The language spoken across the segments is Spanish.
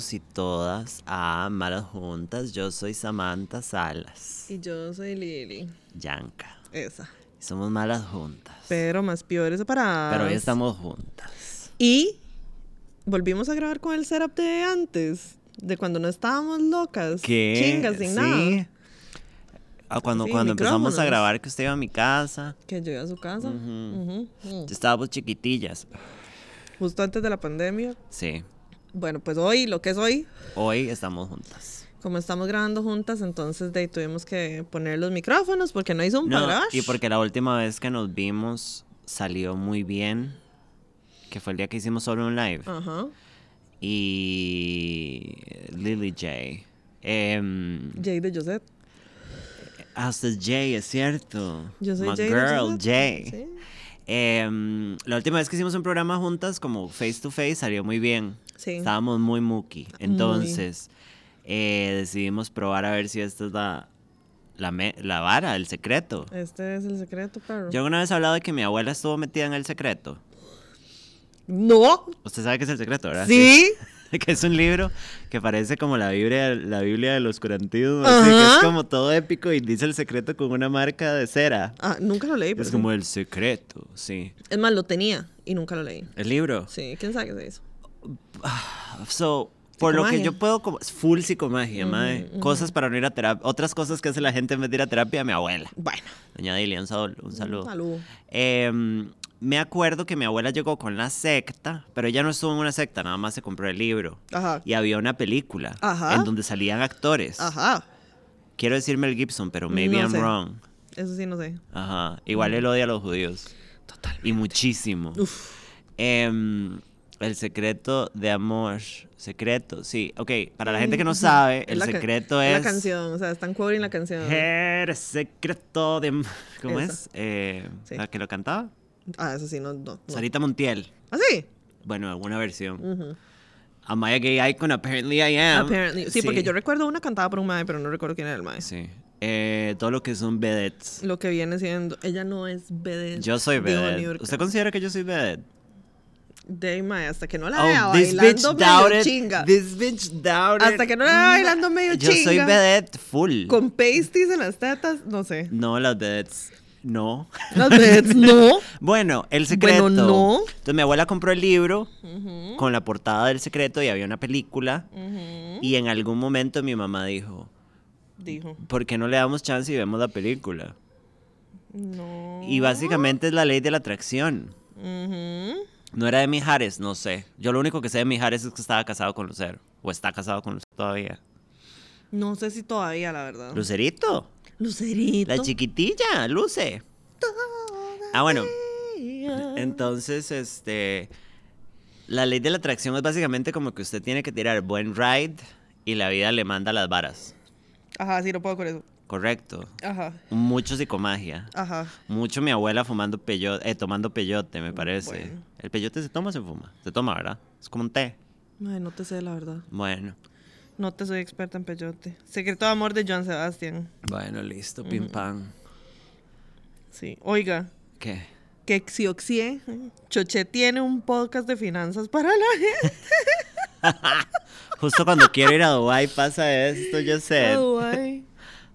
Todos y todas a Malas Juntas. Yo soy Samantha Salas. Y yo soy Lili. Yanka. Esa. Somos malas juntas. Pero más peores separadas. Pero hoy estamos juntas. Y volvimos a grabar con el setup de antes. De cuando no estábamos locas. ¿Qué? Chingas, sin Sí. nada. Ah, cuando Sí, cuando empezamos a grabar que usted iba a mi casa, Que yo iba a su casa. Ujú. estábamos chiquitillas. Justo antes de la pandemia. Sí. Bueno, pues hoy, lo que es hoy, Hoy estamos juntas. como estamos grabando juntas, entonces de ahí tuvimos que poner los micrófonos porque no hizo un para No, grabar. y porque la última vez que nos vimos salió muy bien, que fue el día que hicimos solo un live. Ajá. Y Lily J. Em, Jay de Josette. hasta Jay, es cierto. Yo soy My Jay girl. Jay. Sí. Em, la última vez que hicimos un programa juntas, como face to face, salió muy bien. Sí. Estábamos muy muki. Entonces, eh, decidimos probar a ver si esta es la, la, me- la vara, el secreto. Este es el secreto, perro. Yo alguna vez he hablado de que mi abuela estuvo metida en el secreto. No. Usted sabe qué es el secreto, ¿verdad? Sí. que es un libro que parece como la Biblia, la Biblia del oscurantismo, así que es como todo épico y dice el secreto con una marca de cera. Ah, nunca lo leí. pero Es sí. como el secreto, sí. Es más, lo tenía y nunca lo leí. El libro. Sí, quién sabe qué se hizo. So, por lo que yo puedo, full psicomagia, mae. Cosas para no ir a terapia. Otras cosas que hace la gente en vez de ir a terapia, mi abuela. Bueno, Doña Dilia, un, sal- un saludo. salud. Em, me acuerdo que mi abuela llegó con la secta, pero ella no estuvo en una secta, nada más se compró el libro. Ajá. Y había una película Ajá. en donde salían actores. Ajá. Quiero decir Mel Gibson, pero maybe No I'm sé. wrong. Eso sí no sé. Ajá. Igual él odia a los judíos. Total. Y muchísimo. Uf. Em, el secreto de amor. Secreto, sí. Ok, para la gente que no sabe, el secreto es la canción, o sea, están quoting la canción. El secreto de. ¿Cómo Esa. es? Eh, Sí. ¿La que lo cantaba? Ah, eso sí, no. no, no. Sarita Montiel. ¿Ah, sí? Bueno, alguna versión. Ujú. Am I a gay icon? Apparently I am. Apparently. Sí, porque yo recuerdo una cantada por un mae, pero no recuerdo quién era el mae. Sí. Eh, todo lo que son vedettes. Lo que viene siendo. Ella no es vedette. Yo soy de vedette. ¿Usted considera que yo soy vedette? De mae, hasta que no la vea Oh, bitch bailando medio chinga. This bitch doubted. Hasta que no la vea bailando medio Yo soy chinga. vedette full. Con pasties en las tetas, no sé. No, las vedettes. No. Las vedettes, no. Bueno, el secreto. Bueno, no. Entonces mi abuela compró el libro con la portada del secreto y había una película. Y en algún momento mi mamá dijo, Dijo. ¿por qué no le damos chance y vemos la película? No. Y básicamente es la ley de la atracción. Ujú. No era de Mijares, no sé. Yo lo único que sé de Mijares es que estaba casado con Lucero. O está casado con Lucero todavía. No sé si todavía, la verdad. Lucerito. Lucerito. La chiquitilla, Luce. Ah, bueno. Entonces, este. La ley de la atracción es básicamente como que usted tiene que tirar buen ride y la vida le manda las varas. Ajá, sí, no puedo con eso. Correcto. Ajá, Mucho psicomagia. ajá. Mucho mi abuela fumando peyote, eh, tomando peyote, me parece. Bueno. ¿El peyote se toma o se fuma? Se toma, ¿verdad? Es como un té. Ay, no te sé, la verdad. Bueno. No te soy experta en peyote. Secreto de amor de Joan Sebastián. Bueno, listo, pim pam. Sí. Oiga, ¿Qué? que Xioxie, Choche tiene un podcast de finanzas para la gente. Justo cuando quiero ir a Dubai pasa esto, yo sé. Oh, ay.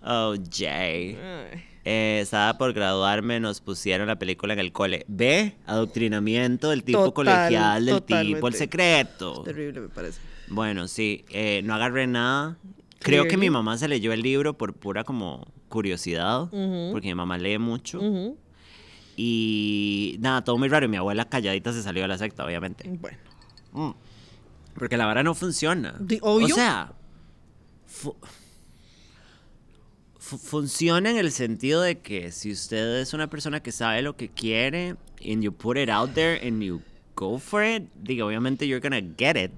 Oh, Jay. Ay. Eh, estaba por graduarme, nos pusieron la película en el cole. Ve, adoctrinamiento del tipo Total, colegial, del tipo el secreto. Terrible, me parece. Bueno, sí, eh, no agarré nada. Creo que mi mamá se leyó el libro por pura como curiosidad, porque mi mamá lee mucho. Y nada, todo muy raro. Y mi abuela calladita se salió de la secta, obviamente. Bueno. Mm. Porque la vara no funciona. O sea, fu- funciona en el sentido de que si usted es una persona que sabe lo que quiere and you put it out there and you go for it, digo, obviamente you're gonna get it.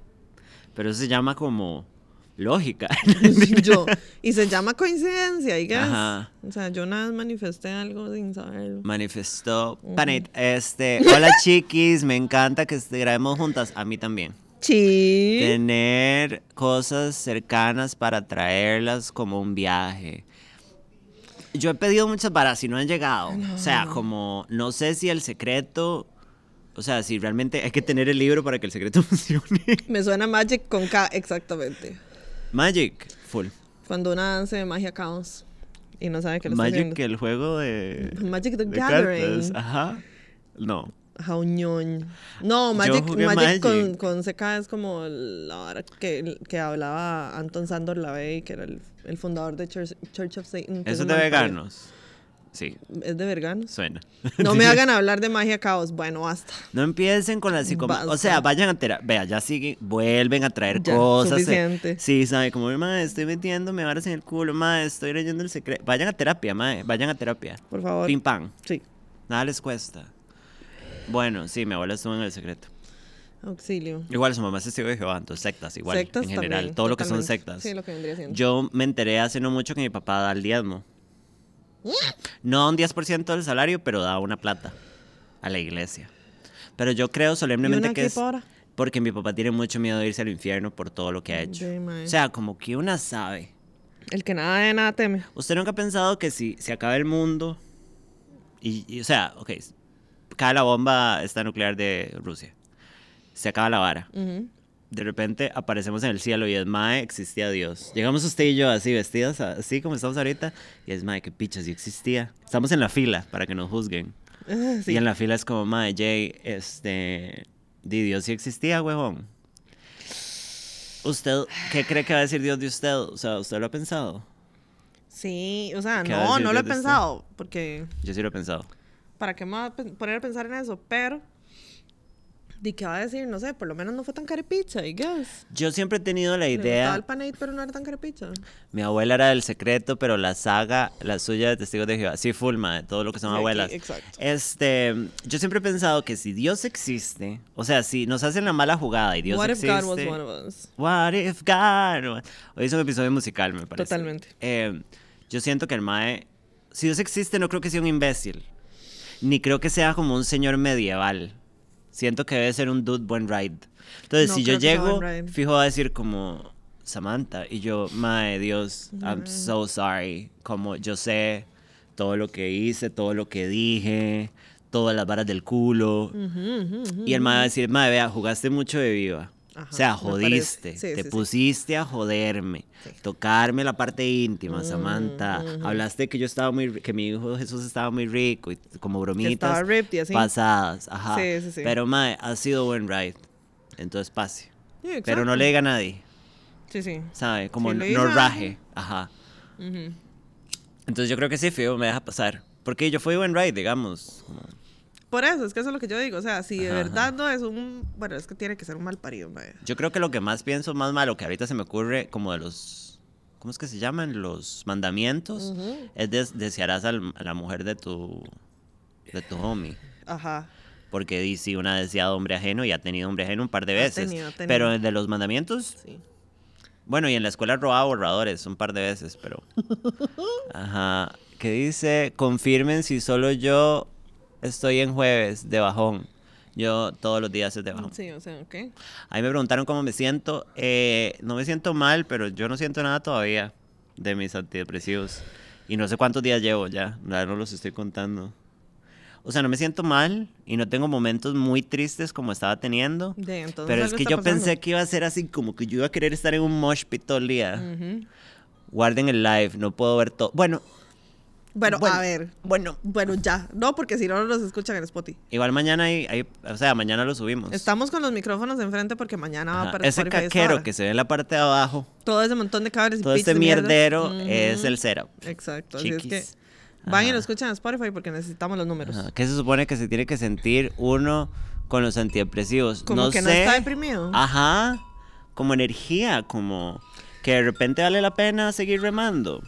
Pero eso se llama como lógica. yo. Y se llama coincidencia, I guess. Ajá. O sea, yo una vez manifesté algo sin saberlo. Manifestó. Panit, este, hola chiquis, me encanta que grabemos juntas. A mí también. Sí. Tener cosas cercanas para traerlas como un viaje. Yo he pedido muchas varas y no han llegado. O sea, como no sé si el secreto O sea, si realmente hay que tener el libro para que el secreto funcione. Me suena Magic con K, exactamente. Magic, full. Cuando una hace magia caos y no sabe que lo está Magic, el juego de. Magic the de Gathering. cartas. Ajá. No. Jauñón. No, Magic, jugué Magic, Con, Magic. con CK es como la hora que, que hablaba Anton Sandor Lavey, que era el, el fundador de Church, Church of Satan. Eso es de veganos. Sí, ¿Es de veganos? suena. No me hagan hablar de magia caos. Bueno, basta. No empiecen con la psicomagia. O sea, vayan a terapia. Vea, ya siguen, vuelven a traer Ya, cosas. eh. suficiente. Sí, sabe, como, ma, estoy metiéndome varas en el culo, ma, estoy leyendo el secreto. Vayan a terapia, ma, vayan a terapia. Por favor. Pim pam. Sí. Nada les cuesta. Bueno, sí, mi abuela estuvo en el secreto. Auxilio. Igual su mamá es testigo de Jehová, entonces sectas igual, sectas en general. también, todo lo que son sectas. Sí, lo que vendría siendo. Yo me enteré hace no mucho que mi papá da el diezmo. No un 10% del salario, pero da una plata a la iglesia. Pero yo creo ¿Y solemnemente que es ahora? porque mi papá tiene mucho miedo de irse al infierno por todo lo que ha hecho. O sea, como que una sabe. El que nada de nada teme. ¿Usted nunca ha pensado que si se acaba el mundo y, y, o sea, ok, cae la bomba esta nuclear de Rusia, se acaba la vara, de repente aparecemos en el cielo y es Mae, existía Dios. Llegamos usted y yo así vestidos, así como estamos ahorita, y es Mae, qué picha, si existía. Estamos en la fila para que nos juzguen. Sí. Y en la fila es como, Mae, Jay, este, di Dios sí existía, huevón. ¿Usted qué cree que va a decir Dios de usted? O sea, ¿usted lo ha pensado? Sí, o sea, ¿Qué va a no, no lo he usted? pensado, porque Yo sí lo he pensado. ¿para qué me voy a poner a pensar en eso? Pero, ¿de qué va a decir? No sé, por lo menos no fue tan carepicha, I guess. Yo siempre he tenido la idea, el panade, pero no era tan carepicha. mi abuela era del secreto, pero la saga, la suya de Testigos de Jehová, sí, full, mae, todo lo que son Sí, aquí, abuelas. exacto. Este, yo siempre he pensado que si Dios existe, o sea, si nos hacen la mala jugada y Dios What if existe. God was one of us? What if God? Hoy es un episodio musical, me parece. Totalmente. Eh, yo siento que el Mae, si Dios existe, no creo que sea un imbécil. Ni creo que sea como un señor medieval. Siento que debe ser un dude buen ride. Entonces, No si yo llego, fijo a decir como Samantha. Y yo, Mae, Dios, I'm so sorry. Como yo sé todo lo que hice, todo lo que dije, todas las varas del culo. Y el mae va a decir, mae, vea, jugaste mucho de viva. Ajá, o sea, jodiste. Sí, te sí, sí. pusiste a joderme. Tocarme la parte íntima, Samantha. Hablaste que yo estaba muy, que mi hijo Jesús estaba muy rico y como bromitas y así. pasadas. Ajá. Sí, sí, sí. Pero mae, ha sido buen ride. Entonces pase. Pero no le diga a nadie, Sí, sí. ¿sabe? Como no, raje. Ajá. Entonces yo creo que sí, fijo, me deja pasar. Porque yo fui buen ride, digamos. como- Por eso, es que eso es lo que yo digo. O sea, si de Ajá, verdad no es un. Bueno, es que tiene que ser un mal parido, mae. Yo creo que lo que más pienso, más malo, que ahorita se me ocurre, como de los. ¿Cómo es que se llaman? Los mandamientos. Es des- desearás a la mujer de tu. de tu homie. Ajá. Porque dice una ha deseado hombre ajeno y ha tenido hombre ajeno un par de Ha veces. tenido, ha tenido. Pero de los mandamientos, Sí. bueno, y en la escuela robaba borradores un par de veces, pero. Ajá. Que dice, confirmen si solo yo estoy en jueves de bajón. Yo todos los días es de bajón. Sí, o sea, ok. Ahí me preguntaron cómo me siento. Eh, no me siento mal, pero yo no siento nada todavía de mis antidepresivos. Y no sé cuántos días llevo ya. Verdad no los estoy contando. O sea, no me siento mal y no tengo momentos muy tristes como estaba teniendo. De, entonces pero es que yo pasando. pensé que iba a ser así, como que yo iba a querer estar en un mosh pit todo el día. Ujú. Guarden el live, no puedo ver todo. Bueno, Bueno, Bueno. a ver. bueno. Bueno, ya. No, porque si no, no los escuchan en Spotify. Igual mañana hay, hay- o sea, mañana lo subimos. Estamos con los micrófonos enfrente porque mañana va Ajá. para Ese Spotify caquero que se ve en la parte de abajo, Todo ese montón de cables y todo este mierdero es el setup. Exacto. Así es que van y lo escuchan en Spotify porque necesitamos los números. Ajá, ¿Qué se supone que se tiene que sentir uno con los antidepresivos? Como no que sé. no está deprimido. Ajá. Como energía, como que de repente vale la pena seguir remando.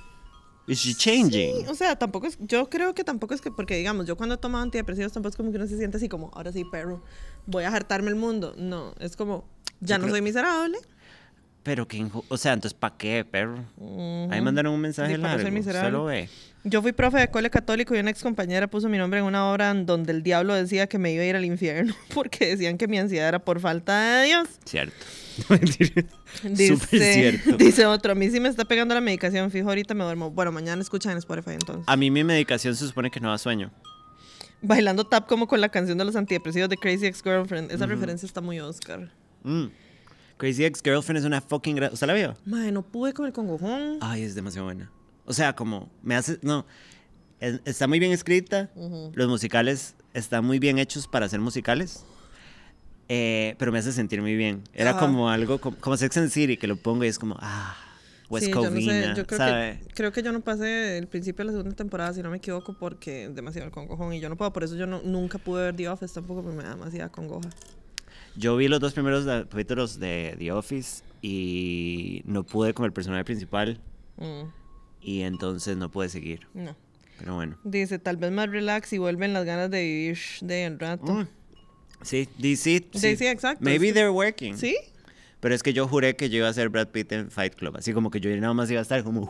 Is she changing? Sí, o sea, tampoco es, yo creo que tampoco es que, porque digamos, yo cuando tomo antidepresivos tampoco es como que uno se siente así como, ahora sí, perro, voy a hartarme el mundo. No, es como, ya Yo no creo- soy miserable. Pero que, o sea, entonces ¿para qué, perro? Ahí mandaron un mensaje Sí, largo. miserable. Solo ve. Yo fui profe de cole católico y una ex compañera puso mi nombre en una obra en donde el diablo decía que me iba a ir al infierno porque decían que mi ansiedad era por falta de Dios. Cierto. Dice, Súper cierto. dice otro, a mí sí me está pegando la medicación, fijo, ahorita me duermo. Bueno, mañana escuchan en Spotify entonces. A mí mi medicación se supone que no da sueño. Bailando tap como con la canción de los antidepresivos de Crazy Ex-Girlfriend. Esa referencia está muy Oscar. Mm. Crazy Ex-Girlfriend es una fucking... ¿Usted la vio? Mae, no pude con el congojón. Ay, es demasiado buena. O sea, como me hace... No, es- está muy bien escrita. Los musicales están muy bien hechos para ser musicales. eh, pero me hace sentir muy bien. Era Ajá. como algo, como, como Sex and City, que lo pongo y es como, ah, West Sí, yo no sé, Covina, yo creo ¿sabe? que, creo que yo no pasé el principio de la segunda temporada, si no me equivoco, porque es demasiado el congojón y yo no puedo, por eso yo no, nunca pude ver The Office tampoco, porque me da demasiada congoja. Yo vi los dos primeros capítulos de The Office y no pude con el personaje principal Mm, y entonces no pude seguir. no. Pero bueno. Dice, tal vez más relax y vuelven las ganas de vivir de un rato. Mm. Sí, DC. Sí, sí, exacto, Maybe sí. they're working. ¿Sí? Pero es que yo juré que yo iba a ser Brad Pitt en Fight Club. Así como que yo nada más iba a estar como.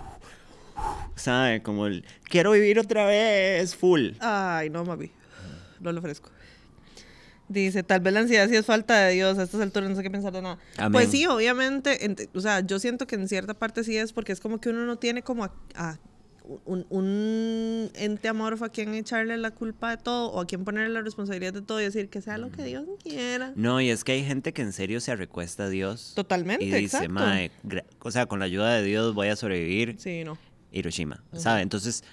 ¿Sabe? Como el. Quiero vivir otra vez, full. Ay, no, mami. No lo ofrezco. Dice, tal vez la ansiedad sí es falta de Dios. A estas alturas no sé qué pensar de nada. Amén. Pues sí, obviamente. ent- o sea, yo siento que en cierta parte sí es porque es como que uno no tiene como a, a un, un ente amorfo a quien echarle la culpa de todo o a quien ponerle la responsabilidad de todo y decir que sea lo que Dios quiera. No, y es que hay gente que en serio se recuesta a Dios. Totalmente, Y dice, exacto. mae, o sea, con la ayuda de Dios voy a sobrevivir Sí, no. Hiroshima. ¿Sabe? Entonces,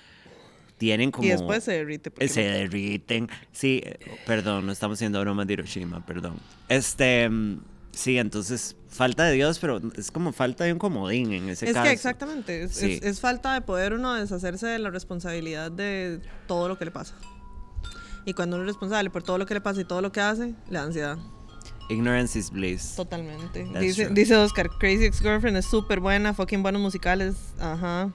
tienen como. Y después se derrite. porque Se derriten. Sí, eh, perdón, no estamos haciendo bromas de Hiroshima, perdón. Este, mm, sí, entonces, falta de Dios, pero es como falta de un comodín en ese Es caso. que exactamente, es, Sí. es- es falta de poder uno deshacerse de la responsabilidad de todo lo que le pasa. Y cuando uno es responsable por todo lo que le pasa y todo lo que hace, le da ansiedad. Ignorance is bliss. Totalmente. Dice, dice Oscar, Crazy Ex-Girlfriend es súper buena, fucking buenos musicales. Ajá.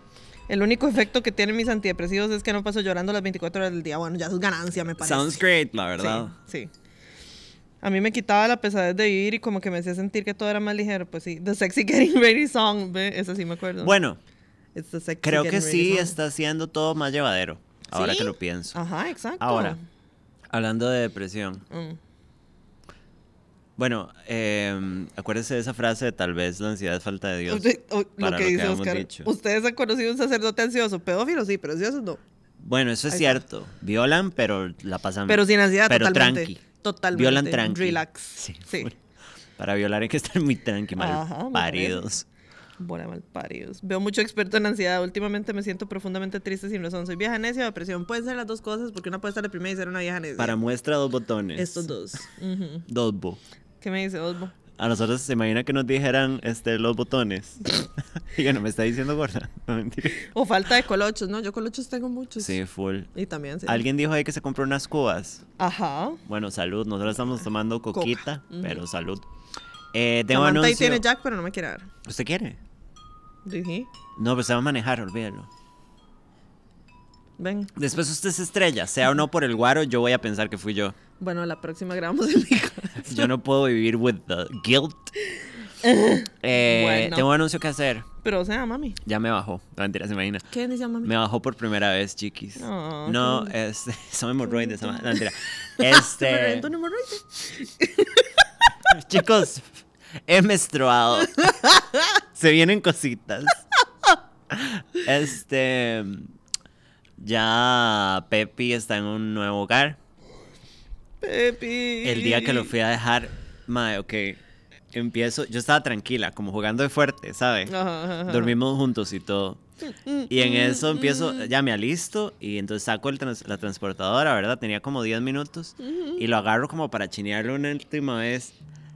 El único efecto que tienen mis antidepresivos es que no paso llorando las 24 horas del día. Bueno, ya es ganancia, me parece. Sounds great, la verdad. Sí, sí. A mí me quitaba la pesadez de vivir y como que me hacía sentir que todo era más ligero. Pues sí, The Sexy Getting Ready Song, ¿ve? Esa sí me acuerdo. Bueno, It's the sexy creo que sí song. está haciendo todo más llevadero. Ahora ¿Sí? que lo pienso. Ajá, exacto. Ahora, hablando de depresión. Mm. Bueno, eh, acuérdese de esa frase de tal vez la ansiedad es falta de Dios. O- para lo que dice Oscar. dicho. Ustedes han conocido un sacerdote ansioso, pedófilo sí, pero ansioso no. Bueno, eso es Ahí cierto. Violan, pero la pasan. Pero sin ansiedad, pero totalmente. tranqui. Totalmente. Violan tranqui. Relax. Sí. Para violar hay que estar muy tranqui, mal Ajá, paridos. Buena mal paridos. Veo mucho experto en ansiedad. Últimamente me siento profundamente triste sin razón. Soy vieja necia o depresión. Pueden ser las dos cosas porque una puede estar deprimida y ser una vieja necia. Para muestra dos botones. Estos dos. Dos bo. ¿Qué me dice Osbo? A nosotros se imagina que nos dijeran este, los botones. y que no me está diciendo gorda. No mentira. O falta de colochos, ¿no? Yo colochos tengo muchos. Sí, full. Y también, sí. Alguien dijo ahí que se compró unas cubas. Ajá. Bueno, salud. Nosotros estamos tomando coquita, pero salud. Eh, tengo Samantha ahí anuncio. tiene Jack, pero no me quiere dar. ¿Usted quiere? Dije, No, pero se va a manejar, olvídalo. ven. Después usted se estrella, sea o no por el guaro, yo voy a pensar que fui yo. Bueno, la próxima grabamos en mi casa. Yo no puedo vivir with the guilt. Eh, Bueno. Tengo un anuncio que hacer. Pero, o sea, mami. Ya me bajó. No mentira, se imagina. ¿Qué dice mami? Me bajó por primera vez, chiquis. Oh, no, qué este, son hemorroides. No, mentira. Me Este, reventó un hemorroide. chicos, he menstruado. se vienen cositas. Este, ya Pepi está en un nuevo hogar. Pepi. El día que lo fui a dejar, mae, ok, empiezo, yo estaba tranquila, como jugando de fuerte, ¿sabe? Ajá, ajá, ajá. Dormimos juntos y todo. Y en eso empiezo, ya me alisto y entonces saco el trans- la transportadora, ¿verdad? Tenía como 10 minutos y lo agarro como para chinearlo una última vez.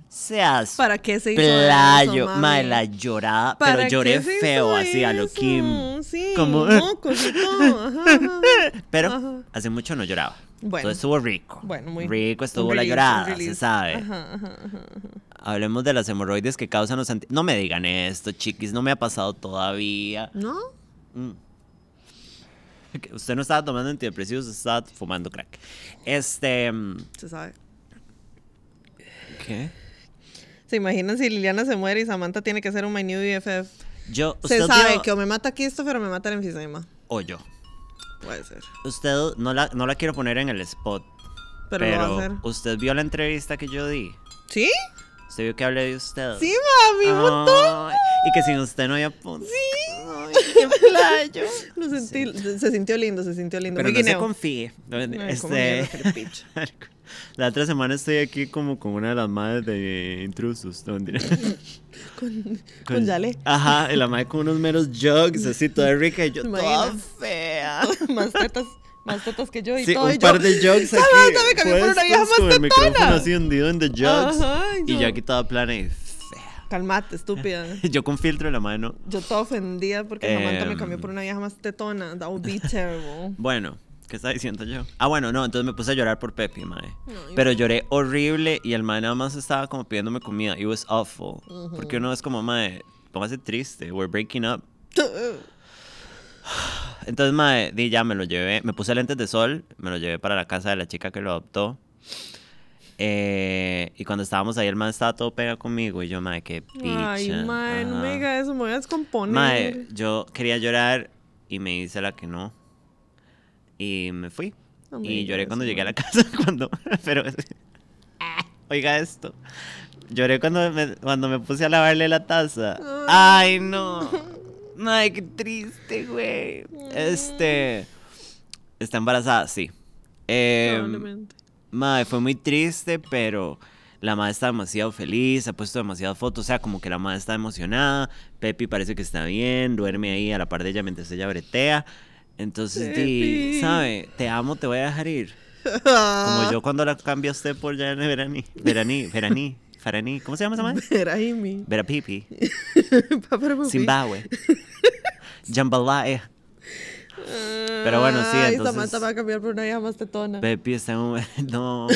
Seas ¿Para qué se hizo playo, eso, mami? la llorada, ¿Para pero lloré feo así a lo? Kim. Sí, Como- mocos y todo. Ajá, ajá. Pero Ajá. hace mucho no lloraba. Bueno. Todo estuvo rico. Bueno, muy rico estuvo la llorada, se sabe. Ajá, ajá, ajá, ajá. Hablemos de las hemorroides que causan los anti... No me digan esto, chiquis, no me ha pasado todavía. ¿No? Mm. Usted no estaba tomando antidepresivos, usted estaba fumando crack. Este... mm, Se sabe. ¿Qué? ¿Se imaginan si Liliana se muere y Samantha tiene que ser un My New BFF? Yo... Se sabe vio- que o me mata Christopher o me mata el enfisema. O yo. Puede ser. Usted no la, no la quiero poner en el spot. Pero, Pero, lo va a hacer. usted vio la entrevista que yo di. ¿Sí? Usted vio que hablé de usted. Sí, mami, un montón. Ay, Y que sin usted no había punto. Sí. playo. Lo sentí, Se sintió lindo, se sintió lindo. Pero Muy no se confíe. Ay, Este, la otra semana estoy aquí como con una de las madres de intrusos. No, mentira. Con, con Yale. Ajá, y la madre con unos meros jugs, así toda rica y yo toda Imagina. más tetas, más tetas que yo y Sí, todo. un y par yo, de jugs aquí. Me cambió por una vieja más con el tetona. micrófono así hundido en the jugs. Ajá, y yo- aquí toda plana y fea. Calmate, estúpida. Yo con filtro en la mano. Yo toda ofendida porque Samantha me Em. cambió por una vieja más tetona. That would be terrible. Bueno, ¿qué estaba diciendo yo? Ah, bueno, no, entonces me puse a llorar por Pepe, mae. Ay, Pero lloré horrible y el mae nada más estaba como pidiéndome comida. It was awful. Porque uno es como, mae, póngase triste, we're breaking up. Entonces, mae, di ya me lo llevé, me puse lentes de sol, me lo llevé para la casa de la chica que lo adoptó. Eh, y cuando estábamos ahí, el mae estaba todo pega conmigo y yo, mae, qué picha. Ay, mae, no me diga eso, me voy a descomponer. Mae, yo quería llorar y me hice la que no. Y me fui. No me y digas lloré cuando llegué a la casa. Cuando, pero, oiga esto. Lloré cuando me, cuando me puse a lavarle la taza. Ay, no. Ay, qué triste, güey. Este. Está embarazada, sí. Eh, Probablemente. Madre, fue muy triste, pero la madre está demasiado feliz, ha puesto demasiadas fotos, o sea, como que la madre está emocionada, Pepi parece que está bien, duerme ahí a la par de ella mientras ella bretea. Entonces, di. ¿sabe? Te amo, te voy a dejar ir. Como yo cuando la cambia usted por ya en Veraní, Veraní, Veraní, ¿cómo se llama esa madre? Era Amy. Vera Pipi, Papá, papi. Zimbabue, Jambalaya. Pero bueno, sí, Ay, entonces- Samantha va a cambiar por una vieja más tetona. Pepi está en un... No.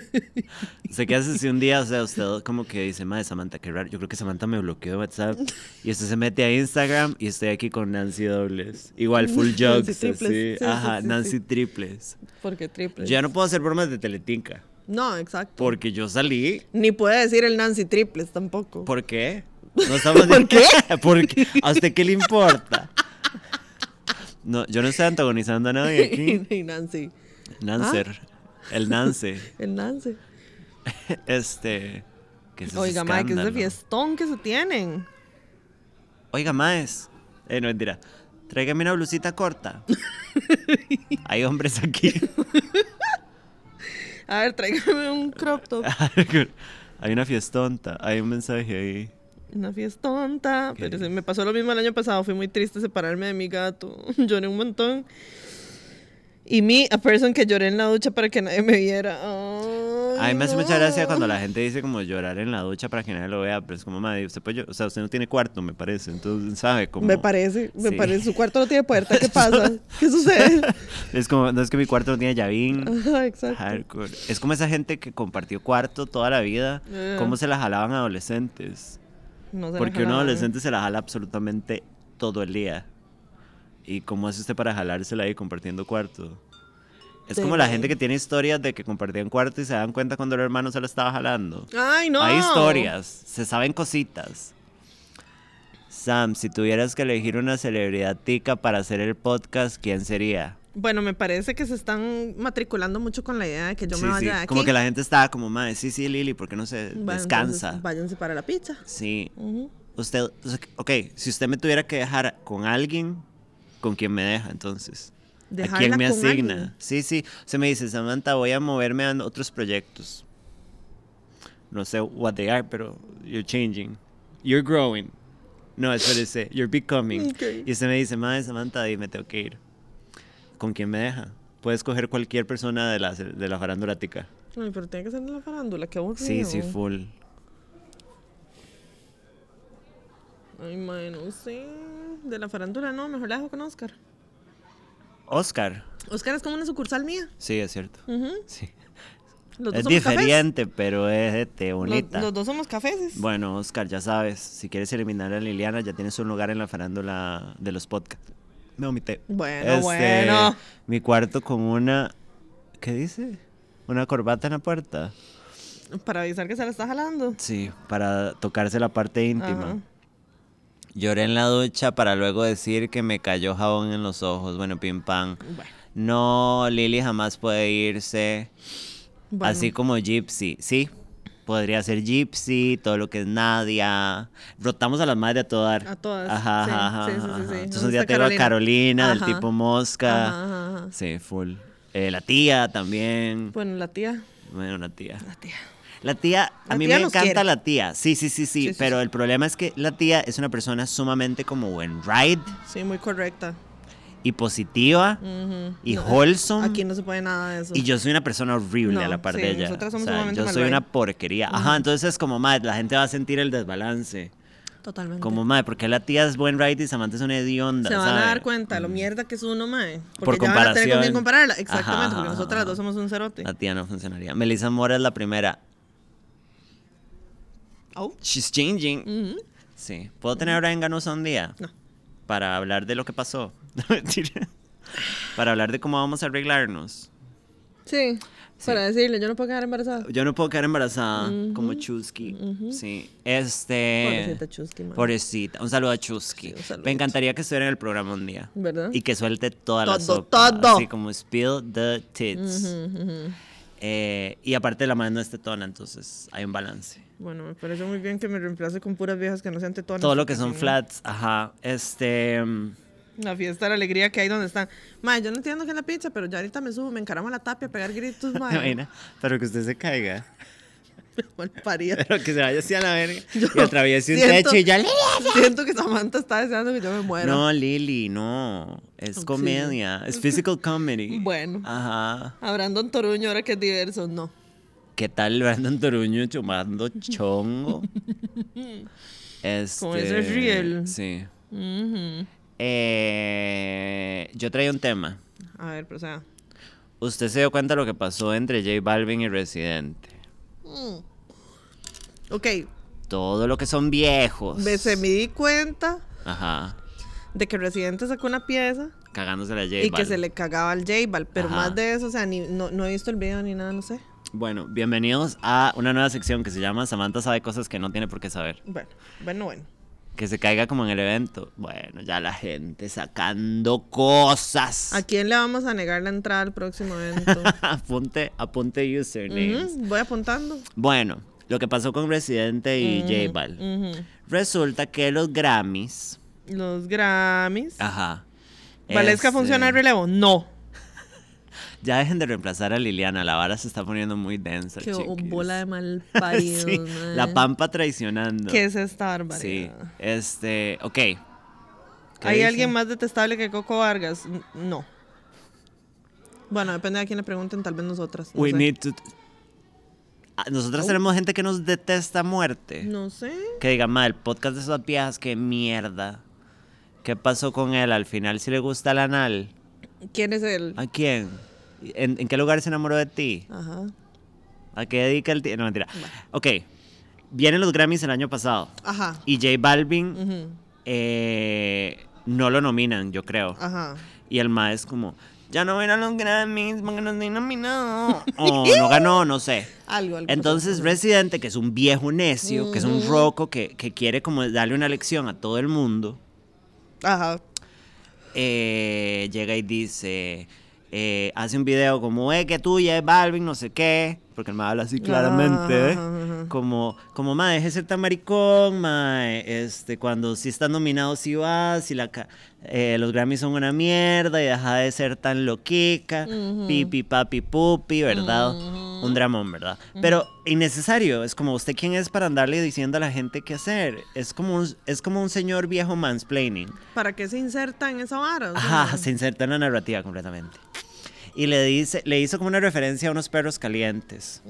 sé qué hace si un día, o sea, usted como que dice, madre, Samantha, qué raro. Yo creo que Samantha me bloqueó de WhatsApp. Y usted se mete a Instagram y estoy aquí con Nancy Dobles. Igual, full Triples. así. Sí, Ajá, sí, Nancy. Triples. Porque triple. Yo ya no puedo hacer bromas de Teletinca. No, exacto. Porque yo salí. Ni puede decir el Nancy triples tampoco. ¿Por qué? No estamos ¿Por qué? Porque, ¿A usted qué le importa? No, yo no estoy antagonizando a nadie aquí. y Nancy. Nancer. El Nance. El Nancy. Este. ¿qué es Oiga, Mike, es de fiestón que se tienen. Oiga, Maes. Eh, no, mentira. Tráigame una blusita corta. Hay hombres aquí. A ver, tráigame un crop top. Hay una fiestonta. Hay un mensaje ahí. Una fiestonta. ¿Qué Pero se me pasó lo mismo el año pasado. Fui muy triste separarme de mi gato. Lloré un montón. Y me, a person que lloré en la ducha para que nadie me viera. Ay, A mí me hace mucha gracia cuando la gente dice como llorar en la ducha para que nadie lo vea, pero es como, madre, usted puede, o sea, usted no tiene cuarto, me parece, entonces, ¿sabe? Como, Me parece, me Sí. parece. Su cuarto no tiene puerta. ¿Qué pasa? ¿Qué sucede? Es como, no es que mi cuarto no tiene llavín. Ajá, exacto. Hardcore. Es como esa gente que compartió cuarto toda la vida, Eh. cómo se la jalaban adolescentes. No se Porque un adolescente se la jala absolutamente todo el día. ¿Y cómo hace usted para jalársela ahí compartiendo cuarto? Es De como la gente que tiene historias de que compartían cuarto y se dan cuenta cuando el hermano se la estaba jalando. Ay, no. Hay historias, se saben cositas. Sam, si tuvieras que elegir una celebridad tica para hacer el podcast, ¿quién sería? Bueno, me parece que se están matriculando mucho con la idea de que yo Sí, me vaya sí, aquí. Como que la gente estaba como, madre, sí, sí, Lili, ¿por qué no se Bueno, descansa? váyanse para la pizza. Sí. Usted, ok, si usted me tuviera que dejar con alguien, ¿con quién me deja entonces? ¿A quién me asigna? alguien. Sí, sí. Se me dice, Samantha, voy a moverme a otros proyectos. No sé what they are, pero you're changing. You're growing. No, espérese, you're becoming. Y usted me dice, madre, Samantha, dime, tengo que ir. ¿Con quién me deja? Puedes coger cualquier persona de la, de la farándula tica. Ay, pero tiene que ser de la farándula, qué aburrido. Sí, sí, full. Ay, mae, no sé. De la farándula no, mejor la dejo con Oscar. Oscar. Oscar es como una sucursal mía. Sí, es cierto. Sí. Los dos Es somos cafés. diferente, pero es este, Los, bonita. los dos somos cafés. Bueno, Oscar, ya sabes, si quieres eliminar a Liliana, ya tienes un lugar en la farándula de los podcasts. Me omité. Bueno, bueno. Mi cuarto con una. ¿Qué dice? Una corbata en la puerta. Para avisar que se la está jalando. Sí, para tocarse la parte íntima. Ajá. Lloré en la ducha para luego decir que me cayó jabón en los ojos. Bueno, pim pam. Bueno, No, Lili jamás puede irse. bueno. Así como Gypsy. Sí, Podría ser Gypsy, todo lo que es Nadia. Rotamos a las madres a todas. A todas, Ajá, sí, ajá, sí, sí, sí, ajá. Entonces ¿Dónde un día tengo a Carolina? Del tipo mosca. Sí, full. Eh, la tía también. Bueno, la tía. Bueno, la tía. La tía. La tía, a mí tía me encanta quiere. la tía. Sí, sí, sí, sí, Sí, Pero sí. el problema es que la tía es una persona sumamente como buen ride Sí, muy correcta. y positiva Ujú. y No, wholesome. Aquí no se puede nada de eso. Y yo soy una persona horrible No, a la par de ella. nosotras somos O sea, yo soy ride. una porquería. Ajá, entonces es como, madre, la gente va a sentir el desbalance. Totalmente. Como, madre, porque la tía es buen ride y Samantha es una hedionda, se van a dar cuenta lo mierda que es uno, mae. Por Porque ya van a tener con comparación. quién compararla. Exactamente, Ajá, porque nosotras las ajá. dos somos un cerote. La tía no funcionaría. Melissa Mora es la primera. Au. She's changing. Ujú. Sí. ¿Puedo tener a Brian Ganosa un día? No. Para hablar de lo que pasó. Para hablar de cómo vamos a arreglarnos. Sí, para decirle, yo no puedo quedar embarazada. Yo no puedo quedar embarazada como Chusky. Sí. Este. Pobrecita Chusky, man. Pobrecita. Un saludo a Chusky. Sí, un saludo. Me encantaría que estuviera en el programa un día. ¿Verdad? Y que suelte toda la Todo, sopa. todo. Así como spill the tits. Eh, y aparte la madre no es tetona, entonces hay un balance. Bueno, me parece muy bien que me reemplace con puras viejas que no sean tetonas. Todo lo que son flats, ajá. Este. mm, La fiesta, la alegría que hay donde están. Mae, yo no entiendo qué es la pizza, pero ya ahorita me subo, me encaramo a la tapia a pegar gritos, ¿te mae. imaginas? Pero que usted se caiga. Parida. Pero que se vaya así a la verga. Yo y atraviese un siento- techo y ya. Siento que Samantha está deseando que yo me muera. No, Lili, no. Es Sí. comedia. Es physical comedy. Bueno. Ajá. A Brandon Toruño, ahora que es diverso, no. ¿Qué tal Brandon Toruño chumando chongo? Este, Como ese riel. Sí. Eh, yo traía un tema. A ver, pero o sea. Usted se dio cuenta de lo que pasó entre J Balvin y Residente. Ok, Todo lo que son viejos. me, se me di cuenta Ajá. de que Residente sacó una pieza Cagándose la J y que Balvin. se le cagaba al J-Bal, pero Ajá. más de eso, o sea, ni, no, no he visto el video ni nada, no sé. Bueno, bienvenidos a una nueva sección que se llama Samantha sabe cosas que no tiene por qué saber. Bueno, bueno, bueno. Que se caiga como en el evento. Bueno, ya la gente sacando cosas. ¿A quién le vamos a negar la entrada al próximo evento? apunte, apunte usernames. Ujú, Voy apuntando. Bueno, lo que pasó con Residente y J Bal. Resulta que los Grammys. Los Grammys. Ajá. ¿Valesca este, funciona el relevo? No. Ya dejen de reemplazar a Liliana, la vara se está poniendo muy densa. Qué chiquis. bola de mal paridos, Sí, la pampa traicionando. ¿Qué es esta Sí, barbaridad? este, ok. ¿Qué ¿Hay dice? alguien más detestable que Coco Vargas? No. Bueno, depende de quién le pregunten, tal vez nosotras. No We sé. need to... Ah, Nosotros Oh. tenemos gente que nos detesta a muerte. No sé. Que diga, ma, el podcast de esas viejas, qué mierda. ¿Qué pasó con él? Al final, si le gusta el anal. ¿Quién es él? ¿A quién? ¿En, en qué lugar se enamoró de ti? Ajá. ¿A qué dedica el tiempo? No, mentira. Ok. Vienen los Grammys el año pasado. Ajá. Y J Balvin eh, no lo nominan, yo creo. Ajá. Y el ma es como, ya no ven a los Grammys porque no estoy nominado. o no ganó, no sé. Algo, algo. Entonces Residente, que es un viejo necio, que es un roco que, que quiere como darle una lección a todo el mundo, Ajá. eh, llega y dice, eh, hace un video como, eh, que tuya es Balvin, no sé qué, porque él me habla así claramente, ¿eh? Ajá, ajá. como, como, ma, deje de ser tan maricón, ma, este, cuando si estás nominado si vas, si la, eh, los Grammys son una mierda y deja de ser tan loquica, pipi, papi, pupi, ¿verdad? Un dramón, ¿verdad? Pero innecesario, es como, ¿usted quién es para andarle diciendo a la gente qué hacer? Es como un, es como un señor viejo mansplaining. ¿Para qué se inserta en esa vara? Ajá, se inserta en la narrativa completamente. Y le dice, le hizo como una referencia a unos perros calientes.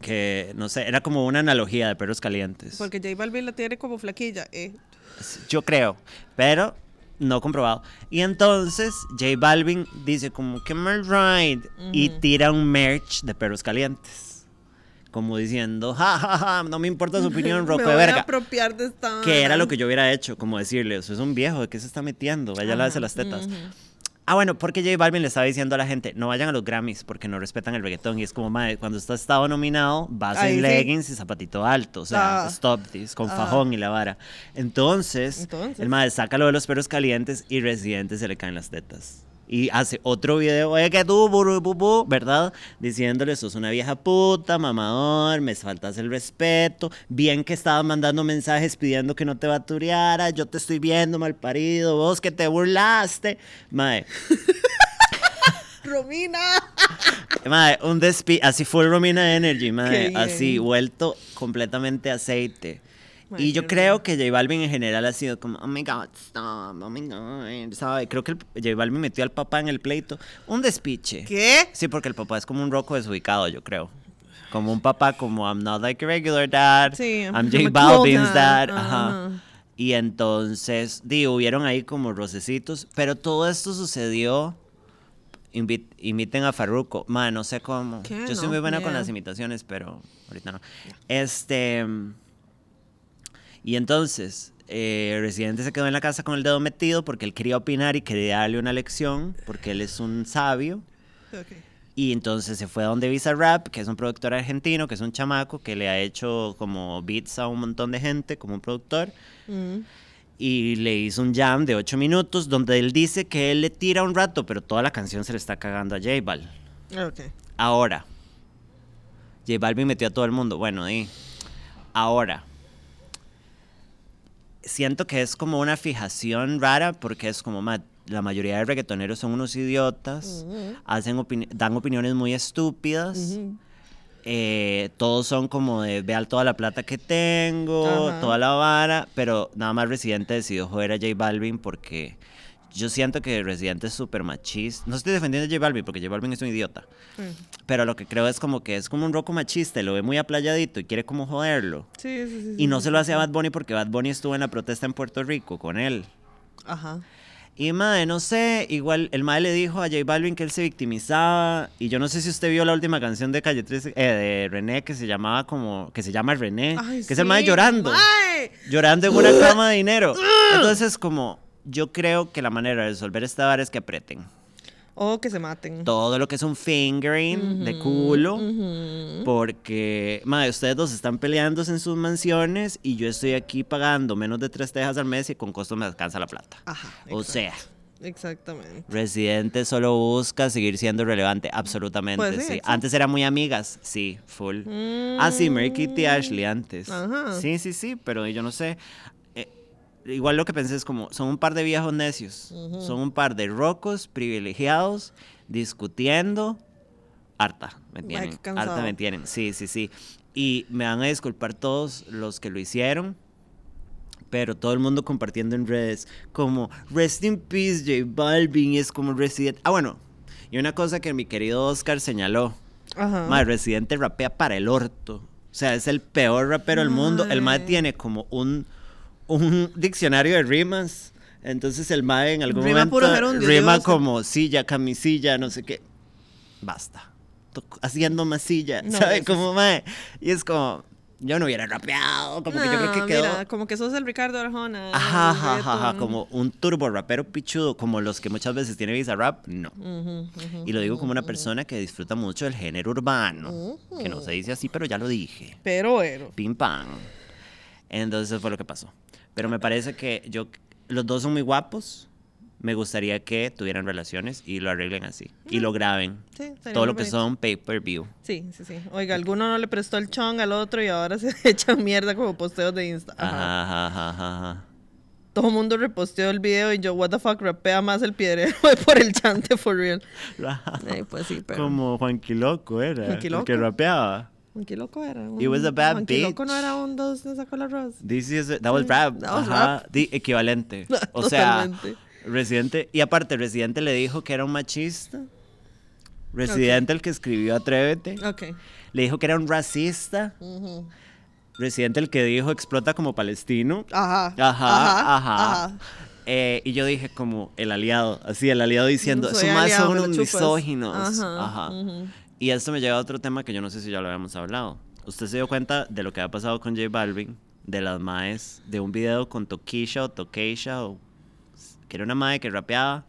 Que, no sé, era como una analogía de perros calientes. Porque J Balvin la tiene como flaquilla. Eh. Yo creo, pero no comprobado. Y entonces J Balvin dice como que mal ride y tira un merch de perros calientes. Como diciendo, ja, ja, ja, no me importa su opinión, Me roco voy de a verga. apropiar de esta Que era lo que yo hubiera hecho, como decirle, usted es un viejo, ¿de qué se está metiendo? Vaya a lavarse las tetas. Ah, bueno, porque J Balvin le estaba diciendo a la gente, no vayan a los Grammys porque no respetan el reggaetón. Y es como, madre, cuando ha estado nominado, vas en sí. leggings y zapatito alto. O sea, Ah. stop this, con Ah. fajón y la vara. Entonces, Entonces. el madre saca lo de los perros calientes y Residente se le caen las tetas. Y hace otro video, oye que tú, buru, bu, bu", ¿verdad? Diciéndole, sos una vieja puta, mamador, me faltas el respeto. Bien que estabas mandando mensajes pidiendo que no te batureara, yo te estoy viendo mal parido, vos que te burlaste. Mae, Romina. Mae, un despi así fue Romina Energy, mae, así vuelto completamente aceite. Y yo creo que J Balvin en general ha sido como, oh my god, stop, oh my god, ¿sabe? Creo que el- J Balvin metió al papá en el pleito. Un despiche. ¿Qué? Sí, porque el papá es como un roco desubicado, yo creo. Como un papá como, I'm not like a regular dad, Sí, I'm I'm J Balvin's dad. dad. Ajá. Y entonces, digo, hubieron ahí como rocecitos, pero todo esto sucedió. imiten a Farruko. Ma, no sé cómo. ¿Qué? Yo soy No, muy buena con las imitaciones, pero ahorita no. Este. Y entonces, eh, Residente se quedó en la casa con el dedo metido porque él quería opinar y quería darle una lección, porque él es un sabio. Y entonces se fue a donde Visa Rap, que es un productor argentino, que es un chamaco que le ha hecho como beats a un montón de gente, como un productor. Mm. Y le hizo un jam de 8 minutos donde él dice que él le tira un rato, pero toda la canción se le está cagando a J Bal. Ahora, J Balvin metió a todo el mundo. Bueno, y ahora, siento que es como una fijación rara porque es como, ma, la mayoría de reggaetoneros son unos idiotas, hacen opini- dan opiniones muy estúpidas. Eh, todos son como de vean toda la plata que tengo, toda la vara, pero nada más Residente decidió joder a J Balvin porque yo siento que Residente es súper machista. No estoy defendiendo a J Balvin porque J Balvin es un idiota, Mm. pero lo que creo es como que es como un roco machista lo ve muy aplayadito y quiere como joderlo. Sí, sí, sí. Y no sí, se lo hace a. Bad Bunny porque Bad Bunny estuvo en la protesta en Puerto Rico con él. Ajá. Y madre, no sé, igual el madre le dijo a J Balvin que él se victimizaba. Y yo no sé si usted vio la última canción de Calle 13, eh, de René, que se llamaba como, que se llama René, Ay, que es el madre llorando, mae. llorando en una cama de dinero. Entonces, como, yo creo que la manera de resolver esta vara es que aprieten. O que se maten. Todo lo que es un fingering de culo. Ujú. Porque, madre, ustedes dos están peleándose en sus mansiones y yo estoy aquí pagando menos de tres tejas al mes y con costo me alcanza la plata. Ajá. O exacto. sea, Exactamente. Residente solo busca seguir siendo relevante, absolutamente, Pues sí, sí. Antes eran muy amigas, sí, full. Ah, sí, Mary Kitty Mm. Ashley antes. Ajá. Sí, sí, sí, pero yo no sé. Igual lo que pensé es como, son un par de viejos necios. Son un par de rocos privilegiados discutiendo. Harta, me tienen. Harta me tienen, sí, sí, sí. Y me van a disculpar todos los que lo hicieron pero todo el mundo compartiendo en redes como Rest in Peace J Balvin es como Resident. Ah, bueno, y una cosa que mi querido Oscar señaló, Ajá. Mae, Residente rapea para el orto. O sea, es el peor rapero del mundo. El Mae. tiene como un, un diccionario de rimas. Entonces el Mae en algún Rima momento puro gerundio, rima Dios. como silla, camisilla, no sé qué. Basta. Haciendo masilla, No, ¿sabe? Como Mae. Y es como, yo no hubiera rapeado. Como que yo creo que quedó... Mira, como que sos el Ricardo Arjona. Ajá, ajá, ajá, como un turbo rapero pichudo, como los que muchas veces tiene Visa Rap, no. Y lo digo como una persona que disfruta mucho del género urbano, que no se dice así, pero ya lo dije. Pero bueno. Pim pam. Entonces eso fue lo que pasó. Pero me parece que yo, los dos son muy guapos. Me gustaría que tuvieran relaciones y lo arreglen así. Y lo graben. Sí, Todo lo que bonito. son pay-per-view. Sí, sí, sí. Oiga, alguno no le prestó el chong al otro y ahora se echan mierda como posteos de Insta. Ajá. Ajá, ajá, ajá, ajá, ajá. Todo el mundo reposteó el video y yo, what the fuck, rapea más el piedrero por el chante for real. Ay, pues sí, pero. Como Juanqui Loco era. Juanqui el que rapeaba. Loco era. Un, He was a bad Loco no era un dos de sacó la Ross. This is that was rap. that was Ajá, rap. equivalente. O sea. Residente. Y aparte, Residente le dijo que era un machista. Residente, el que escribió Atrévete. Ok. Le dijo que era un racista. Residente, el que dijo explota como palestino. Ajá. Ajá, ajá. Eh, y yo dije como el aliado, así el aliado diciendo, eso más son unos chupas". misóginos. Ajá, Ajá. Y esto me lleva a otro tema que yo no sé si ya lo habíamos hablado. ¿Usted se dio cuenta de lo que ha pasado con J Balvin? De las maes, de un video con Tokisha o Tokeisha, o, que era una mae que rapeaba,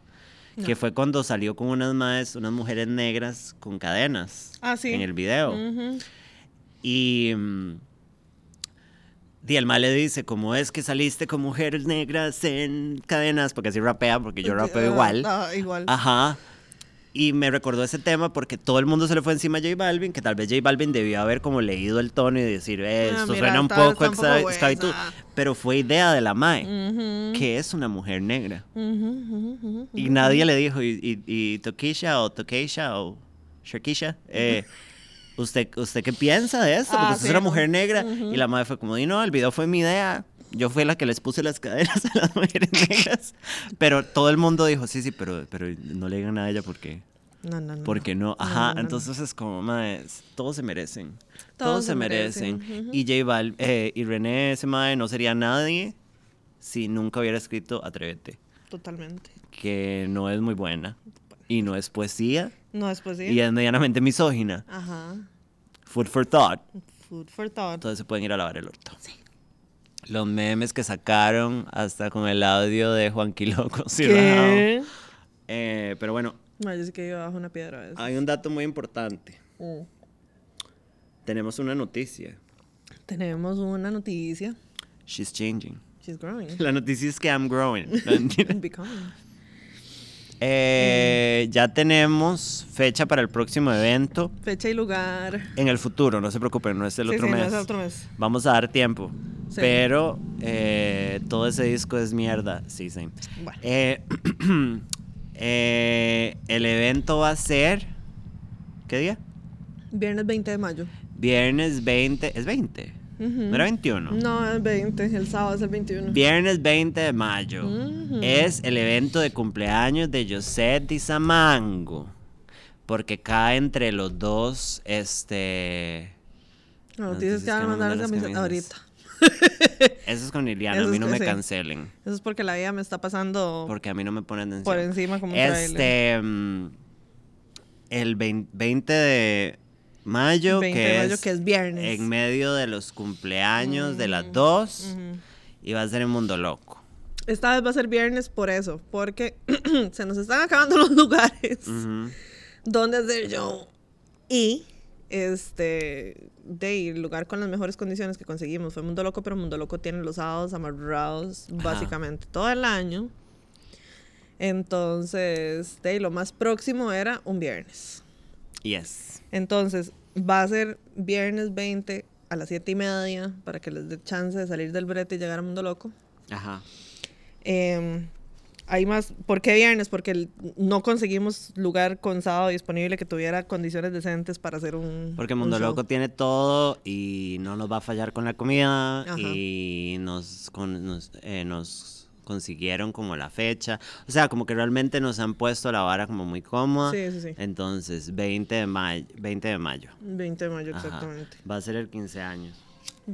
que fue cuando salió con unas maes, unas mujeres negras con cadenas Ah, sí. en el video. Ujú. Y mm, Y el mal le dice, ¿cómo es que saliste con mujeres negras en cadenas? Porque así rapea, porque yo rapeo igual. Ah, igual. Ajá. Y me recordó ese tema porque todo el mundo se le fue encima a J Balvin, que tal vez J Balvin debió haber como leído el tono y decir, eh, Ah, esto mira, suena un poco esclavitud. Pero fue idea de la Mae, Ujú, que es una mujer negra. ujú, ujú, ujú. Y nadie le dijo, y, y, y Tokisha o Tokisha o Shakisha, eh, ¿usted, ¿usted qué piensa de esto? Ah, Porque usted sí, es una mujer negra. Y la madre fue como, y no, el video fue mi idea. Yo fui la que les puse las caderas a las mujeres negras. Pero todo el mundo dijo, sí, sí, pero, pero no le digan nada a ella porque, No, no, no. porque no. Ajá, no, no. entonces es como, madre, todos se merecen. Todos Todos, se merecen. Y J Bal, eh, y René, ese madre, no sería nadie si nunca hubiera escrito Atrévete Totalmente. que no es muy buena y no es poesía No, después sí. y es medianamente misógina. Ajá. Food for thought. Food for thought. Entonces se pueden ir a lavar el orto. Los memes que sacaron hasta con el audio de Juan Quiloco. ¿Qué? Eh, pero bueno, No, yo sí que iba bajo una piedra a veces. hay un dato muy importante. Mm. Tenemos una noticia. Tenemos una noticia. She's changing. She's growing. La noticia es que I'm growing. And becoming. Eh, ya tenemos fecha para el próximo evento. Fecha y lugar. En el futuro, no se preocupen, no es el Sí, otro sí, no mes. es el otro mes. Vamos a dar tiempo. Sí. Pero eh, todo ese disco es mierda. Sí, sí. Bueno. Eh, el evento va a ser. ¿Qué día? Viernes 20 de mayo. Viernes 20. ¿Es 20? Ujú. ¿No era 21? No, es 20. El sábado es el 21. Viernes 20 de mayo. Es el evento de cumpleaños de José Di Samango. Porque cae entre los dos, este... No, tienes que noticias que mandar las camisas. ahorita. Eso es con Liliana, a mí no me sí. cancelen. Eso es porque la vida me está pasando Porque a mí no me ponen atención. por encima como un. Este, mm, el 20, 20 de mayo, 20 que, de mayo, es que es viernes. en medio de los cumpleaños de las dos, Ujú. y va a ser en Mundo Loco. Esta vez va a ser viernes por eso, porque se nos están acabando los lugares Ujú. donde hacer show. Y este de el lugar con las mejores condiciones que conseguimos fue Mundo Loco, pero Mundo Loco tiene los sábados amarrados básicamente todo el año. Entonces, de lo más próximo era un viernes. Yes. Entonces, va a ser viernes 20 a las 7 y media para que les dé chance de salir del brete y llegar a Mundo Loco. Ajá. Eh, hay más. ¿Por qué viernes? Porque no conseguimos lugar con sábado disponible que tuviera condiciones decentes para hacer un. Porque un Mundo. Loco tiene todo y no nos va a fallar con la comida Ajá. y nos, con- nos, eh, nos consiguieron como la fecha. O sea, como que realmente nos han puesto la vara como muy cómoda. Sí, sí, sí. Entonces, 20 de mayo. 20 de mayo. 20 de mayo, Ajá. exactamente. Va a ser el 15 años.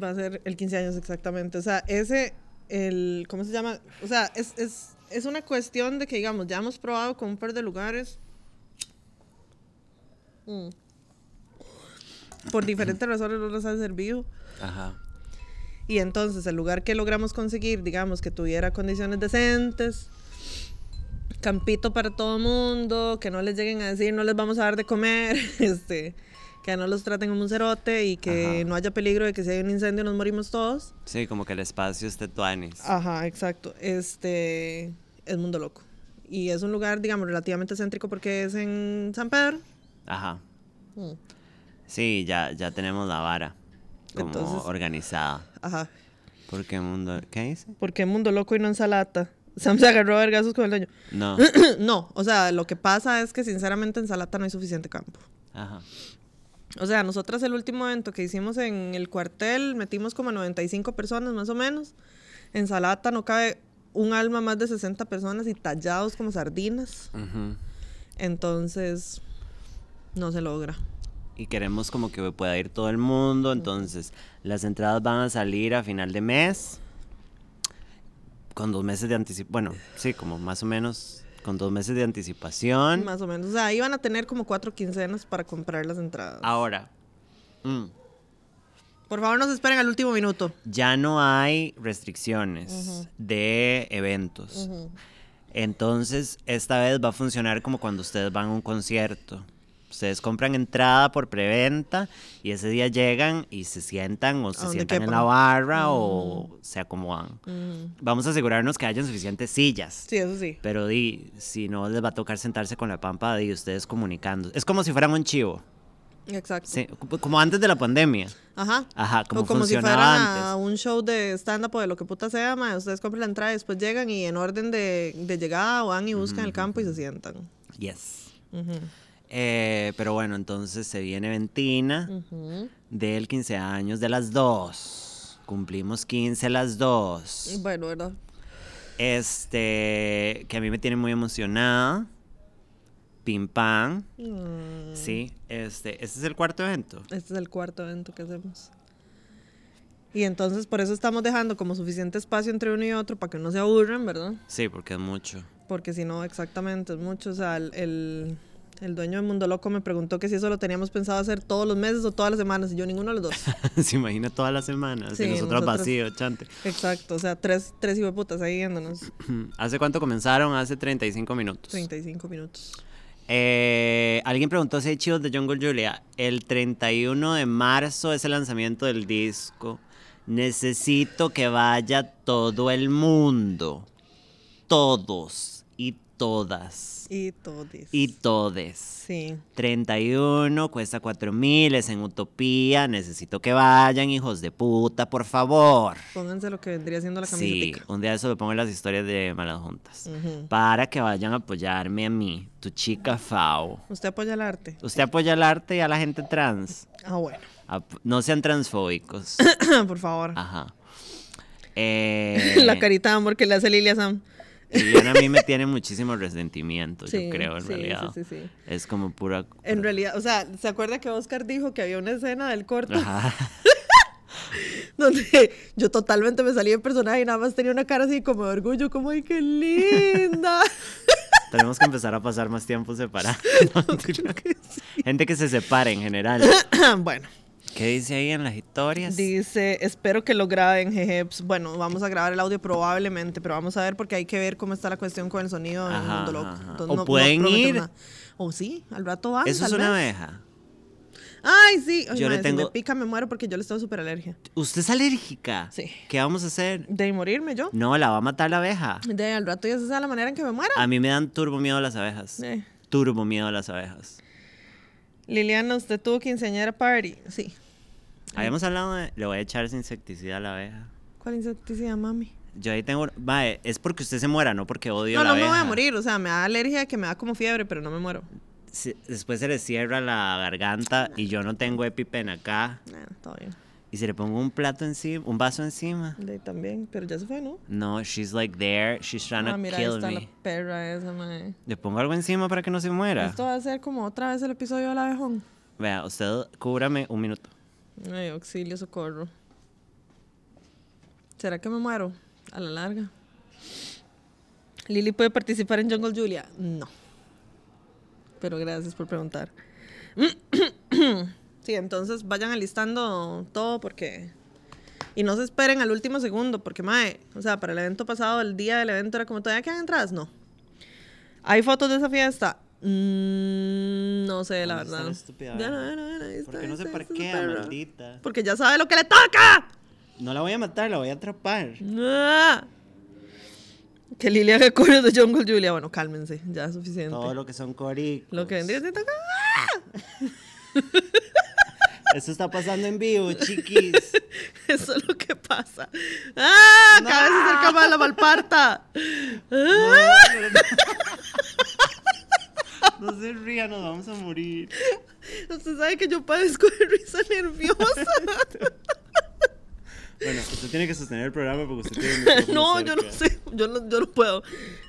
Va a ser el 15 años, exactamente. O sea, ese. El, ¿Cómo se llama? O sea, es, es, es una cuestión de que, digamos, ya hemos probado con un par de lugares. Mm. Por diferentes razones no nos han servido. Ajá. Y entonces el lugar que logramos conseguir, digamos, que tuviera condiciones decentes, campito para todo mundo, que no les lleguen a decir no les vamos a dar de comer, este, que no los traten como un cerote y que Ajá. no haya peligro de que si hay un incendio nos morimos todos. Sí, como que el espacio esté tuanis. Ajá, exacto. Este es Mundo Loco. Y es un lugar, digamos, relativamente céntrico porque es en San Pedro. Ajá. Mm. Sí, ya, ya tenemos la vara como Entonces- organizada. Ajá. Porque mundo... ¿Qué dice? Porque Mundo Loco y no Ensalata. Sam se agarró a vergazos con el dueño. No. no, o sea, lo que pasa es que sinceramente en Salata no hay suficiente campo. Ajá. O sea, nosotras el último evento que hicimos en el cuartel metimos como a 95 personas más o menos. En Salata no cabe un alma más de 60 personas y tallados como sardinas. Entonces, no se logra. Y queremos como que pueda ir todo el mundo, entonces las entradas van a salir a final de mes con dos meses de anticipación, bueno, sí, como más o menos con dos meses de anticipación. Más o menos. O sea, iban a tener como cuatro quincenas para comprar las entradas. Ahora, mm, Por favor, no se esperen al último minuto. ya no hay restricciones de eventos. Entonces, esta vez va a funcionar como cuando ustedes van a un concierto. Ustedes compran entrada por preventa y ese día llegan y se sientan o se sientan en la barra o se acomodan. Mm. Vamos a asegurarnos que hayan suficientes sillas. Sí, eso sí. Pero di, si no les va a tocar sentarse con la pampa de ustedes comunicando. Es como si fueran un chivo. Exacto. Sí, como antes de la pandemia. Ajá. Ajá, como, o como si funcionaba fuera antes. un show de stand-up o de lo que puta sea, ma, ustedes compran la entrada y después llegan y en orden de, de llegada van y buscan el campo y se sientan. Yes. Ujú. Eh, pero bueno, entonces se viene Ventina del 15 años de las dos. Cumplimos 15 las dos. Bueno, ¿verdad? Este, que a mí me tiene muy emocionada. Pim pam. Mm, Sí, este, este es el cuarto evento. Este es el cuarto evento que hacemos. Y entonces por eso estamos dejando como suficiente espacio entre uno y otro para que no se aburran, ¿verdad? Sí, porque es mucho. Porque si no, exactamente, es mucho. O sea, el, el, el dueño de Mundo Loco me preguntó que si eso lo teníamos pensado hacer todos los meses o todas las semanas. Y yo, ninguno de los dos. Se imagina todas las semanas. Sí, y nosotros nosotros- vacío, chante. Exacto. O sea, tres, tres putas ahí viéndonos. ¿Hace cuánto comenzaron? Hace 35 minutos. 35 minutos. Eh, alguien preguntó si hay chivos de Jungle Julia. El 31 de marzo es el lanzamiento del disco. Necesito que vaya todo el mundo. Todos todas. Y todis. Y todes. Sí. 31 cuesta 4 mil, es en Utopía. Necesito que vayan, hijos de puta, por favor. Pónganse lo que vendría siendo la Sí, camiseta. un día eso lo pongo en las historias de Malas Juntas. Para que vayan a apoyarme a mí, tu chica Fao. ¿Usted apoya el arte? Usted apoya el arte y a la gente trans. Ah, bueno. No sean transfóbicos. Por favor. Ajá. Eh, La carita de amor que le hace Lilia Sam. Liliana a mí me tiene muchísimo resentimiento, Sí, yo creo, en sí, realidad. Sí, sí, sí. Es como pura... En realidad, o sea, ¿se acuerda que Oscar dijo que había una escena del corto Ajá. donde yo totalmente me salí de personaje y nada más tenía una cara así como de orgullo, como ¡ay, qué linda! Tenemos que empezar a pasar más tiempo separados. Gente que se separe en general. bueno, ¿Qué dice ahí en las historias? dice, espero que lo graben, jeje. Pues, Bueno, vamos a grabar el audio probablemente, pero vamos a ver porque hay que ver cómo está la cuestión con el sonido en mundo loco. Entonces, O no- pueden ir. O sí, al rato van. Eso es una vez. abeja. Ay, sí. Ay, Yo le madre, Si tengo- me pica, me muero porque yo le estoy súper alergia. ¿Usted es alérgica? Sí. ¿Qué vamos a hacer? De morirme yo. No, la va a matar la abeja. De al rato ya se sabe la manera en que me muera. A mí me dan turbo miedo las abejas. Eh. Turbo miedo a las abejas. Liliana, ¿usted tuvo quinceañera party? Sí. Habíamos hablado de... Le voy a echar ese insecticida a la abeja. ¿Cuál insecticida, mami? Yo ahí tengo... Mae, es porque usted se muera, no porque odio No, la no me abeja. voy a morir. O sea, me da alergia que me da como fiebre, pero no me muero. Si- después se le cierra la garganta y yo no tengo EpiPen acá. Eh, todo bien. Y se le pongo un plato encima, un vaso encima. De también, pero ya se fue, ¿no? No, she's like there. She's trying Ah, to mira, ahí kill está me. la perra esa, mae. Le pongo algo encima para que no se muera. Esto va a ser como otra vez el episodio del abejón. Vea, usted cúbrame un minuto. Ay, auxilio, socorro. ¿Será que me muero? A la larga. ¿Lili puede participar en Jungle Julia? No. Pero gracias por preguntar. sí, entonces vayan alistando todo porque... Y no se esperen al último segundo, porque, mae, o sea, para el evento pasado, el día del evento era como, ¿todavía quedan entradas? No. ¿Hay fotos de esa fiesta? Mm, no sé, la ¿Dónde está verdad. estúpida Ya no, no, no, ahí está, ¿Por qué no se parquea, maldita? Porque ya sabe lo que le toca. No la voy a matar, la voy a atrapar. Ah. Que Lili haga de Jungle Julia. Bueno, cálmense, ya es suficiente. Todo lo que son coricos. Lo que vendría siendo. Eso está pasando en vivo, chiquis. Eso es lo que pasa. ¡Ah! Cada vez se acerca más la malparta. ¡Ah! No se ría, nos vamos a morir. Usted sabe que yo padezco de risa nerviosa. Bueno, usted tiene que sostener el programa porque usted tiene el No, yo no sé. Yo no, yo no puedo.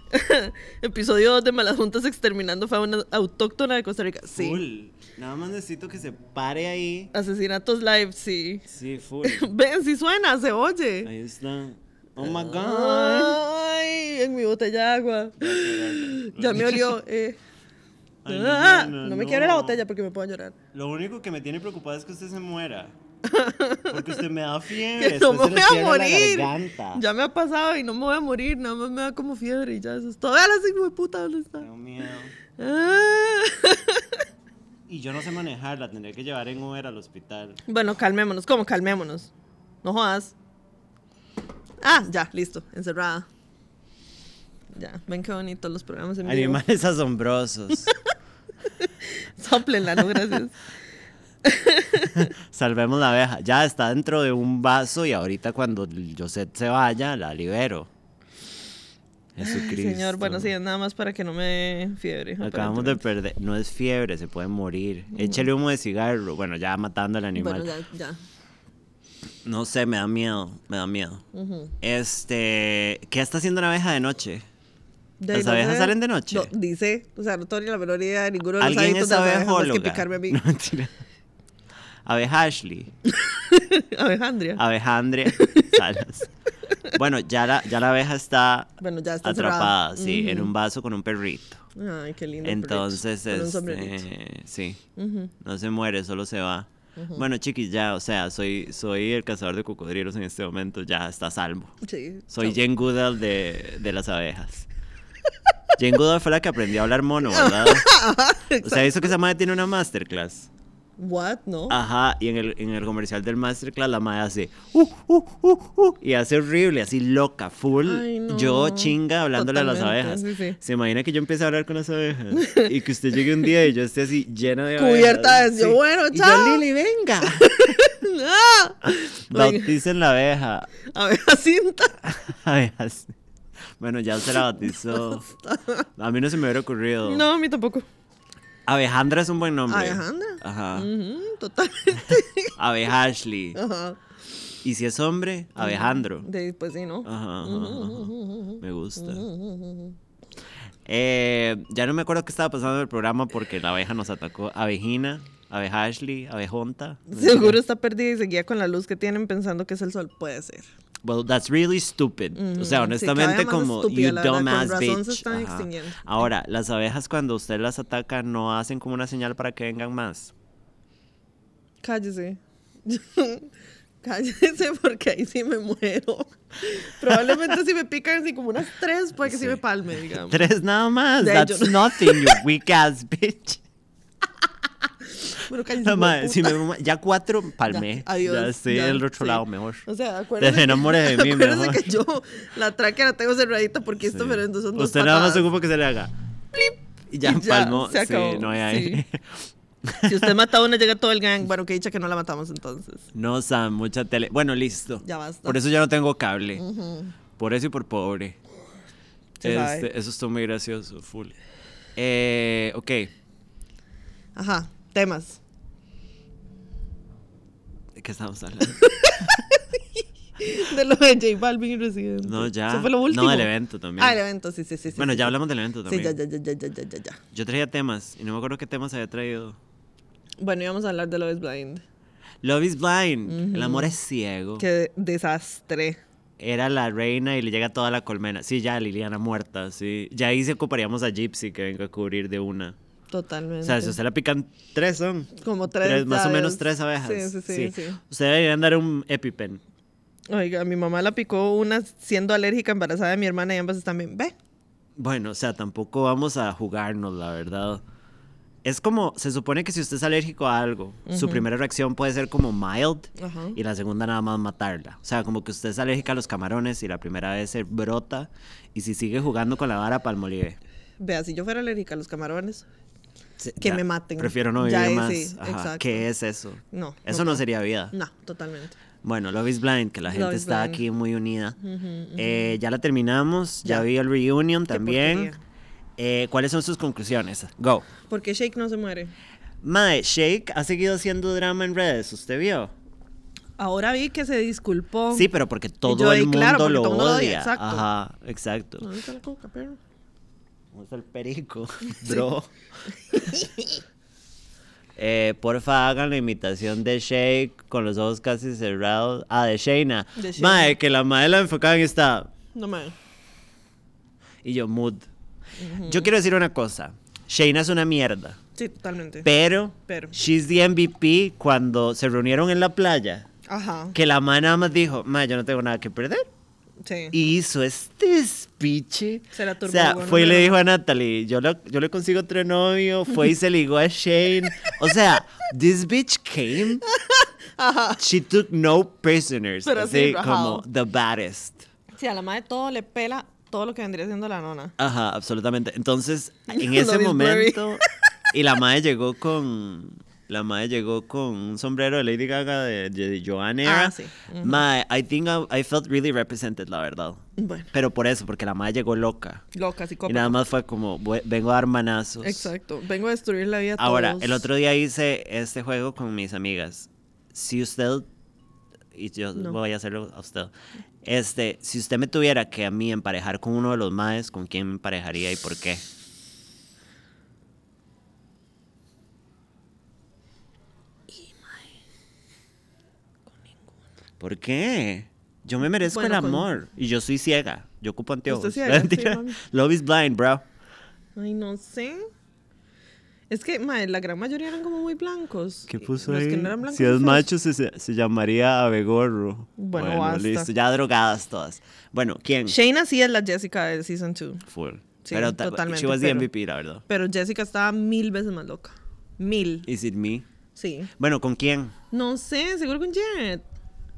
Episodio 2 de Malas Juntas exterminando fauna autóctona de Costa Rica. Sí. Full. Nada más necesito que se pare ahí. Asesinatos live, sí. Sí, full. Ven, si suena, se oye. Ahí está. Oh my god. Ay, en mi botella de agua. Ya me olió. eh. Ay, Ah, Liliana, no me no. quiebre la botella porque me puedo llorar. Lo único que me tiene preocupada es que usted se muera. Porque usted me da fiebre. Que no me voy a la morir. Ya me ha pasado y no me voy a morir. Nada más me da como fiebre y ya eso es todo. Vean así, de puta, ¿dónde está? Tengo miedo. Ah. Y yo no sé manejarla, tendría que llevar en Uber al hospital. Bueno, calmémonos. ¿Cómo? Calmémonos. No jodas. Ah, ya, listo. Encerrada. Ya, ven qué bonitos los programas en vivo. Animales asombrosos. Soplenla, no gracias. Salvemos la abeja. Ya está dentro de un vaso y ahorita cuando Josette se vaya, la libero. Jesucristo. Señor, bueno, sí, es nada más para que no me dé fiebre. Acabamos de perder. No es fiebre, se puede morir. Échale humo de cigarro. Bueno, ya matando al animal. Bueno, ya, ya. No sé, me da miedo. Me da miedo. Este. ¿Qué está haciendo una abeja de noche? De- ¿Las abejas salen de noche? no, dice, o sea, no tengo ni la menor idea de ninguno de los ¿Alguien hábitos es de abejas más que picarme a mí. No. Abeja Ashley. Abejandria. Abejandria Salas. Bueno, ya la, ya la abeja está Bueno, ya está atrapada, cerrada. sí, en un vaso con un perrito. Ay, qué lindo. Entonces, perrito, con un sombrerito. este, sí, Ujú. no se muere, solo se va. Bueno, chiquis, ya, o sea, soy, soy el cazador de cocodrilos en este momento, ya está salvo. Sí. Soy. Jane Goodall de, de las abejas. Jane Goodall fue la que aprendió a hablar mono, ¿verdad? O sea, hizo que esa madre tiene una masterclass. What? No. Ajá, y en el, en el comercial del masterclass la madre hace uh, uh, uh, uh, y hace horrible, así loca, full. Ay, no. Yo chinga hablándole a las Totalmente, abejas. sí, sí. Se imagina que yo empiece a hablar con las abejas y que usted llegue un día y yo esté así llena de Cubierta abejas. de- yo, bueno, Y chao. yo, Lili, venga. Oiga, Bauticen la abeja. abeja cinta. Abejas. Bueno, ya se la bautizó. A mí no se me hubiera ocurrido. No, a mí tampoco. Abejandra es un buen nombre. Abejandra. Ajá. Ujú, totalmente. Ashley. Ajá. Y si es hombre, Abejandro. De, pues sí, ¿no? Ajá, ajá, ajá. Me gusta. Eh, ya no me acuerdo qué estaba pasando en el programa porque la abeja nos atacó. Abejina, abeja Ashley, abejonta. Seguro está perdida y seguía con la luz que tienen pensando que es el sol. Puede ser. Well, that's really stupid. O sea, honestamente, sí, como you dumbass bitch. Ahora, las abejas cuando usted las ataca no hacen como una señal para que vengan más. Cállese. Cállese porque ahí sí me muero. Probablemente si me pican así como unas tres, puede que sí, Sí. me palme, digamos. Tres nada más. De That's nothing, you weak ass bitch. Bueno, de madre, si me- ya cuatro palmé. Ya, adiós, Ya estoy ya, del otro sí. lado mejor. O sea, acuérdese. Te enamores de mí, acuérdese mejor. que yo la tráquea la tengo cerradita porque esto Sí. pero entonces son dos Usted nada más se patadas. ocupa que se le haga. Plip, y ya, Y ya, palmó. se acabó, Sí, no hay. Si usted mata a una, llega todo el gang. Bueno, que dicha que no la matamos entonces. No, Sam, mucha tele. Bueno, listo. Ya basta. Por eso ya no tengo cable. Ujú. Por eso y por pobre. Se. Este, eso estuvo muy gracioso, full. Eh, ok. Ajá, temas. ¿De qué estamos hablando? De lo de J Balvin y Residente. No, ya. Eso fue lo último. No, del evento también. Ah, el evento, sí, sí, sí. sí, bueno, sí, ya sí. hablamos del evento Sí, también. ya, ya, ya, ya, ya, ya, ya. Yo traía temas y no me acuerdo qué temas había traído. Bueno, íbamos a hablar de Love is Blind. Love is blind. El amor es ciego. Qué desastre. Era la reina y le llega toda la colmena. Sí, ya, Liliana muerta, sí. Ya ahí se ocuparíamos a Gypsy que venga a cubrir de una. Totalmente. O sea, si usted la pican tres son. Como tres. más o menos tres abejas. Sí, sí, sí. sí. Usted debería dar un EpiPen. Oiga, mi mamá la picó una siendo alérgica embarazada de mi hermana y ambas están bien. Ve. Bueno, o sea, tampoco vamos a jugarnos, la verdad. Es como, se supone que si usted es alérgico a algo, su primera reacción puede ser como mild y la segunda nada más matarla. O sea, como que usted es alérgica a los camarones y la primera vez se brota y si sigue jugando con la vara, palmolive. Vea, si yo fuera alérgica a los camarones, Que ya, me maten. Prefiero no vivir más. sí, Ajá. ¿Qué es eso? no. Eso no sería vida. No, totalmente. Bueno, Love is Blind, que la gente está aquí muy unida. Eh, ya la terminamos, ya, Ya. vi el reunion Qué también. Eh, ¿Cuáles son sus conclusiones? Go. Porque Shake no se muere. Mae, Shake ha seguido haciendo drama en redes, ¿usted vio? Ahora vi que se disculpó. Sí, pero porque todo yo el mundo claro, lo todo mundo lo odia, odia. exacto. Ajá, exacto. ¿Dónde está el perico? Bro. eh, porfa, hagan la imitación de Shake con los ojos casi cerrados. Ah, de Shayna. De Shayna. Mae, que la madre la enfocaba y está. No me. Y yo, mood. Yo quiero decir una cosa. Shayna es una mierda. Sí, totalmente. Pero, Pero. she's the MVP cuando se reunieron en la playa. Ajá. Que la madre nada más dijo, mae, yo no tengo nada que perder. Sí. Y hizo este speech. Se la O turbó, sea, bueno, fue y le dijo a Natalie, yo, lo- yo le consigo otro novio, fue y se ligó a Shane. O sea, this bitch came, she took no prisoners. Pero así sí, como the baddest. Sí, a la madre todo le pela todo lo que vendría siendo la nona. Ajá, absolutamente. Entonces, en ese momento, y la madre llegó con, la madre llegó con un sombrero de Lady Gaga de, de era. Ah, sí. Mae, I think I, I felt really represented, la verdad. Bueno, Pero por eso, porque la madre llegó loca. loca, Y psicópata. nada más fue como, "Voy- vengo a dar manazos. Exacto. Vengo a destruir la vida a Ahora, todos. el otro día hice este juego con mis amigas. Si usted, y yo No. voy a hacerlo a usted, este, si usted me tuviera que a mí emparejar con uno de los maes, ¿con quién me emparejaría y por qué? ¿Por qué? Yo me merezco Bueno, el con- amor y yo soy ciega. Yo ocupo anteojos. Ciega, sí. Love is blind, bro. Ay, no sé. Es que, madre, la gran mayoría eran como muy blancos. ¿Qué puso los ahí? que no eran blancos si es macho se, se, llamaría Abegorro. Bueno, basta. listo. Ya drogadas todas. Bueno, ¿quién? Shayna sí es la Jessica de Season 2. Full. Sí, pero ta- totalmente, she was the pero- MVP, la verdad. Pero Jessica estaba mil veces más loca. Mil. Is it me? Sí. Bueno, ¿con quién? No sé, seguro con Jared.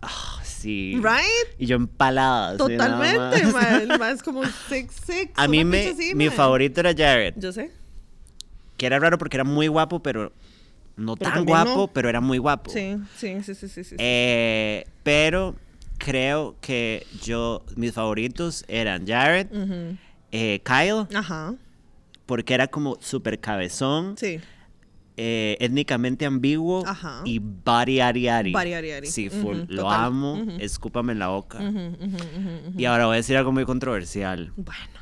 Ah, sí. Right? Y yo empalada. Totalmente, más. como sex, sex. A mí me, así, mi favorito era Jared. Yo sé. Que era raro porque era muy guapo, pero no Pero tan guapo, no. pero era muy guapo. Sí, sí, sí, sí, sí. sí. Eh, pero creo que yo, mis favoritos eran Jared, eh, Kyle, Ajá. porque era como súper cabezón, Sí. Eh, étnicamente ambiguo Ajá. y body ari ari. Body ari ari. Sí, full. Lo total. amo, escúpame en la boca. Y ahora voy a decir algo muy controversial. Bueno.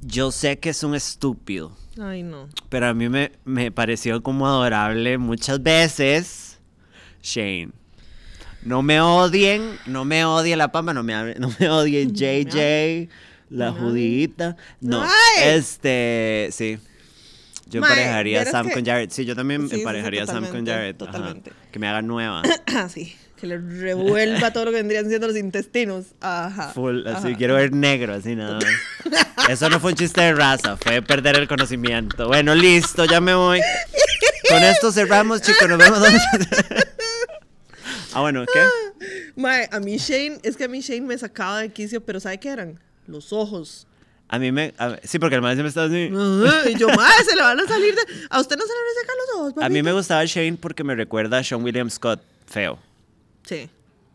Yo sé que es un estúpido, Ay, no. pero a mí me, me pareció como adorable muchas veces Shane. No me odien, no me odie la pampa, no me, no me odie JJ, la judita. No, este, sí. Yo Mae, emparejaría a Sam que- con Jared. Sí, yo también Sí, sí, sí, emparejaría a Sam con totalmente, Jared. Ajá. totalmente. Que me haga nueva. Sí. Que le revuelva todo lo que vendrían siendo los intestinos. Ajá. Full, así, ajá. quiero ver negro, así nada más. Eso no fue un chiste de raza, fue perder el conocimiento. Bueno, listo, ya me voy. Con esto cerramos, chicos, nos vemos. ah, bueno, ¿qué? Mae, a mí Shane, es que a mí Shane me sacaba de quicio, pero ¿sabe qué eran? Los ojos. A mí me... a- sí, porque el maestro me está así. Ajá, Y yo, mae, se le van a salir de... A usted no se le van a sacar los ojos, A mí me gustaba Shane porque me recuerda a Sean William Scott, feo. Sí.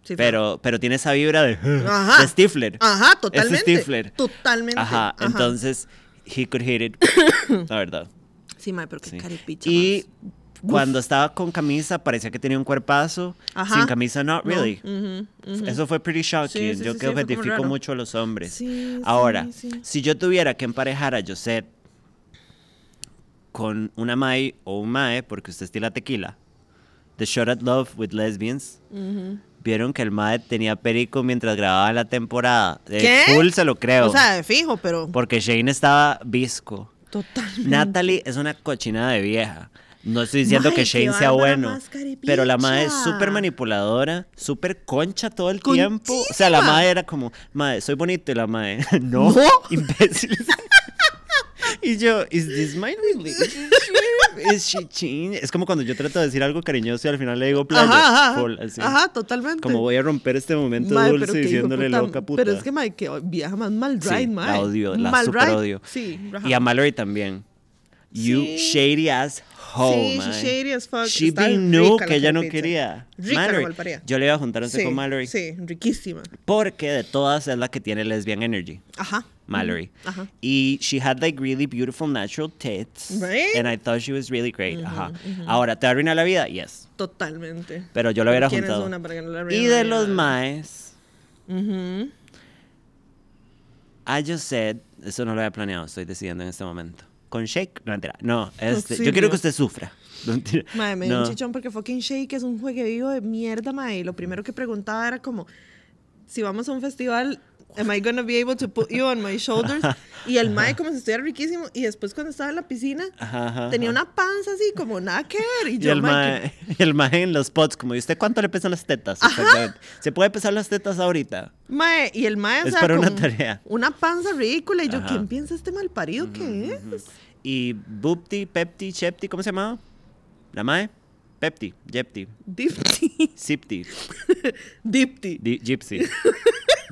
sí Pero, pero tiene esa vibra de, Ajá. de Stifler. Ajá, Es totalmente. Stifler. Totalmente. Ajá, entonces, he could hit it. La verdad. Sí, mae, pero qué Sí. caripicha. Y más. Cuando estaba con camisa parecía que tenía un cuerpazo. Ajá. Sin camisa, not No, really. ujú, ujú. Eso fue pretty shocking. Sí, sí, Yo sí, que raro. mucho a los hombres. Ahora, si yo tuviera que emparejar a Josette con una Mae o un Mae, porque usted estila tequila, The Shot at Love with Lesbians, Ujú. vieron que el Mae tenía perico mientras grababa la temporada. ¿Qué? Full se lo creo. O sea, de fijo, pero... porque Shane estaba visco. Totalmente. Natalie es una cochinada de vieja. No estoy diciendo que Shane sea bueno, pero la madre es súper manipuladora, súper concha todo el tiempo. O sea, la madre era como, madre, soy bonito y la madre, no, No. imbécil. y yo, ¿is this my relationship? ¿Is she? Es como cuando yo trato de decir algo cariñoso y al final le digo playa. Ajá, ajá. full, así. Ajá, totalmente. Como voy a romper este momento dulce diciéndole puta. loca puta. Pero es que, mae, que vieja más mal Sí, ride, mae. la odio, la Mal super ride. odio. Sí. Y a Mallory también. You Sí. shady ass hoe, Sí, she mae. shady as fuck. She Está being new rica la que ella no quería. Rica la Mallory. malparida. Yo le iba a juntar Sí, con Mallory. Sí, riquísima. Porque de todas es la que tiene lesbian energy. Ajá. Mallory. Ajá. Y she had like really beautiful natural tits. Right? And I thought she was really great. Ajá. Ahora, ¿te arruina la vida? Yes. Totalmente. Pero yo lo hubiera ¿Quién es juntado. una para que no le y de los maes, Ujú. I just said, eso no lo había planeado, estoy decidiendo en este momento. Con Shake, no mentira. No, este, yo quiero que usted sufra. No. Mae, me dio No. un chichón porque fucking Shake es un juegue vivo de mierda, mae. Y lo primero que preguntaba era como, si vamos a un festival, Am I gonna be able to put you on my shoulders? Y el mae como si estuviera riquísimo. Y después cuando estaba en la piscina, Ajá, ajá, tenía ajá. una panza así como nada que ver. Y Y yo, el mae, y el mae en los pots, como, ¿y usted cuánto le pesan las tetas? Exactamente. ¿Se puede pesar las tetas ahorita? que- mae, y el mae, o Es sea, para una tarea. Una panza ridícula. Y yo. ¿quién piensa este mal parido que es? Y Bupti, Pepti, Chepti, ¿cómo se llamaba? ¿La mae? Pepti, Jepti, Dipti. Sipti, Dipti. Di- Gypsy.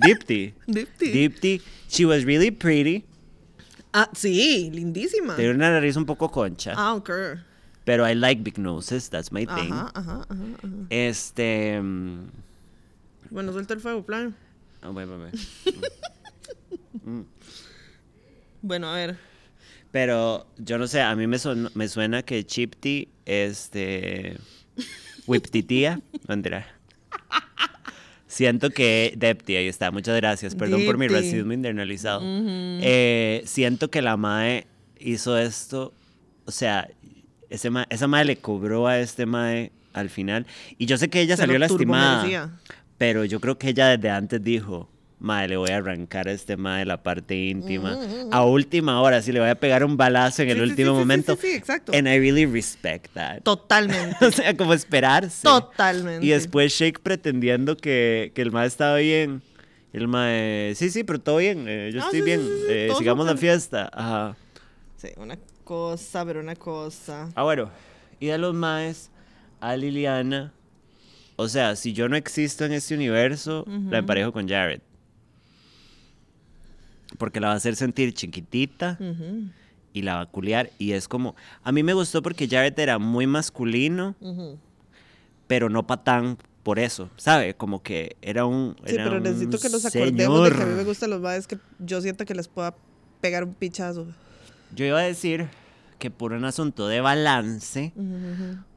Dipti. Dipti. Dipti. She was really pretty. Ah, sí, lindísima. Tenía una nariz un poco concha. Ah, ok. Pero I like big noses, that's my thing. Ajá, ajá, ajá, ajá. Este. mm, Bueno, suelta el fuego, plan. ah, bueno, bueno. Bueno, a ver. Pero yo no sé, a mí me, son- me suena que Chipti, este. Whiptitía. Mentira. Siento que. Depti, ahí está. Muchas gracias. Perdón por mi racismo internalizado. Eh, siento que la Mae hizo esto. O sea, ese mae- esa Mae le cobró a este Mae al final. Y yo sé que ella Se salió lastimada. Pero yo creo que ella desde antes dijo. Mae, le voy a arrancar a este mae la parte íntima. A última hora, sí, le voy a pegar un balazo en el Sí, sí, último sí, sí, momento. sí, sí, exacto. And I really respect that. Totalmente. o sea, como esperarse. Totalmente. Y después Shake pretendiendo que, que el mae estaba bien. El mae, sí, sí, pero todo bien, eh, yo Ah, estoy sí, bien, sí, sí, sí, eh, sigamos la fiesta. Ajá. Sí, una cosa, pero una cosa. Ah, bueno, y de los maes a Liliana. O sea, si yo no existo en este universo, la emparejo con Jared. Porque la va a hacer sentir chiquitita y la va a culiar. Y es como. A mí me gustó porque Jared era muy masculino, pero no patán por eso, ¿sabe? Como que era un. Sí, era pero necesito que nos acordemos de que a mí me gustan los bares que yo siento que les pueda pegar un pichazo. Yo iba a decir que por un asunto de balance,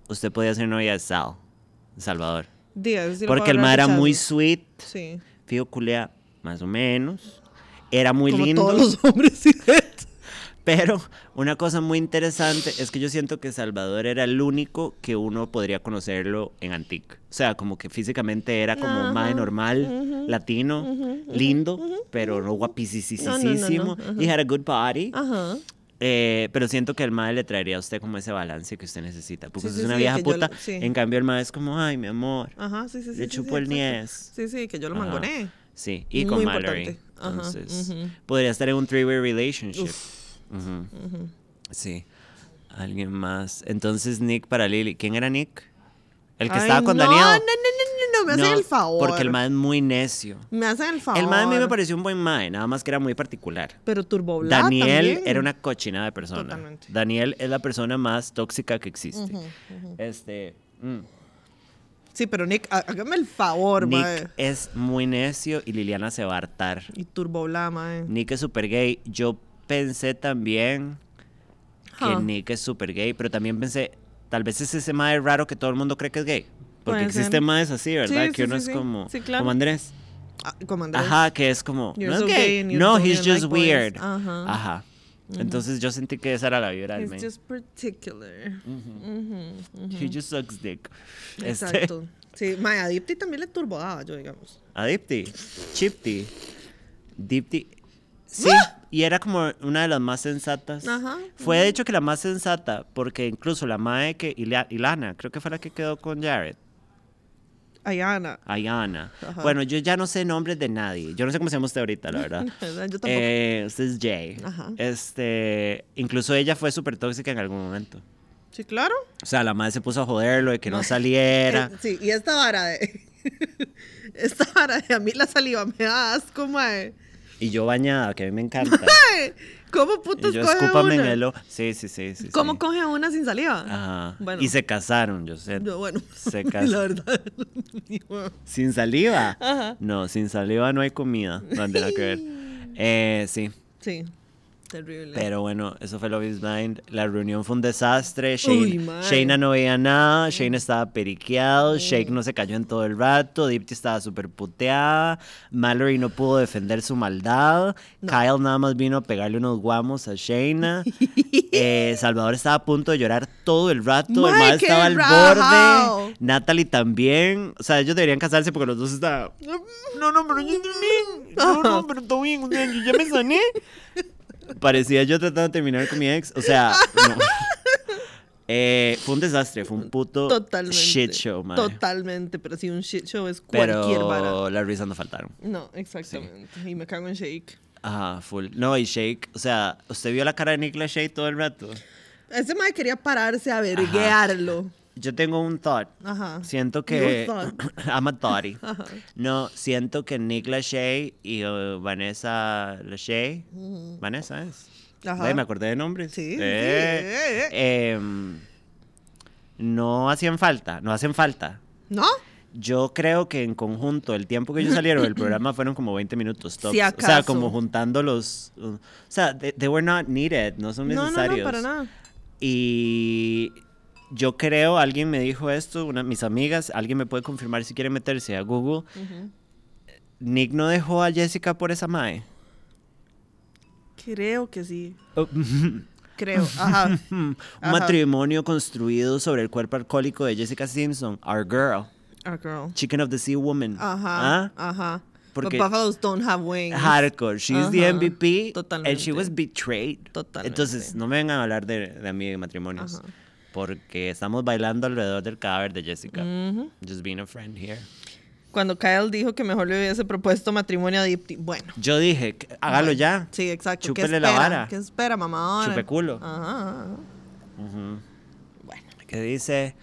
usted podía ser novia de Sal, Salvador. Díaz, sí le Porque el mae era muy sweet. Sí. Fijo culea, más o menos. Era muy Como lindo. todos los hombres. Pero una cosa muy interesante es que yo siento que Salvador era el único que uno podría conocerlo en Antique. O sea, como que físicamente era como un mae normal, latino, lindo, pero no guapísimo. No. He had a good body. Eh, pero siento que el mae le traería a usted como ese balance que usted necesita. Porque Sí, es una sí, vieja puta. lo- sí. En cambio, el mae es como, ay, mi amor. Ajá, sí, sí. Le chupo el niés. Sí, sí, que yo lo mangoné. Sí, y con. Mallory. Ajá, Entonces, podría estar en un three-way relationship. Sí. Alguien más. Entonces, Nick para Lily. ¿Quién era Nick? El que Ay, estaba con no, Daniel. No, no, no, no, no, me hacen No, el favor. Porque el man es muy necio. Me hacen el favor. El man a mí me pareció un buen mae, nada más que era muy particular. Pero Turboblá Daniel también. era una cochina de persona. Totalmente. Daniel es la persona más tóxica que existe. Este. mm. Sí, pero Nick, há- hágame el favor, Nick mae. es muy necio y Liliana se va a hartar. Y Turboblá, mae. Nick es super gay. Yo pensé también que Huh. Nick es super gay, pero también pensé, tal vez es ese mae raro que todo el mundo cree que es gay. Porque Puede existen ser. maes así, ¿verdad? Sí, que sí, uno sí, es como, Sí, claro. como Andrés. Ah, como Andrés. Ajá, que es como, You're no so es gay gay. No, he's just like boys. weird. Ajá. Entonces yo sentí que esa era la vibra del It's just particular. Ujú. He just sucks dick. Este, Exacto. Sí, mae, a Dipti también le turbodaba, yo digamos. a Dipti, Chipti, Dipti. Sí, y era como una de las más sensatas. Ajá, Fue de hecho que la más sensata, porque incluso la mae que Ila- Ilana, creo que fue la que quedó con Jared, Ayana. Ayana. Ajá. Bueno, yo ya no sé nombres de nadie. Yo no sé cómo se llama usted ahorita, la verdad. Yo tampoco. Eh, usted es Jay. Ajá. Este, incluso ella fue súper tóxica en algún momento. sí, claro. O sea, la madre se puso a joderlo de que no saliera. Eh, sí, y esta vara de. esta vara de a mí la saliva me da asco, mae. Y yo bañada, que a mí me encanta. ¿Cómo putos y yo coge escúpame en una? el ojo. Sí, sí, sí, sí. ¿Cómo sí. coge una sin saliva? Ajá. Bueno. Y se casaron, yo sé. Yo, bueno, Se la casaron. verdad. ¿Sin saliva? Ajá. No, sin saliva no hay comida. No nada que ver. Eh, sí. sí. Terrible. Pero bueno, eso fue Love is Blind. La reunión fue un desastre. Shayna no veía nada. Shane estaba periqueado. Shake no se cayó en todo el rato. Dipti estaba súper puteada. Mallory no pudo defender su maldad. Kyle nada más vino a pegarle unos guamos a Shayna. Eh, Salvador estaba a punto de llorar todo el rato. el qué estaba al rajao. borde. Natalie también. O sea, ellos deberían casarse porque los dos estaban. No, no, pero yo bien. No, no, pero todo bien. O sea, yo ya me sané. Parecía yo tratando de terminar con mi ex. O sea, no. Eh, fue un desastre, fue un puto Totalmente. shit show, man. Totalmente, pero sí, un shit show es cualquier vara. Pero las risas no faltaron. No, exactamente. Y me cago en Shake. Ajá, full. No, y Shake, o sea, ¿usted vio la cara de Nicolas Shake todo el rato? Ese mae quería pararse a verguearlo. Yo tengo un thought. Ajá. Siento que. Thought. I'm a thoughty. No, siento que Nick Lachey y uh, Vanessa Lachey. Vanessa es. Ajá. Me acordé de nombres. Sí, sí, Eh, em, no hacían falta, no hacen falta. ¿No? Yo creo que en conjunto, el tiempo que ellos salieron del programa fueron como 20 minutos tops. Si o sea, como juntando los. uh, o sea, they, they were not needed, no son No, no, necesarios. no, para nada. Y yo creo, alguien me dijo esto, una, mis amigas, alguien me puede confirmar si quiere meterse a Google. Nick no dejó a Jessica por esa mae. Creo que sí. Oh, Creo. Ajá. un Ajá. matrimonio construido sobre el cuerpo alcohólico de Jessica Simpson, our girl, Our girl. Chicken of the Sea Woman. Ajá. ¿Ah? Ajá. Porque- But buffaloes don't have wings. Hardcore. She's the. MVP. And Totalmente. she was betrayed. Totalmente. Entonces, no me vengan a hablar de, de a mí de matrimonios. Ajá. Porque estamos bailando alrededor del cadáver de Jessica. Just being a friend here. Cuando Kyle dijo que mejor le hubiese propuesto matrimonio a Dipti. Bueno. Yo dije, hágalo ya. Sí, exacto. ¿Qué Chúpele la vara. ¿Qué espera, mamá? Chupe culo. Ajá. Ujú. Bueno. Que dice,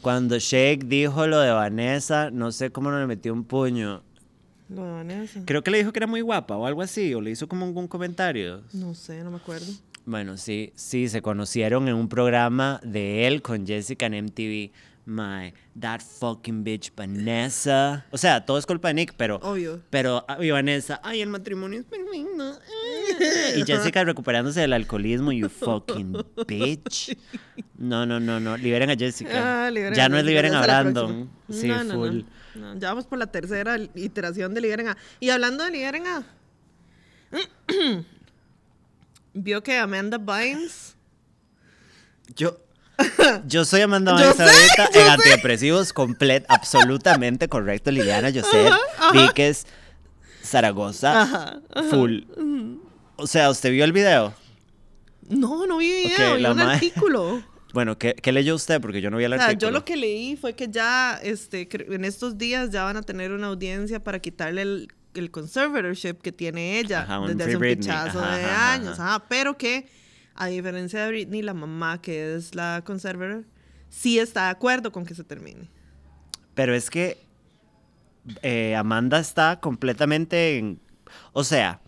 cuando Shake dijo lo de Vanessa, no sé cómo no le metió un puño. Lo de Vanessa. Creo que le dijo que era muy guapa o algo así, o le hizo como algún comentario. No sé, no me acuerdo. Bueno, sí, sí, se conocieron en un programa de él con Jessica en MTV. My, that fucking bitch Vanessa. O sea, todo es culpa de Nick, pero. Obvio. Pero, ah, y Vanessa, ay, el matrimonio es perfecto. Y Jessica recuperándose del alcoholismo, you fucking bitch. No, no, no, no. Liberen a Jessica. Ah, liberen ya a no es liberen a Brandon. Sí, No, no, full. No, ya vamos por la tercera iteración de Liberen A. Y hablando de Liberen A, vio que Amanda Bynes. Yo, yo soy Amanda Yo Bynes sé, ahorita yo en sé. antidepresivos, complet, absolutamente correcto. Liliana Joseph, Víquez, Zaragoza, Ajá, full. O sea, ¿usted vio el video? No, no vi Ok, video, vi un artículo. Bueno, ¿qué, qué leyó usted? Porque yo no vi el O sea, artículo. yo lo que leí fue que ya este, en estos días ya van a tener una audiencia para quitarle el, el conservatorship que tiene ella Ajá, desde hace un pichazo Ajá, de años. ajá. pero que, a diferencia de Britney, la mamá, que es la conservator, sí está de acuerdo con que se termine. Pero es que eh, Amanda está completamente en... O sea,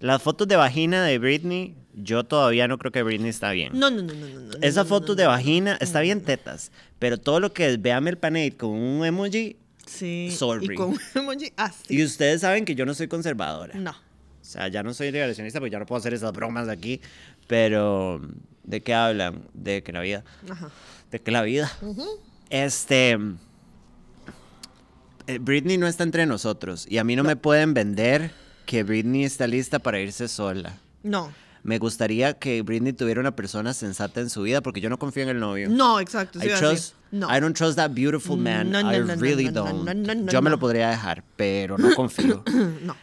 las fotos de vagina de Britney, yo todavía no creo que Britney está bien. No, no, no, no, no. no, Esa no, no, foto no, de vagina está bien tetas, pero todo lo que es véame el panade con un emoji, Sí. Sorry. Y con un emoji así. y ustedes saben que yo no soy conservadora. No. O sea, ya no soy liberacionista porque ya no puedo hacer esas bromas aquí, pero ¿de qué hablan? De que la vida, Ajá. de que la vida. Este eh, Britney no está entre nosotros y a mí no, me pueden vender que Britney está lista para irse sola. No. Me gustaría que Britney tuviera una persona sensata en su vida porque yo no confío en el novio. No, exacto. I trust, No. I don't trust that beautiful man. No, no, I really don't. no, no, no, Yo me lo podría dejar, pero no confío. no.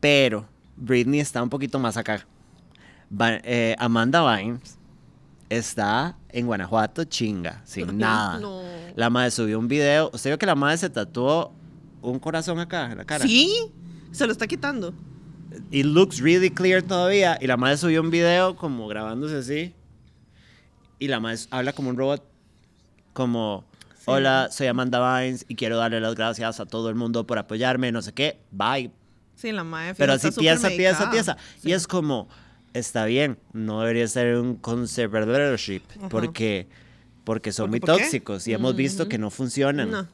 pero Britney está un poquito más acá. Va- eh, Amanda Bynes está en Guanajuato, chinga, sin nada. no. La madre subió un video. ¿Usted vio que la madre se tatuó un corazón acá en la cara? Sí, se lo está quitando. It looks really clear todavía. Y la madre subió un video como grabándose así. Y la madre habla como un robot. Como, hola, soy Amanda Bynes y quiero darle las gracias a todo el mundo por apoyarme, no sé qué. Bye. Sí, la madre. Pero así súper piensa, medicada. piensa. Y es como, está bien, no debería ser un conservatorship. Ajá. Porque, porque son ¿Por- muy por qué? tóxicos y hemos visto que no funcionan. No.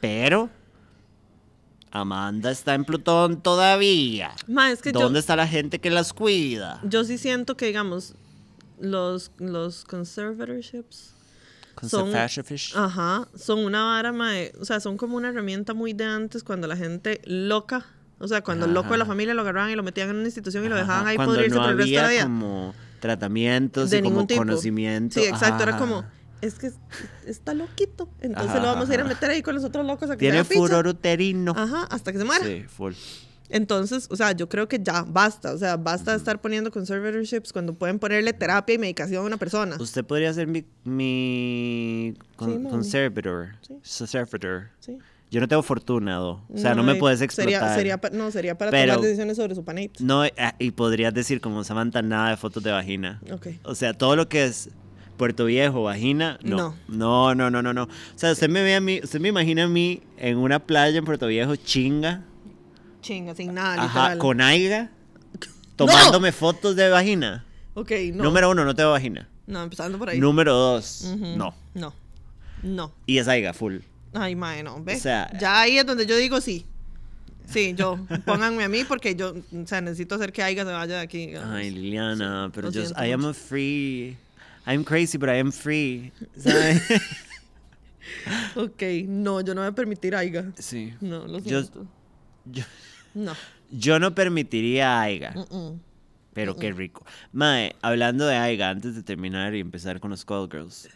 Pero Amanda está en Plutón todavía. Ma, es que yo- ¿Dónde está la gente que las cuida? Yo sí siento que, digamos, los, los conservatorships son, ajá, son una vara, mae, o sea, son como una herramienta muy de antes cuando la gente loca, o sea, cuando el loco de la Ajá. familia lo agarraban y lo metían en una institución y lo Ajá, dejaban ahí cuando podrirse no por el resto de la vida. como tratamientos de y como tipo. conocimiento. Sí, exacto, era Ajá. como, es que es- está loquito, entonces Ajá, lo vamos a ir a meter ahí con los otros locos a que Tiene furor uterino. Ajá, hasta que se muera. Sí, full. Entonces, o sea, yo creo que ya basta. O sea, basta de estar poniendo conservatorships cuando pueden ponerle terapia y medicación a una persona. Usted podría ser mi, mi con- Sí, mami. conservator. Sí. Conservator. Sí. Yo no tengo fortuna, do. O sea, no, me puedes explotar. sería pa- no, sería para Pero- tomar decisiones sobre su panate. No, eh, y podrías decir como Samantha, nada de fotos de vagina. Ok. O sea, todo lo que es Puerto Viejo, vagina, no. No. No, no, no, no. O sea, usted me ve a mí, usted me imagina a mí en una playa en Puerto Viejo, chinga, Chinga, sin nada, ajá, literal. con aiga, tomándome fotos de vagina. Ok, no. Número uno, no tengo vagina. No, empezando por ahí. Número dos, no. No. No. Y es aiga, full. Ay, mae, no. O sea- ya ahí es donde yo digo sí. Sí, yo. Pónganme a mí porque yo, o sea, necesito hacer que Aiga se vaya de aquí. digamos. Ay, Liliana, pero yo, I am a free. I'm crazy, but I am free. ¿sabe? Ok, no, yo no voy a permitir Aiga. sí. No, lo Yo, siento. yo, No. yo no permitiría aiga. Pero qué rico. Mae, hablando de Aiga, antes de terminar y empezar con los Call Girls.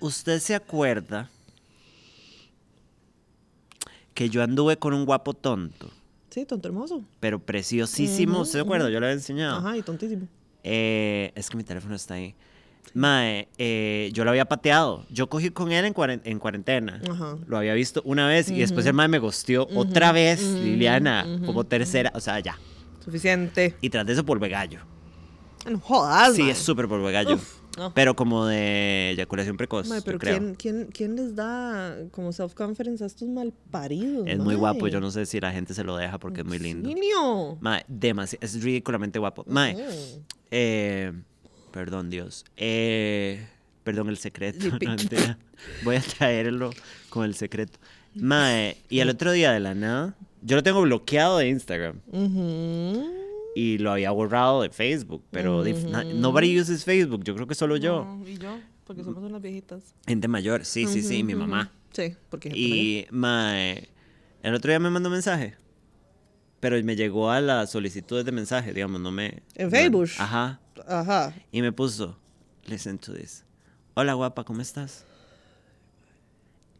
¿Usted se acuerda que yo anduve con un guapo tonto, Sí, tonto hermoso. pero preciosísimo? ¿Usted se acuerda? Yo lo había enseñado. Ajá, y tontísimo. Eh, es que mi teléfono está ahí. Mae, eh, yo lo había pateado. Yo cogí con él en, cuaren- en cuarentena. Ajá. Lo había visto una vez y después el mae me gosteó otra vez, Liliana, como tercera, o sea, ya. Suficiente. Y tras de eso, polvo gallo. No jodas, Sí, mae. es súper polvo gallo. Uf, no. Pero como de eyaculación precoz, Mae, yo pero creo. ¿quién, quién, quién les da como self-confidence a estos malparidos? Es muy guapo, mae? yo no sé si la gente se lo deja porque es muy lindo. Niño. Mae, demasiado, es ridículamente guapo. Mae, eh, perdón Dios, eh, perdón el secreto. No. Voy a traerlo con el secreto. Mae, y el otro día de la nada, yo lo tengo bloqueado de Instagram Ujú. y lo había borrado de Facebook, pero dif- na- nobody uses Facebook, yo creo que solo yo. No, y yo, porque somos unas viejitas. Gente mayor, sí, sí, sí, mi mamá. Sí, porque Y mae, el otro día me mandó un mensaje. Pero me llegó a las solicitudes de mensaje, digamos, no me. ¿En no- Facebook? Ajá. Ajá. Y me puso, listen to this. Hola guapa, ¿cómo estás?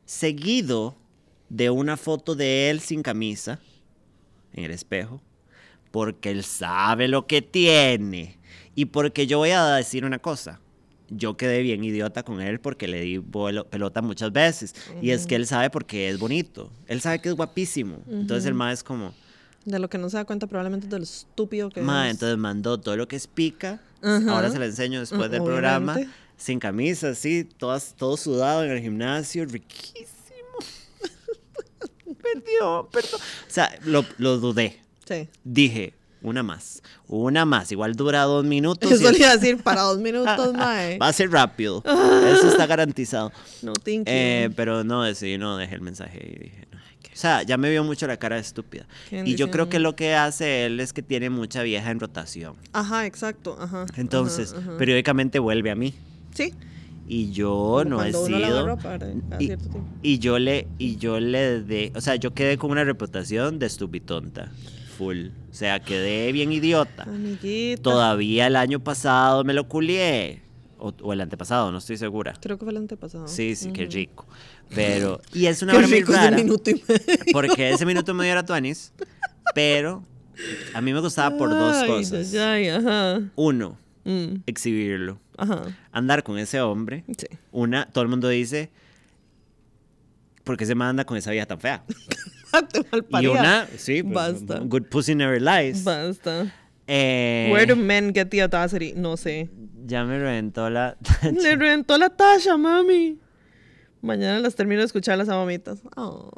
Seguido de una foto de él sin camisa en el espejo. Porque él sabe lo que tiene. Y porque yo voy a decir una cosa. Yo quedé bien idiota con él porque le di pelota muchas veces. Y es que él sabe porque es bonito. Él sabe que es guapísimo. Entonces el más es como, De lo que no se da cuenta probablemente de lo estúpido que Ma, es. entonces mandó todo lo que es pica. Ahora se lo enseño después del programa. Sin camisa, así, todas, todo sudado en el gimnasio, riquísimo. perdón, perdón. O sea, lo, lo dudé. Sí. Dije, una más, una más. Igual dura dos minutos. Eso le iba a decir para dos minutos, mae. Va a ser rápido. Eso está garantizado. No, thank you. Eh, pero no, decidí no, dejé el mensaje y dije, sea, ya me vio mucho la cara de estúpida. Y yo creo que lo que hace él es que tiene mucha vieja en rotación. Ajá, exacto. Ajá. Entonces, ajá, ajá. periódicamente vuelve a mí. Sí. Y yo Como no he sido. y, yo le, y yo le de, o sea, yo quedé con una reputación de estupitonta. Full. O sea, quedé bien idiota. Amiguita. Todavía el año pasado me lo culié. O, o el antepasado, no estoy segura. Creo que fue el antepasado. Sí, sí, qué rico. Pero, y es una Qué hora muy rico ese rara. minuto y medio. Porque ese minuto me dio era tuanis. Pero a mí me gustaba por dos Ay, cosas. ay, ajá. Uno, Mm, exhibirlo. Ajá. Andar con ese hombre. Sí. Una, todo el mundo dice, ¿por qué se manda con esa vieja tan fea? Te Y una, sí, pues, Basta. good pussy never lies. Basta. Eh, Where do men get the audacity? No sé. ya me reventó la... Le reventó la tasha, mami. Mañana las termino de escuchar las mamitas. Oh,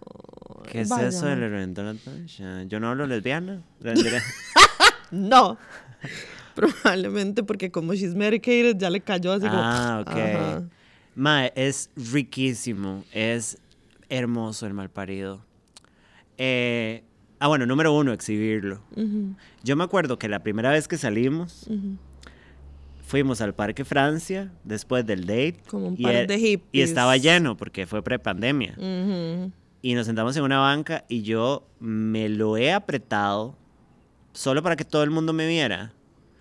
¿Qué es vaya, eso de reventó la tacha? Yo no hablo lesbiana. No. Probablemente porque como she's medicated ya le cayó así como. ah, ok. Mae, es riquísimo. Es hermoso el malparido. Eh, ah, bueno, número uno, exhibirlo. Yo me acuerdo que la primera vez que salimos. Fuimos al Parque Francia después del date. Como un y par e- de Y hippies. estaba lleno porque fue prepandemia. Ujú. Y nos sentamos en una banca y yo me lo he apretado solo para que todo el mundo me viera.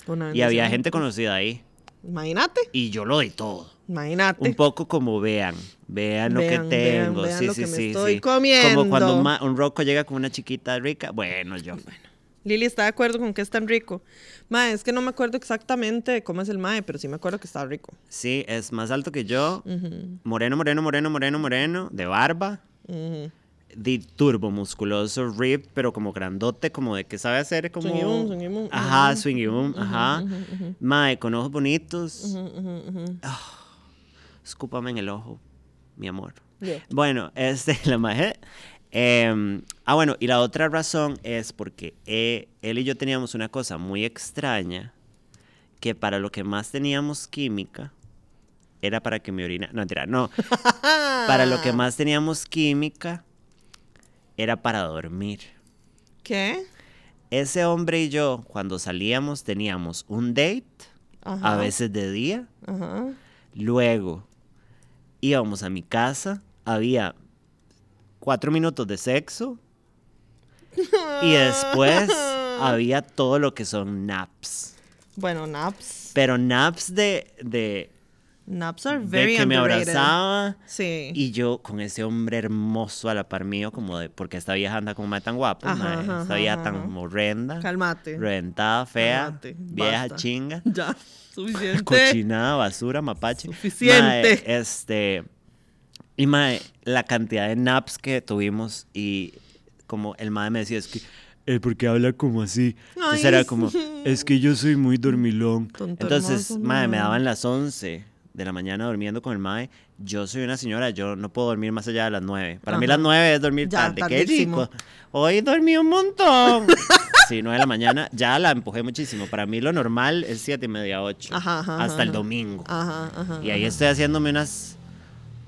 Una Y había gente conocida ahí. Imagínate, Y yo lo di todo. imagínate. Un poco como vean, vean lo que tengo. vean sí, lo sí, que me sí, estoy sí. comiendo. Como cuando un, roco llega con una chiquita rica. Bueno, yo. Lili está de acuerdo con que es tan rico. Mae, es que no me acuerdo exactamente cómo es el mae, pero sí me acuerdo que está rico. Sí, es más alto que yo. Moreno, moreno, moreno, moreno, moreno. De barba. De turbo musculoso, rip, pero como grandote, como de que sabe hacer como. Swingy boom, swingy boom, Ajá, swingy boom, ajá. Mae, con ojos bonitos. Ujú. Escúpame en el ojo, mi amor. Yeah. Bueno, este, la maje. Em, ah, bueno, y la otra razón es porque eh, él y yo teníamos una cosa muy extraña, que para lo que más teníamos química, era para que me orina. No, mentira, no. para lo que más teníamos química, era para dormir. ¿Qué? Ese hombre y yo, cuando salíamos, teníamos un date, Ajá. a veces de día, Ajá. Luego íbamos a mi casa, había cuatro minutos de sexo y después había todo lo que son naps. Bueno, naps. Pero naps de, de, Naps are de very que me abrazaba Sí. y yo con ese hombre hermoso a la par mío, como de, porque esta vieja anda como mae tan guapa, Ajá, esta vieja ajá, tan horrenda, Cálmate. reventada, fea, Cálmate, vieja basta. chinga. Ya, suficiente. cochinada, basura, mapache. Suficiente. Mae, este. Y mae, la cantidad de naps que tuvimos y como el mae me decía, es que. Eh, porque habla como así. Entonces Ay, era como, es que yo soy muy dormilón. Tonto Entonces, hermoso, mae, me daban las 11 de la mañana durmiendo con el mae. Yo soy una señora, yo no puedo dormir más allá de las 9. Para mí las 9 es dormir Ya, tarde. Qué rico. Hoy dormí un montón. sí, 9 de la mañana. Ya la empujé muchísimo. Para mí lo normal es 7 y media, 8. Ajá, ajá, hasta el domingo. Y ahí estoy haciéndome unas,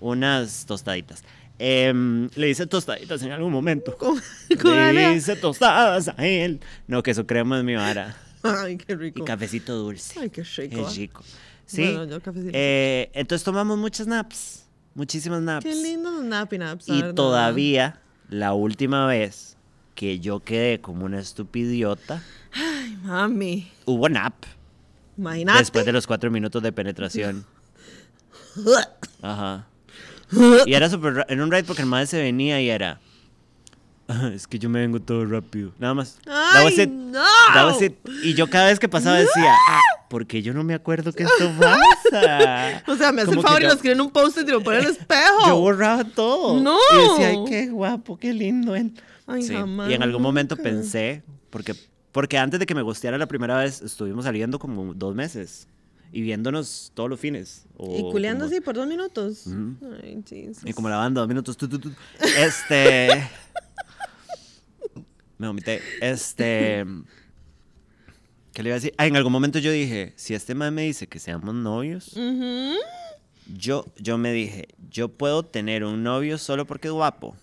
unas tostaditas. Em, le hice tostaditas en algún momento. ¿Cómo- cómo Le hice tostadas a él. No, queso crema es mi vara. Ay, qué Y rico. cafecito dulce. Ay, qué rico. Es ah. rico. Sí. Bueno, yo cafecito. Eh, entonces tomamos muchas naps. Muchísimas naps. Qué lindo nappy naps. Y verdad. todavía, la última vez que yo quedé como una estupidiota, Ay, mami. hubo nap. Imagínate. Después de los cuatro minutos de penetración. Ajá. Y era súper ra- en un ride porque el madre se venía y era. "Ah, Es que yo me vengo todo rápido. Nada más. That was ¡Ay, it. no! That was it. Y yo cada vez que pasaba decía, porque yo no me acuerdo que esto pasa. O sea, me hace Como el que favor y yo- lo escribe en un post y lo pone en el espejo. Yo borraba todo. ¡No! Y decía, ay, qué guapo, qué lindo él. Ay, Sí. jamás, Y en algún momento nunca. pensé, porque, porque antes de que me gusteara la primera vez, estuvimos saliendo como dos meses y viéndonos todos los fines. o Y culeando como- así por dos minutos. Ay, Jesus. Y como la banda, dos minutos. tu, tu, tu. Este. me vomité. Este. ¿Qué le iba a decir? Ah, en algún momento yo dije: si este man me dice que seamos novios, yo, yo me dije: yo puedo tener un novio solo porque es guapo.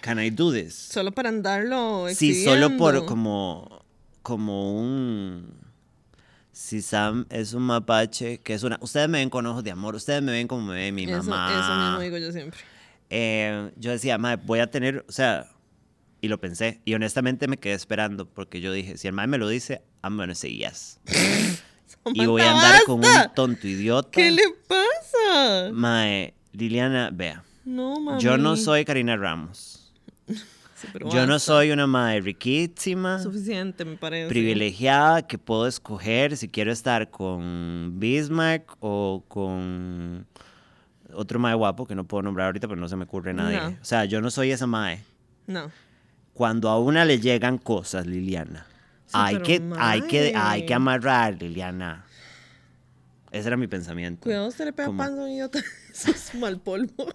Can I do this? Solo para andarlo Sí, solo por exhibiendo. como. Como un. Si Sam es un mapache, que es una. Ustedes me ven con ojos de amor, ustedes me ven como me ve mi Eso, mamá. eso mismo digo yo siempre. Eh, yo decía, madre, voy a tener, o sea, y lo pensé, y honestamente me quedé esperando, porque yo dije, si el madre me lo dice, I'm gonna say yes. y voy a andar con un tonto idiota. ¿Qué le pasa? Mae, Liliana, vea, No, mami. yo no soy Karina Ramos. Pero Yo no soy una madre riquísima, Suficiente, me parece. privilegiada, que puedo escoger si quiero estar con Bismarck o con otro mae guapo que no puedo nombrar ahorita, pero no se me ocurre nadie. No. O sea, yo no soy esa mae. No. cuando a una le llegan cosas, Liliana, Sí, hay, que, hay, que, hay que amarrar, Liliana. Ese era mi pensamiento. Cuidado, usted le pega Como- panza a un idiota. Eso es mal polvo.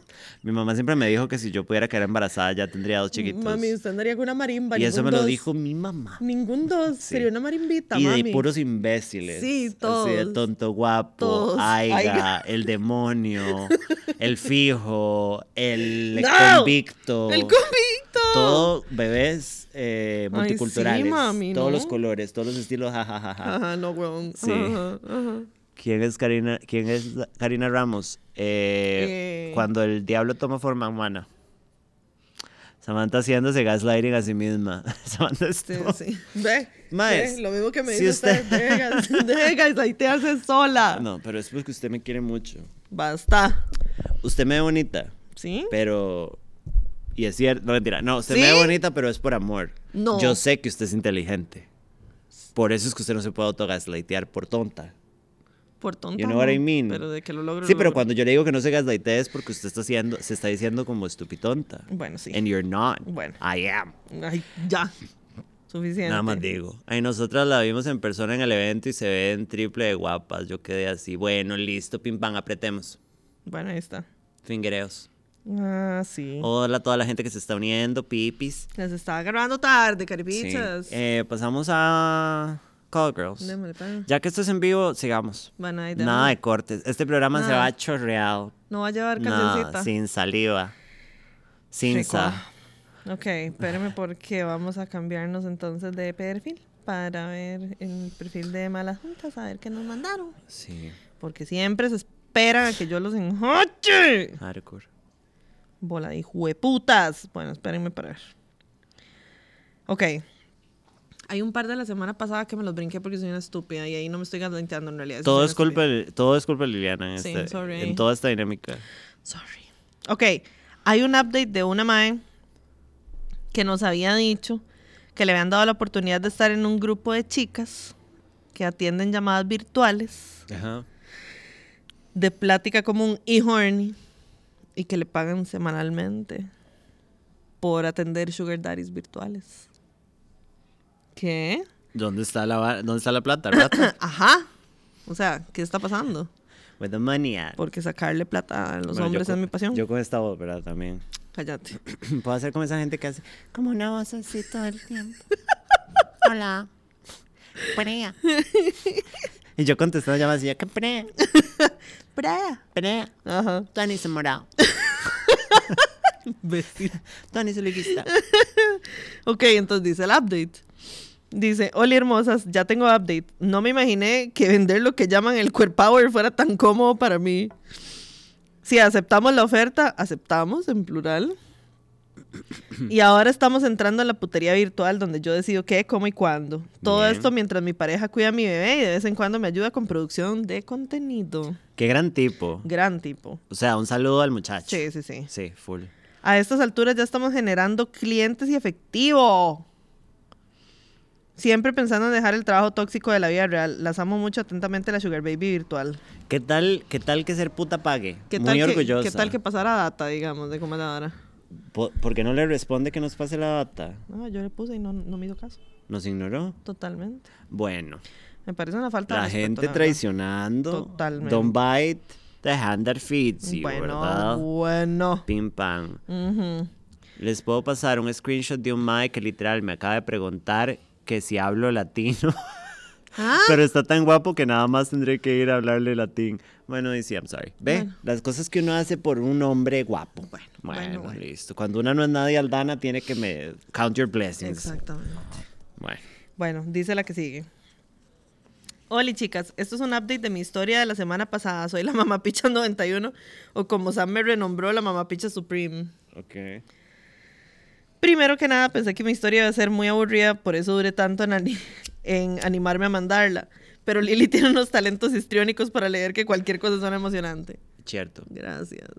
Mi mamá siempre me dijo que si yo pudiera quedar embarazada ya tendría dos chiquitos. Mami, usted andaría con una marimba. y eso me lo dijo mi mamá. Ningún dos. Sí. Sería una marimbita, Y mami. de puros imbéciles. Sí, Así de todos. tonto guapo, Todos. aiga, Aiga. el demonio, el fijo, el ¡No! convicto. ¡El convicto! todo bebés eh, Ay, multiculturales. sí, mami, todos los colores, todos los estilos, jajajaja. Ajá, no, weón. Sí. Ajá, ajá. ¿Quién es Karina, quién es Karina Ramos? Eh, Eh. Cuando el diablo toma forma humana. Samantha haciéndose gaslighting a sí misma. Samantha Sí. Ve, Maes, ve, lo mismo que me si dice usted- usted. Gaslightearse sola. No, pero es porque usted me quiere mucho. Basta. Usted me ve bonita, ¿Sí? pero... Y es cierto, no mentira. No, usted ¿Sí? me ve bonita, pero es por amor. No. Yo sé que usted es inteligente. Por eso es que usted no se puede autogaslightear por tonta. Por tonta. You know what I mean? Pero de que lo logro. Sí, lo pero logro. cuando yo le digo que no se gaslightee es porque usted está haciendo, se está diciendo como estupitonta. Bueno, sí. And you're not. Bueno. I am. Ay, ya. Suficiente. Nada más digo. Ay, nosotras la vimos en persona en el evento y se ven triple de guapas. Yo quedé así. Bueno, listo, pim pam, apretemos. Bueno, ahí está. Fingereos. Ah, sí. Hola a toda la gente que se está uniendo, pipis. Les estaba agarrando tarde, Sí. caripichas. Eh, pasamos a Call Girls. Démosle. Ya que esto es en vivo, sigamos. Bueno, ahí Nada de cortes. Este programa se va a chorrear. No va a llevar cancioncita. sin saliva. Sin sa. Ok, espérame porque vamos a cambiarnos entonces de perfil para ver el perfil de Malas Juntas, a ver qué nos mandaron. Sí. Porque siempre se esperan a que yo los enjoche. Hardcore. Bola de jueputas. Bueno, espérenme para ver. Ok. Hay un par de la semana pasada que me los brinqué porque soy una estúpida y ahí no me estoy gaslighteando en realidad. Todo es, culpa, todo es culpa de Liliana en, Sí, este- sorry. en toda esta dinámica. Sorry. Ok, hay un update de una mae que nos había dicho que le habían dado la oportunidad de estar en un grupo de chicas que atienden llamadas virtuales Ajá. de plática común y horny y que le pagan semanalmente por atender sugar daddies virtuales. ¿Qué? ¿Dónde está la, dónde está la plata, rata? Ajá. O sea, ¿qué está pasando? Where the money at? Porque sacarle plata a los Bueno, hombres con- es mi pasión. Yo con esta voz, ¿verdad? También. Cállate. Puedo hacer como esa gente que hace como una voz así todo el tiempo. Hola. Prea. Y yo contestando llamadas así, ¿qué prea? Brea. Prea. Ajá. Tony se morado. Tony se liguista. Ok, entonces dice el update. Dice, hola hermosas, ya tengo update. No me imaginé que vender lo que llaman el Queer Power fuera tan cómodo para mí. Si aceptamos la oferta, aceptamos en plural. Y ahora estamos entrando en la putería virtual donde yo decido qué, cómo y cuándo. Todo Bien. esto mientras mi pareja cuida a mi bebé y de vez en cuando me ayuda con producción de contenido. Qué gran tipo. Gran tipo. O sea, un saludo al muchacho. Sí, sí, sí. Sí, full. A estas alturas ya estamos generando clientes y efectivo. Siempre pensando en dejar el trabajo tóxico de la vida real. Las amo mucho atentamente la Sugar Baby virtual. ¿Qué tal, qué tal que ser puta pague? ¿Qué Muy tal, que, orgullosa. ¿Qué tal que pasara data, digamos, de cómo es la vara? Po- ¿Por qué no le responde que nos pase la data? No, yo le puse y no, no me hizo caso. ¿Nos ignoró? Totalmente. Bueno, Me parece una falta de la respeto, gente la traicionando. Totalmente. Don't bite the hand that feeds you, Bueno, ¿verdad? bueno. Pim pam. Ujú. Les puedo pasar un screenshot de un Mike que literal me acaba de preguntar que si hablo latino. Ah, Pero está tan guapo que nada más tendré que ir a hablarle latín. Bueno, dice, I'm sorry. Ve, Bueno. las cosas que uno hace por un hombre guapo. Bueno, bueno, listo. Cuando uno no es nadie aldana, tiene que me count your blessings. Exactamente. Bueno, Bueno, dice la que sigue. Hola chicas, esto es un update de mi historia de la semana pasada. Soy la mamá picha 91 o como Sam me renombró la mamá picha supreme. ok. Primero que nada pensé que mi historia iba a ser muy aburrida, por eso duré tanto en, ani- en animarme a mandarla. Pero Lili tiene unos talentos histriónicos para leer que cualquier cosa suena emocionante. Cierto. Gracias.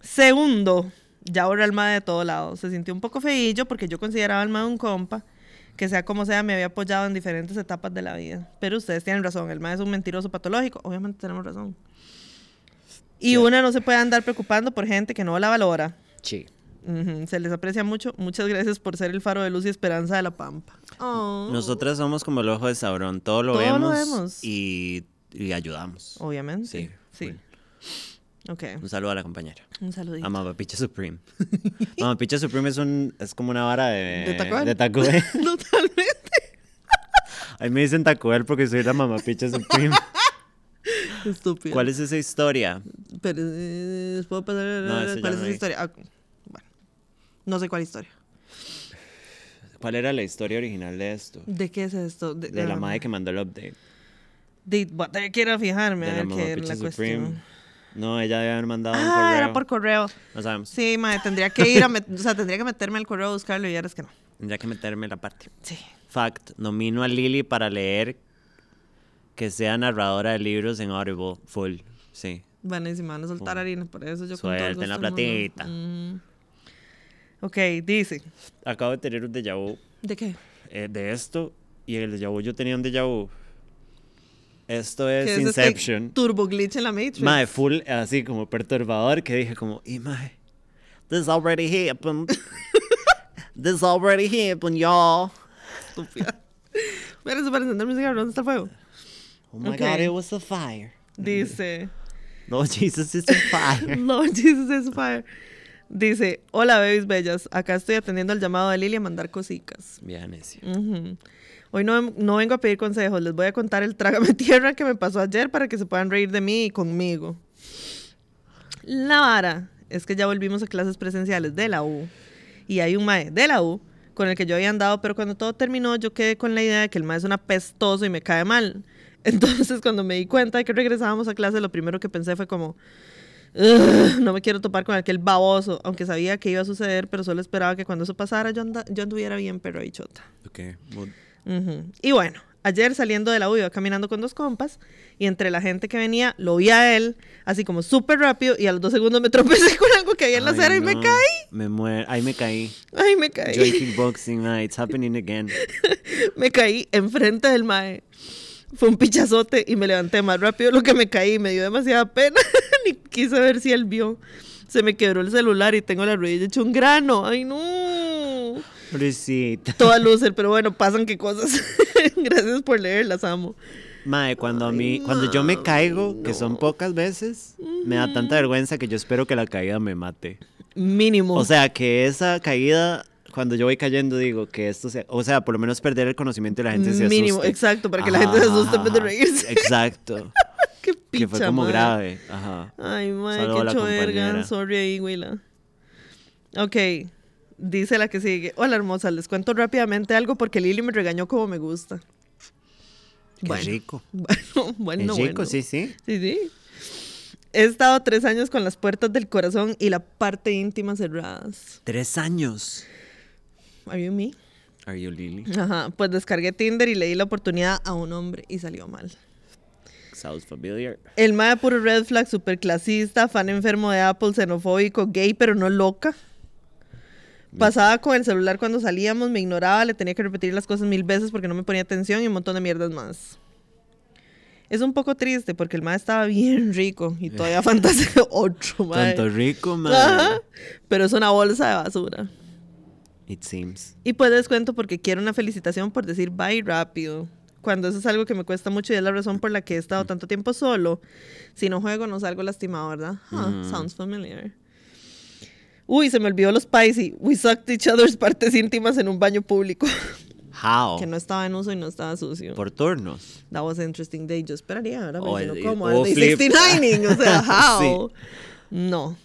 Segundo, ya borré al MAE de todo lado. Se sintió un poco feillo porque yo consideraba al MAE un compa, que sea como sea, me había apoyado en diferentes etapas de la vida. Pero ustedes tienen razón, el MAE es un mentiroso patológico. Obviamente tenemos razón. Y una no se puede andar preocupando por gente que no la valora. Sí. Se les aprecia mucho. Muchas gracias por ser el faro de luz y esperanza de la pampa. Oh. Nosotras somos como el ojo de Sauron. Todo lo Todo lo vemos. Y, y ayudamos. Obviamente. Sí, Sí. Ok. Un saludo a la compañera. Un saludito. A Mamapicha Supreme. Mamapicha Supreme es, un, es como una vara de, ¿De Taco de Taco. Totalmente. A mí me dicen Taco Bell porque soy la Mamapicha Supreme. Estúpido. ¿Cuál es esa historia? Pero, eh, ¿les puedo pasar? No, ¿Cuál es esa historia? Ah. No sé cuál historia. ¿Cuál era la historia original de esto? ¿De qué es esto? De la madre que mandó el update. De, voy a tener que ir a fijarme De a la ver qué era la Supreme. cuestión. No, ella debe haber mandado un Ah, correo. era por correo. No sabemos. Sí, madre, tendría que ir a, o sea, tendría que meterme al correo a buscarlo y ya es que no. Tendría que meterme la parte. Sí. Fact, nomino a Lily para leer que sea narradora de libros en Audible full. Sí. Buenísima, van a soltar harina, por eso yo con todo la gusto mundo. platita. Mm. Ok, dice. Acabo de tener un déjà vu ¿De qué? eh, de esto y el déjà vu yo tenía un déjà vu. Esto es ¿Qué es este Inception. turbo glitch en la Matrix. Mae, full así como perturbador que dije como, y mae, this already happened. this already happened, y'all. Estúpida. Espérense para encender cigarro. ¿Dónde está el fuego? Oh my god, it was a fire. Dice. Lord Jesus is a fire. Lord Jesus is fire. Dice, hola babies bellas, acá estoy atendiendo el llamado de Lili a mandar cositas. Bien, necio. Ujú. Hoy no, no vengo a pedir consejos, les voy a contar el trágame tierra que me pasó ayer para que se puedan reír de mí y conmigo. La vara es que ya volvimos a clases presenciales de la U y hay un mae de la U con el que yo había andado, pero cuando todo terminó yo quedé con la idea de que el mae es un apestoso y me cae mal. Entonces cuando me di cuenta de que regresábamos a clase, lo primero que pensé fue como, "Ugh, no me quiero topar con aquel baboso, aunque sabía que iba a suceder, pero solo esperaba que cuando eso pasara yo, anda- yo anduviera bien perro y chota. Ok, mood. Ujú. Y bueno, ayer saliendo de la U iba caminando con dos compas y entre la gente que venía lo vi a él, así como súper rápido y a los dos segundos me tropecé con algo que había en la acera y me no. caí. Me muero. Ay, me caí. Ay, me caí. Joy kickboxing, man. It's happening again. me caí enfrente del mae. Fue un pichazote y me levanté más rápido de lo que me caí. Me dio demasiada pena. Ni quise ver si él vio. Se me quebró el celular y tengo la rodilla hecho un grano. Ay, no. Pobrecita. Toda loser, pero bueno, pasan qué cosas. Gracias por leer, las amo. Mae, cuando a mí, cuando yo me caigo, que son pocas veces, me da tanta vergüenza que yo espero que la caída me mate. Mínimo. O sea, que esa caída, cuando yo voy cayendo, digo que esto sea, o sea, por lo menos perder el conocimiento y la gente se asuste. Mínimo, exacto, para que la gente se asuste en vez de reírse. Exacto. Qué picha, que fue como grave. Ajá. Ay, madre, Saludo qué la choverga. compañera. Sorry ahí, Willa. Ok. Dice la que sigue. Hola, hermosa. Les cuento rápidamente algo porque Lili me regañó como me gusta. Qué Bueno, rico. Bueno, bueno, es rico, bueno. sí, sí. Sí, sí. He estado tres años con las puertas del corazón y la parte íntima cerradas. Tres años. ¿Are you me? Are you Lily? Ajá. Pues descargué Tinder y le di la oportunidad a un hombre y salió mal. Sounds familiar. El mae puro red flag, super clasista, fan enfermo de Apple, xenofóbico, gay, pero no loca. Pasaba con el celular cuando salíamos, me ignoraba, le tenía que repetir las cosas mil veces porque no me ponía atención y un montón de mierdas más. Es un poco triste porque el mae estaba bien rico y todavía fantasea otro mae. Tanto rico. Ajá, pero es una bolsa de basura. It seems. Y pues les cuento porque quiero una felicitación por decir bye rápido. Cuando eso es algo que me cuesta mucho y es la razón por la que he estado tanto tiempo solo. Si no juego, no salgo lastimado, ¿verdad? Ah, Sounds familiar. Uy, se me olvidó los y We sucked each other's partes íntimas en un baño público. How? que no estaba en uso y no estaba sucio. Por turnos. That was an interesting day. Yo esperaría, ¿verdad? O Porque el- no como o el de flip. 69ing. O sea, how? No.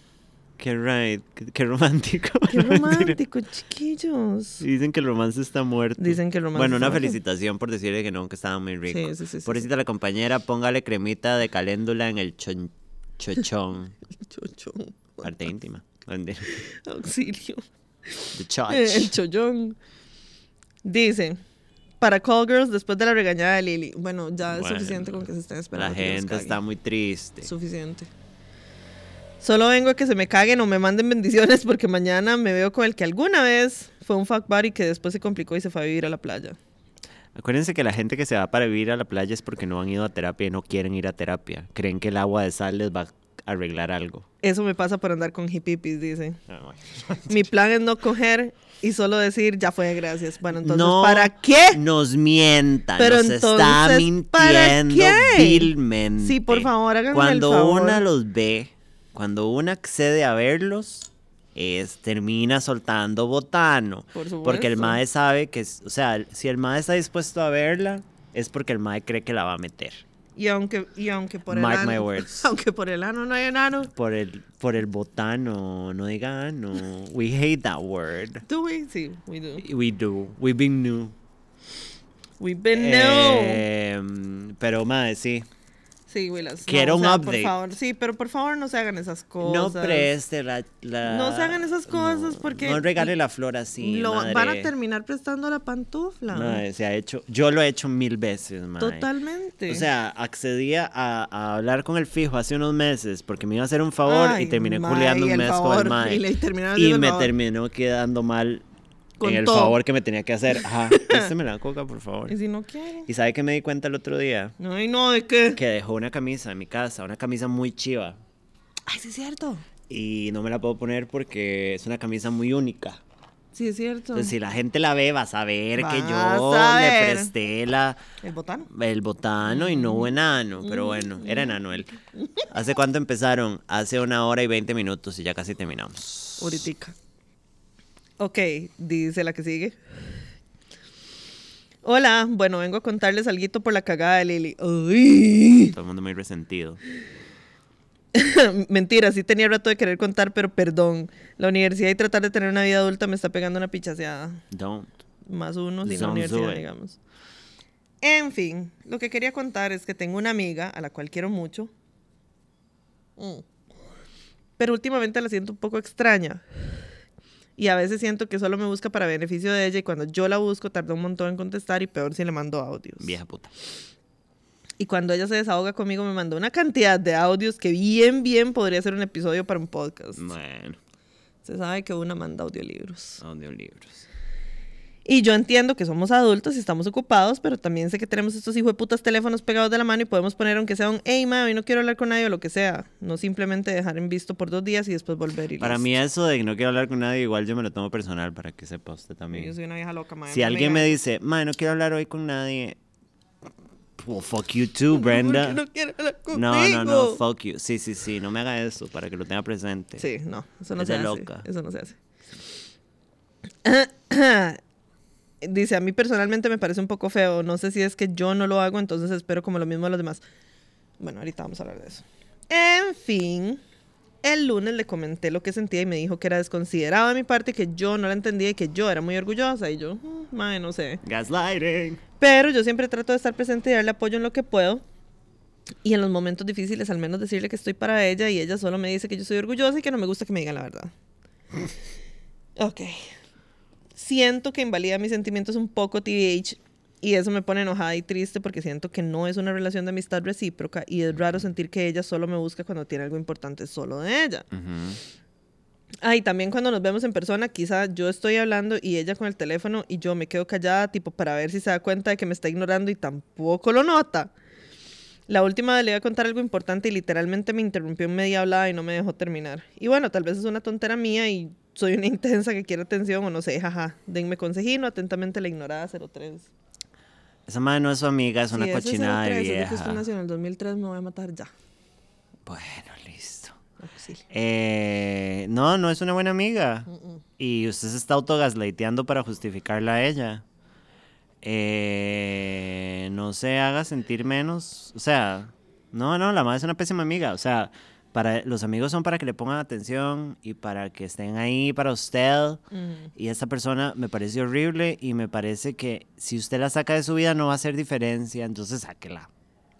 Qué right. Qué, qué romántico. Qué No, mentira. romántico, chiquillos. Dicen que el romance está muerto. Dicen que el romance Bueno, está una muerto. felicitación por decirle que no, que estaba muy rico. Sí, sí, sí, sí, Pobrecita la compañera, póngale cremita de caléndula en el chon- chochón. Chochón. Parte íntima. Auxilio. The. El chollón. Dice, para Call Girls después de la regañada de Lily. Bueno, ya es Bueno, suficiente con que se estén esperando. La gente está muy triste. Suficiente. Solo vengo a que se me caguen o me manden bendiciones porque mañana me veo con el que alguna vez fue un fuck buddy que después se complicó y se fue a vivir a la playa. Acuérdense que la gente que se va para vivir a la playa es porque no han ido a terapia y no quieren ir a terapia. Creen que el agua de sal les va a arreglar algo. Eso me pasa por andar con hippies, dice. Ah. Mi plan es no coger y solo decir, ya fue, gracias. Bueno, entonces, no ¿para qué? Nos mienta, Pero nos está entonces, ¿para mintiendo qué? vilmente. Sí, por favor, háganme el Cuando favor. una los ve, cuando una accede a verlos, es, termina soltando botano. Por Porque el mae sabe que, o sea, si el mae está dispuesto a verla, es porque el mae cree que la va a meter. Y aunque, y aunque por el Mark ano, my words. aunque por el ano no hay enano, Por el, por el botano, no diga no. We hate that word. do we? Sí, we do. We do. We've been new. We've been no. Em, pero, madre, sí. Sí, Willas. quiero no, o un sea, update. Por favor, sí, pero por favor no se hagan esas No cosas. preste la, la- No se hagan esas cosas porque- No regale la flor así, Lo madre. van a terminar prestando la pantufla. Madre, se ha hecho... Yo lo he hecho mil veces, madre. Totalmente. O sea, accedía a, a hablar con el fijo hace unos meses porque me iba a hacer un favor Ay, y terminé culeando un mes con favor, el mae. y le Y me favor. terminó quedando mal Con en el todo. favor que me tenía que hacer. Ajá, présteme la coca, por favor. ¿Y si no quiere? ¿Y sabe que me di cuenta el otro día? Ay, no, ¿de qué? Que dejó una camisa en mi casa, una camisa muy chiva. Ay, sí es cierto. Y no me la puedo poner porque es una camisa muy única. Sí es cierto. Entonces, si la gente la ve, va a saber que yo a le presté la, El botán. el botano y no hubo enano. Pero bueno, era enano él. ¿Hace cuánto empezaron? Hace una hora y 20 minutos y ya casi terminamos. Ahoritica. Ok, dice la que sigue. Hola, bueno, vengo a contarles algo por la cagada de Lili. Ay. Todo el mundo muy resentido. Mentira, sí tenía rato de querer contar, pero perdón. La universidad y tratar de tener una vida adulta me está pegando una pichaseada. Don't. Más uno sin la universidad, digamos. En fin, lo que quería contar es que tengo una amiga a la cual quiero mucho. Mm. Pero últimamente la siento un poco extraña. Y a veces siento que solo me busca para beneficio de ella y cuando yo la busco tarda un montón en contestar y peor si le mando audios. Vieja puta. Y cuando ella se desahoga conmigo me mandó una cantidad de audios que bien, bien podría ser un episodio para un podcast. Bueno, Se sabe que una manda audiolibros. audiolibros. Y yo entiendo que somos adultos y estamos ocupados, pero también sé que tenemos estos hijos de putas teléfonos pegados de la mano y podemos poner aunque sea un, hey, ma, hoy no quiero hablar con nadie o lo que sea. No simplemente dejar en visto por dos días y después volver y Para listo. mí eso de que no quiero hablar con nadie, igual yo me lo tomo personal para que sepa usted Yo también. soy una vieja loca, ma. Si no alguien me dice, man, no quiero hablar hoy con nadie, well, fuck you too, Brenda. "¿Por qué no hablar? No, no, no, fuck you. Sí, sí, sí, no me haga eso para que lo tenga presente. Sí, no, eso no Es se hace. loca. Eso no se hace. Dice, a mí personalmente me parece un poco feo. No sé si es que yo no lo hago, entonces espero como lo mismo a los demás. Bueno, ahorita vamos a hablar de eso. En fin, el lunes le comenté lo que sentía y me dijo que era desconsiderado de mi parte, que yo no la entendía y que yo era muy orgullosa. Y yo, "Mm, mae, no sé. Gaslighting. Pero yo siempre trato de estar presente y darle apoyo en lo que puedo. Y en los momentos difíciles, al menos decirle que estoy para ella y ella solo me dice que yo soy orgullosa y que no me gusta que me digan la verdad. Ok. Siento que invalida mis sentimientos un poco TBH y eso me pone enojada y triste porque siento que no es una relación de amistad recíproca y es raro sentir que ella solo me busca cuando tiene algo importante solo de ella. Ujú. Ah, y también cuando nos vemos en persona, quizá yo estoy hablando y ella con el teléfono y yo me quedo callada, tipo, para ver si se da cuenta de que me está ignorando y tampoco lo nota. La última le iba a contar algo importante y literalmente me interrumpió en media hablada y no me dejó terminar. Y bueno, tal vez es una tontera mía y soy una intensa que quiere atención o no sé, jaja. Denme consejino, atentamente la ignorada 03. Esa madre no es su amiga, es una Sí, ese cochinada de 03, es de que vieja. usted nació en el 2003, me voy a matar ya. Bueno, listo. Eh, no, no es una buena amiga. Mm-mm. Y usted se está autogaslighteando para justificarla a ella. Eh, no se haga sentir menos. O sea, no, no, la madre es una pésima amiga. O sea, para, los amigos son para que le pongan atención y para que estén ahí para usted. Mm. Y esta persona me parece horrible y me parece que si usted la saca de su vida no va a hacer diferencia, entonces sáquela.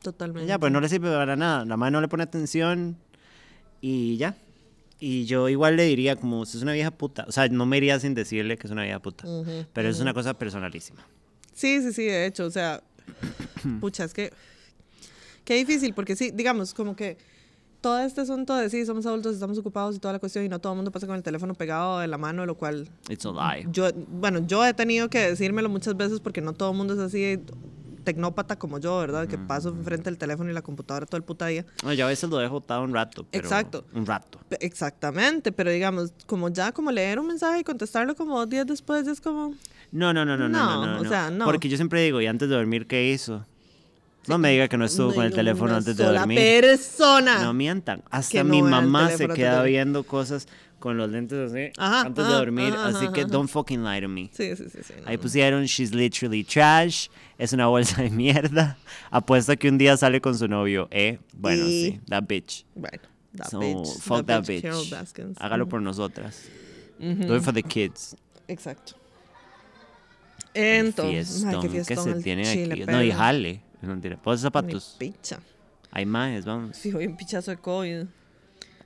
Totalmente. Ya, pues no le sirve para nada. La madre no le pone atención y ya. Y yo igual le diría como, usted es una vieja puta. O sea, no me iría sin decirle que es una vieja puta. Ujú, Pero es una cosa personalísima. Sí, sí, sí, de hecho, o sea, pucha, es que, qué difícil, porque sí, digamos, como que todo este asunto de sí, somos adultos, estamos ocupados y toda la cuestión, y no todo el mundo pasa con el teléfono pegado de la mano, lo cual, It's a lie. yo, bueno, yo he tenido que decírmelo muchas veces porque no todo el mundo es así tecnópata como yo, ¿verdad? Que paso enfrente del teléfono y la computadora todo el puta día. No, yo a veces lo dejo botado un rato. Pero Exacto. Un rato. Exactamente, pero digamos, como ya, como leer un mensaje y contestarlo como dos días después, es como, No, no, no, no, no, no, No, no. o sea, no. Porque yo siempre digo, ¿y antes de dormir qué hizo? No me diga que no estuvo con el No, teléfono antes de dormir. persona. No mientan. Hasta no mi mamá se queda viendo cosas con los lentes así Ajá, antes de dormir. ajá, así que don't fucking lie to me. Sí, sí, sí. Ahí no. pusieron She's literally trash. Es una bolsa de mierda. Apuesta que un día sale con su novio. Eh, bueno, Y- sí, that bitch. Bueno, that So, bitch. fuck that bitch. Hágalo Ujú, por nosotras. Do it for the kids. Exacto. El Entonces, ay, qué fiestón que fiestón se tiene aquí. No, y jale. No, mentira. Pon zapatos. Ni picha. Hay más, vamos. Fijo, hay un pichazo de COVID.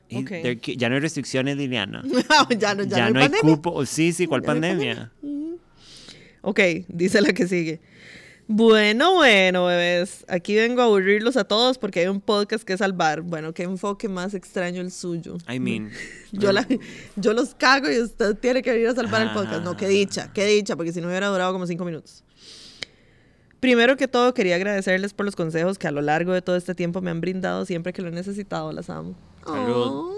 Y Ok. there ki- ya no hay restricciones, Liliana. ya no, ya Ya, no, no hay pandemia. cupo. Oh, Sí, sí, ¿cuál no pandemia? Ok, dice la que sigue. Bueno, bueno, bebés. Aquí vengo a aburrirlos a todos porque hay un podcast que salvar. Bueno, qué enfoque más extraño el suyo. I mean. Yo, la, yo los cago y usted tiene que venir a salvar el Ah. podcast. No, qué dicha, qué dicha, porque si no hubiera durado como cinco minutos. Primero que todo, quería agradecerles por los consejos que a lo largo de todo este tiempo me han brindado siempre que lo he necesitado. Las amo. Salud. Oh.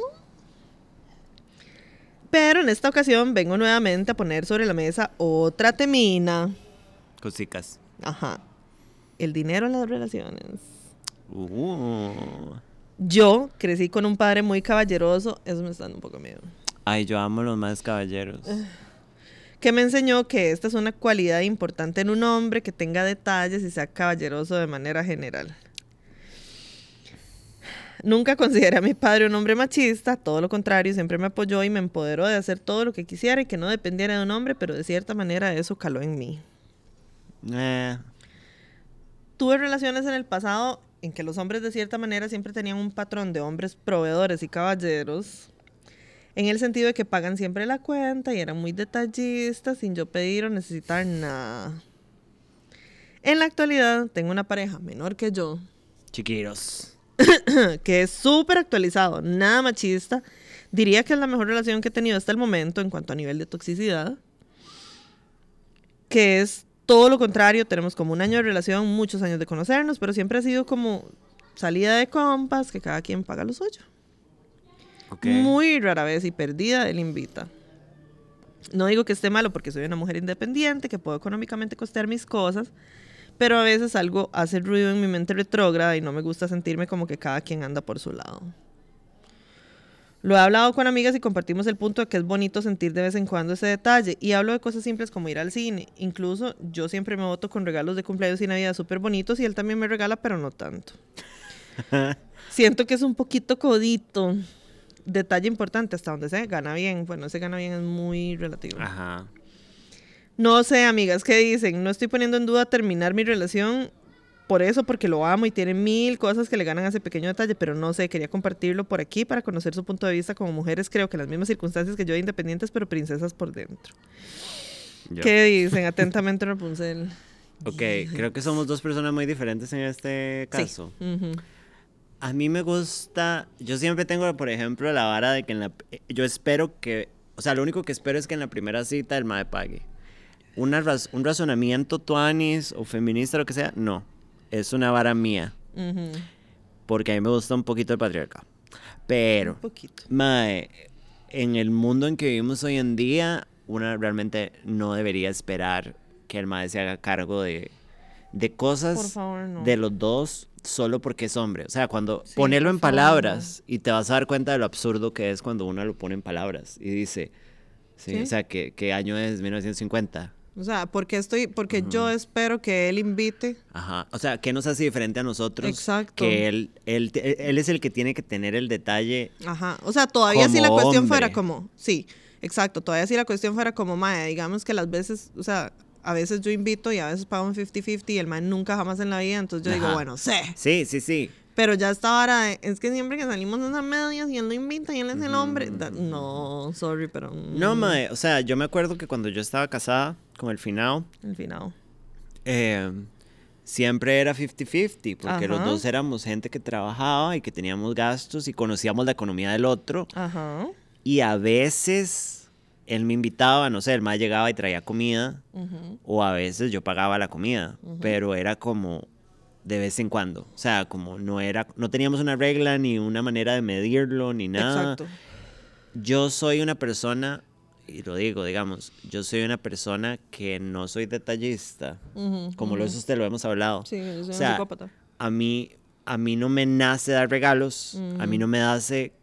Pero en esta ocasión vengo nuevamente a poner sobre la mesa otra temina. Cosicas. Ajá. El dinero en las relaciones. Uh. Yo crecí con un padre muy caballeroso. Eso me está dando un poco miedo. Ay, yo amo los más caballeros. Que me enseñó que esta es una cualidad importante en un hombre que tenga detalles y sea caballeroso de manera general. Nunca consideré a mi padre un hombre machista, todo lo contrario, siempre me apoyó y me empoderó de hacer todo lo que quisiera y que no dependiera de un hombre, pero de cierta manera eso caló en mí. Eh, Tuve relaciones en el pasado en que los hombres de cierta manera siempre tenían un patrón de hombres proveedores y caballeros, en el sentido de que pagan siempre la cuenta y eran muy detallistas sin yo pedir o necesitar nada. En la actualidad tengo una pareja menor que yo, chiquiros. que es súper actualizado, nada machista. Diría que es la mejor relación que he tenido hasta el momento en cuanto a nivel de toxicidad. Que es todo lo contrario, tenemos como un año de relación, muchos años de conocernos, pero siempre ha sido como salida de compas, que cada quien paga lo suyo. Ok. Muy rara vez y perdida él invita. No digo que esté malo porque soy una mujer independiente, que puedo económicamente costear mis cosas, pero a veces algo hace ruido en mi mente retrógrada y no me gusta sentirme como que cada quien anda por su lado. Lo he hablado con amigas y compartimos el punto de que es bonito sentir de vez en cuando ese detalle. Y hablo de cosas simples como ir al cine. Incluso yo siempre me voto con regalos de cumpleaños y Navidad súper bonitos y él también me regala, pero no tanto. Siento que es un poquito codito. Detalle importante, hasta donde se gana bien. Bueno, ese gana bien es muy relativo. Ajá. No sé, amigas, ¿qué dicen? No estoy poniendo en duda terminar mi relación por eso, porque lo amo y tiene mil cosas que le ganan a ese pequeño detalle, pero no sé, quería compartirlo por aquí para conocer su punto de vista como mujeres, creo que en las mismas circunstancias que yo, independientes, pero princesas por dentro. Yo. ¿Qué dicen? Atentamente, Rapunzel. Ok, creo que somos dos personas muy diferentes en este caso. Sí. A mí me gusta, yo siempre tengo, por ejemplo, la vara de que en la, eh, yo espero que, o sea, lo único que espero es que en la primera cita el mae pague. Una raz- un razonamiento tuanis o feminista, lo que sea, no. Es una vara mía, porque a mí me gusta un poquito el patriarcado. Pero, Un poquito. mae, en el mundo en que vivimos hoy en día, una realmente no debería esperar que el mae se haga cargo de, de cosas Por favor, no. de los dos solo porque es hombre. O sea, cuando Sí, ponerlo en palabras y te vas a dar cuenta de lo absurdo que es cuando uno lo pone en palabras y dice, sí, Sí. o sea, ¿qué, qué año es 1950? O sea, porque estoy, porque yo espero que él invite. Ajá. O sea, ¿qué nos hace diferente a nosotros? Exacto. Que él, él, él es el que tiene que tener el detalle. Ajá. O sea, todavía si la cuestión hombre. fuera como, sí, exacto, todavía si la cuestión fuera como, mae, digamos que las veces, o sea, a veces yo invito y a veces pago un 50-50 y el mae nunca jamás en la vida, entonces yo digo, Ajá. bueno, sé. Sí, sí, sí. Pero ya esta hora, es que siempre que salimos en las medias y él lo invita y él es el hombre. da- no, sorry, pero. No, mm, mae, o sea, yo me acuerdo que cuando yo estaba casada con el finado, Al final. eh, siempre era 50-50, porque los Ajá. dos éramos gente que trabajaba y que teníamos gastos y conocíamos la economía del otro. Ajá. Y a veces él me invitaba, no sé, el más llegaba y traía comida, o a veces yo pagaba la comida, pero era como de vez en cuando. O sea, como no era, no teníamos una regla ni una manera de medirlo ni nada. Exacto. Yo soy una persona, y lo digo, digamos, yo soy una persona que no soy detallista, como lo es usted, lo hemos hablado. Sí, yo soy O un sea, psicópata. a mí, a mí no me nace dar regalos, a mí no me nace,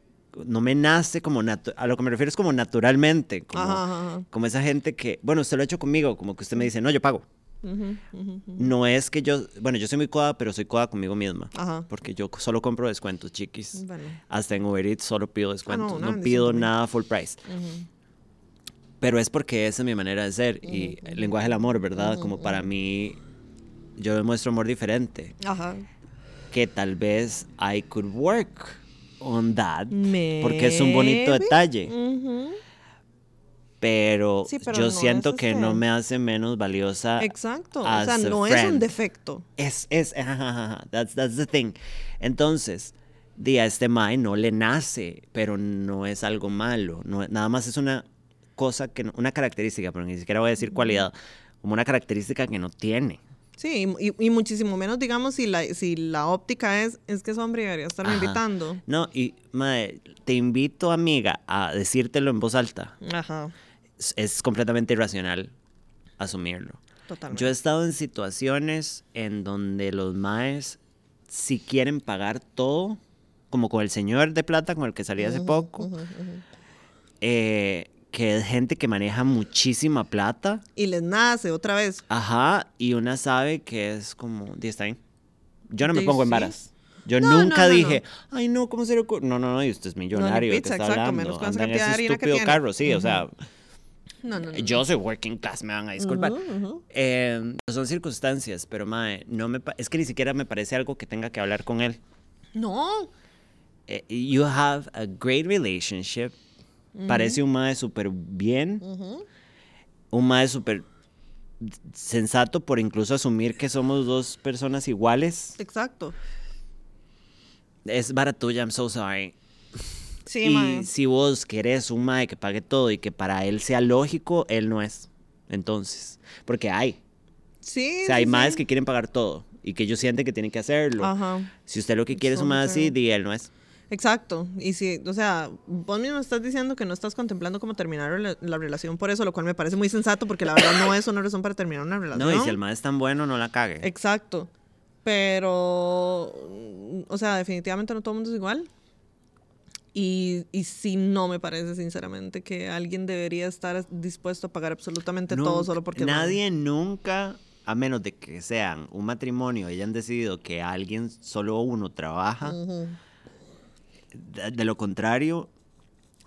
no me nace como, a lo que me refiero es como naturalmente, como, Ajá, como esa gente que, bueno, usted lo ha hecho conmigo, como que usted me dice, no, yo pago. No es que yo, bueno, yo soy muy coda, pero soy coda conmigo misma. Ajá. Porque yo solo compro descuentos, chiquis. Bueno. Hasta en Uber Eats solo pido descuentos. una no pido nada full price. Pero es porque esa es mi manera de ser. Y el lenguaje del amor, ¿verdad? Como para mí, yo demuestro amor diferente. Ajá. Que tal vez I could work on that. Porque es un bonito detalle. Pero, Sí, pero yo no siento que este- no me hace menos valiosa. Exacto. O sea, no es un defecto. Es, es, that's, that's the thing. Entonces, di, a este Mae no le nace, pero no es algo malo. No, nada más es una cosa que, no- una característica, pero ni siquiera voy a decir cualidad, como una característica que no tiene. Sí, y, y- muchísimo menos, digamos, si la, si la óptica es, es que es hombre debería estarme Ajá. invitando. No, y Mae, te invito, amiga, a decírtelo en voz alta. Ajá, Es, es completamente irracional asumirlo. totalmente. Yo he estado en situaciones en donde los maes, si quieren pagar todo, como con el señor de plata con el que salí hace poco, eh, que es gente que maneja muchísima plata, Y les nace otra vez. ajá, y una sabe que es como, "Di, está bien". Yo no me pongo en varas. Yo No, nunca no, no, dije, ay, no, ¿cómo se le ocurre? No, no, no, y usted es millonario, ¿de pizza, ¿qué está exacto, hablando? Anda en ese estúpido carro, sí, o sea, No, no, no. yo soy working class, me van a disculpar. Ujú, ujú. Eh, son circunstancias, pero mae, no me es que ni siquiera me parece algo que tenga que hablar con él. No. Eh, you have a great relationship. Parece un mae súper bien. Un mae súper sensato por incluso asumir que somos dos personas iguales. Exacto. Es baratuya, I'm so sorry. Sí, y mae. si vos querés un mae que pague todo y que para él sea lógico, él no es. Entonces, porque hay. Sí. O sea, hay sí, maes sí. que quieren pagar todo y que ellos sienten que tienen que hacerlo. Ajá. Si usted lo que quiere es un mae así, di él no es. Exacto. Y si, o sea, vos mismo estás diciendo que no estás contemplando cómo terminar la, la relación por eso, lo cual me parece muy sensato porque la verdad no es una razón para terminar una relación. No, y si el mae es tan bueno, no la cague. Exacto. Pero, mm, o sea, definitivamente no todo el mundo es igual. Y, y sí no me parece, sinceramente, que alguien debería estar dispuesto a pagar absolutamente todo Nunca- solo porque... Nadie nunca, a menos de que sean un matrimonio y hayan decidido que alguien, solo uno trabaja, malo. Ujú. De, de lo contrario,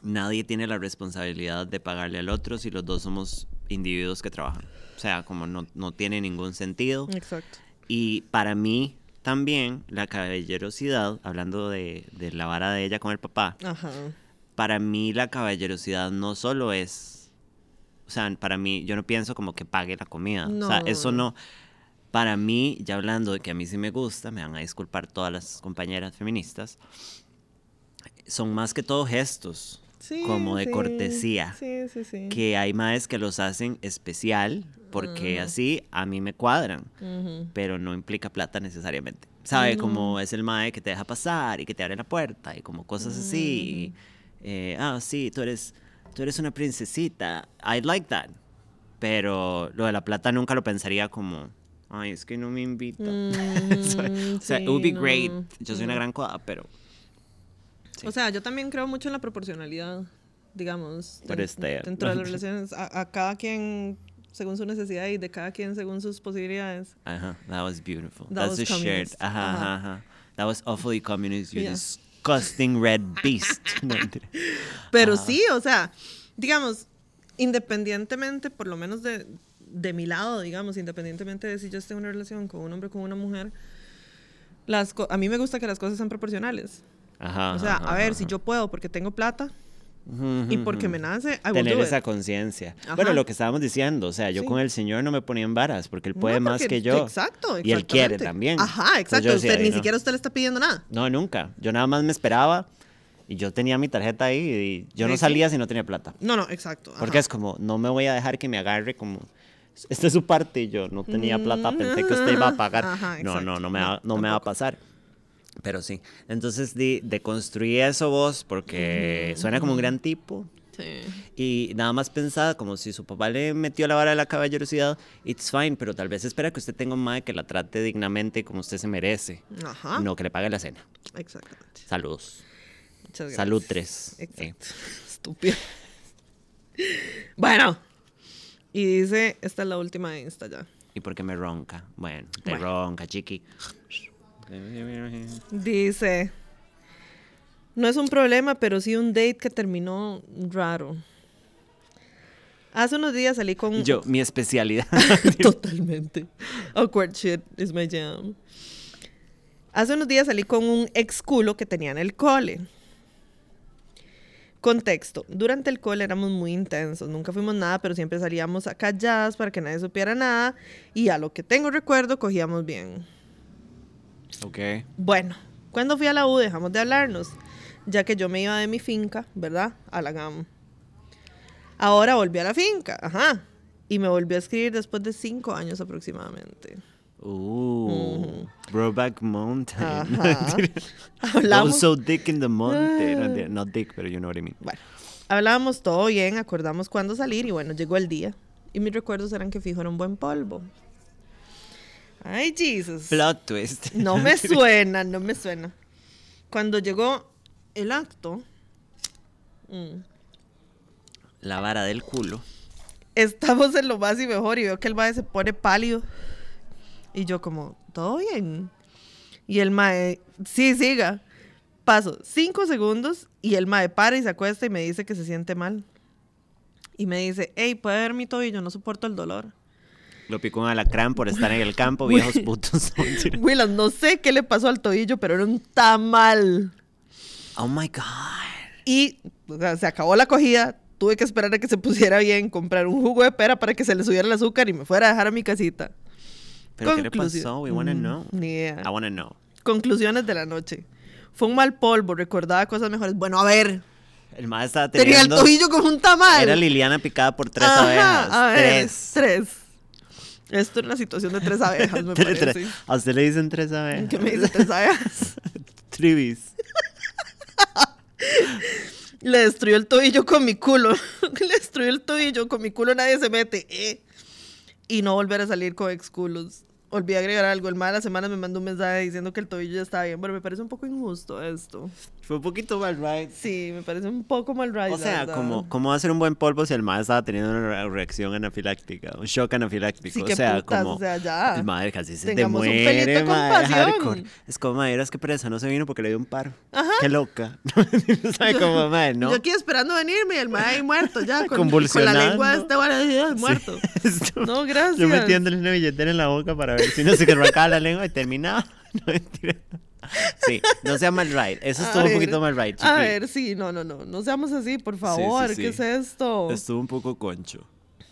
nadie tiene la responsabilidad de pagarle al otro si los dos somos individuos que trabajan. O sea, como no, no tiene ningún sentido. Exacto. Y para mí también la caballerosidad, hablando de, de la vara de ella con el papá, Ajá. para mí la caballerosidad no solo es, o sea, para mí yo no pienso como que pague la comida, o sea, No. eso no, para mí, ya hablando de que a mí sí me gusta, me van a disculpar todas las compañeras feministas, son más que todo gestos, Sí, como de sí. cortesía, Sí, sí, sí. que hay maes que los hacen especial porque así a mí me cuadran Ujú. pero no implica plata necesariamente. ¿Sabe? Como es el mae que te deja pasar y que te abre la puerta y como cosas así. y, eh, ah, sí, tú eres, tú eres una princesita. I like that. Pero lo de la plata nunca lo pensaría como, ay, es que no me invita. Mm, o sea, it would be no, great. Yo soy una no. gran coda, pero Sí. O sea, yo también creo mucho en la proporcionalidad, digamos. It's there. Dentro de las relaciones, a, a cada quien según su necesidad y de cada quien según sus posibilidades. Ajá, that was beautiful. That That's was a shared. communist. Ajá, Ajá. ajá, ajá. That was awfully communist. You Yeah. disgusting red beast. Pero Ajá. sí, o sea, digamos, independientemente, por lo menos de, de mi lado, digamos, independientemente de si yo esté en una relación con un hombre o con una mujer, las a mí me gusta que las cosas sean proporcionales. Ajá, o sea, ajá, a ver, ajá. si yo puedo porque tengo plata y porque me nace, I tener esa conciencia. Bueno, lo que estábamos diciendo, o sea, yo Sí. con el Señor no me ponía en varas, porque él No, puede más que yo. Exacto, Y él quiere también. Ajá, exacto. decía, usted, ni siquiera usted le está pidiendo nada. No, nunca. Yo nada más me esperaba y yo tenía mi tarjeta ahí y yo no salía si no tenía plata. No, no, exacto. Porque es como, no me voy a dejar que me agarre como... Esta es su parte y yo no tenía plata, pensé que usted iba a pagar. Ajá, no, no, no me, No, va, no me va a pasar. Pero sí. Entonces, de, de construir eso vos, porque suena como un gran tipo, Sí. y nada más pensada como si su papá le metió la vara de la caballerosidad, it's fine, pero tal vez espera que usted tenga un mae que la trate dignamente como usted se merece, Ajá. no que le pague la cena. Exactamente. Saludos. Muchas gracias. Salud 3. Exacto. Estúpido. Bueno. Y dice, esta es la última de Insta ya. ¿Y por qué me ronca? Bueno, te Bueno. ronca, chiqui. Dice, no es un problema, pero sí un date que terminó raro. Hace unos días salí con... Yo, mi especialidad. Totalmente. Awkward shit is my jam. Hace unos días salí con un ex culo que tenía en el cole. Contexto. Durante el cole éramos muy intensos. Nunca fuimos nada, pero siempre salíamos a calladas para que nadie supiera nada. Y a lo que tengo recuerdo, cogíamos bien. Ok. Bueno, cuando fui a la U dejamos de hablarnos, ya que yo me iba de mi finca, ¿verdad? A la GAM. Ahora volví a la finca, ajá. Y me volvió a escribir después de cinco años aproximadamente. Uh, Broback Mountain. Ajá. Hablamos. Also dick in the monte. No, di- not dick, pero you know what I mean. bueno, hablábamos todo bien, acordamos cuándo salir y bueno, llegó el día. Y mis recuerdos eran que fijo era un buen polvo. Ay, Jesus. Plot twist. No me suena, no me suena. Cuando llegó el acto, mm, La vara del culo. estamos en lo más y mejor y veo que el mae se pone pálido. Y yo como, ¿todo bien? Y el mae, sí, siga. Paso cinco segundos y el mae para y se acuesta y me dice que se siente mal. Y me dice, hey, ¿puede ver mi tobillo? No soporto el dolor. Lo picó un alacrán por estar en el campo, viejos putos. Willan, no sé qué le pasó al tobillo, pero era un tamal. oh my God. Y o sea, se acabó la acogida. Tuve que esperar a que se pusiera bien, comprar un jugo de pera para que se le subiera el azúcar y me fuera a dejar a mi casita. ¿Pero qué le Conclusión. pasó? We wanna Mm, know. Ni idea. I wanna know. Conclusiones de la noche. Fue un mal polvo, recordaba cosas mejores. Bueno, a ver, El mae estaba tenía el teniendo... tobillo como un tamal. Era Liliana picada por tres Ajá, abejas. A ver, tres. tres. Esto es una situación de tres abejas, me parece. A usted le dicen tres abejas. ¿Qué me dice tres abejas? Trivis. Le destruyó el tobillo con mi culo. Le destruyó el tobillo con mi culo, nadie se mete. eh. Y no volver a salir con ex culos. Olvidé agregar algo. El mal de la semana me mandó un mensaje diciendo que el tobillo ya estaba bien. Bueno, me parece un poco injusto esto. Fue un poquito mal, right? Sí, me parece un poco mal ride, O sea, como, ¿cómo hacer un buen polvo si el mae estaba teniendo una re- reacción anafiláctica? Un shock anafiláctico. Sí, o sea, putas, como. o sea, ya. El mae casi se te muere, hardcore. Es como, mae, eras que presa, no se vino porque le dio un paro. Ajá. Qué loca. ¿Sabes como, mae, no? Yo aquí esperando venirme y el mae ahí muerto ya. Con, con la lengua de este bueno, muerto. Esto- No, gracias. Yo metiéndole una billetera en la boca para ver si no se arrancaba la lengua y terminaba. No, mentira. Sí, no sea mal right. Eso A estuvo un ver, poquito mal right, A chiqui. ver, sí, no, no, no. No seamos así, por favor. sí, ¿Qué sí. es esto? Estuvo un poco concho.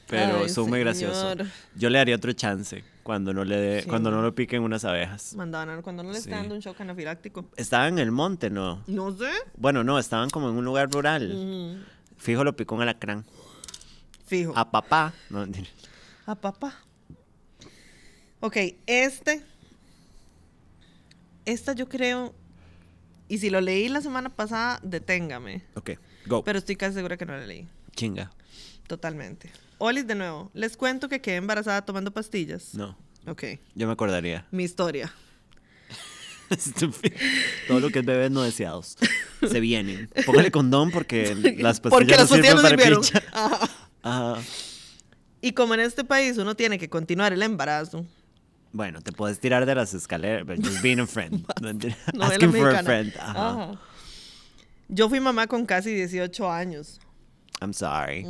Pero Ay, estuvo muy gracioso. señor. Yo le daría otro chance cuando no le cuando no lo piquen unas abejas. Mandaban cuando no le está dando un shock anafiláctico. Estaban en el monte, ¿no? No sé. Bueno, no, estaban como en un lugar rural. Mm, Fijo lo picó un alacrán. fijo. A papá. No. A papá. Ok, este. Esta yo creo. Y si lo leí la semana pasada, deténgame. ok, go. Pero estoy casi segura que no lo leí. Chinga. Totalmente. Olis, de nuevo. Les cuento que quedé embarazada tomando pastillas. No, Ok. yo me acordaría. Mi historia. Todo lo que es bebés no deseados. Se vienen. Póngale condón porque las pastillas Porque no las pastillas sirven para picha. Ajá. Ajá. Y como en este país uno tiene que continuar el embarazo. Bueno, te puedes tirar de las escaleras, but just being a friend. No, Asking for a friend. Ajá. Ajá. Yo fui mamá con casi 18 años. I'm sorry.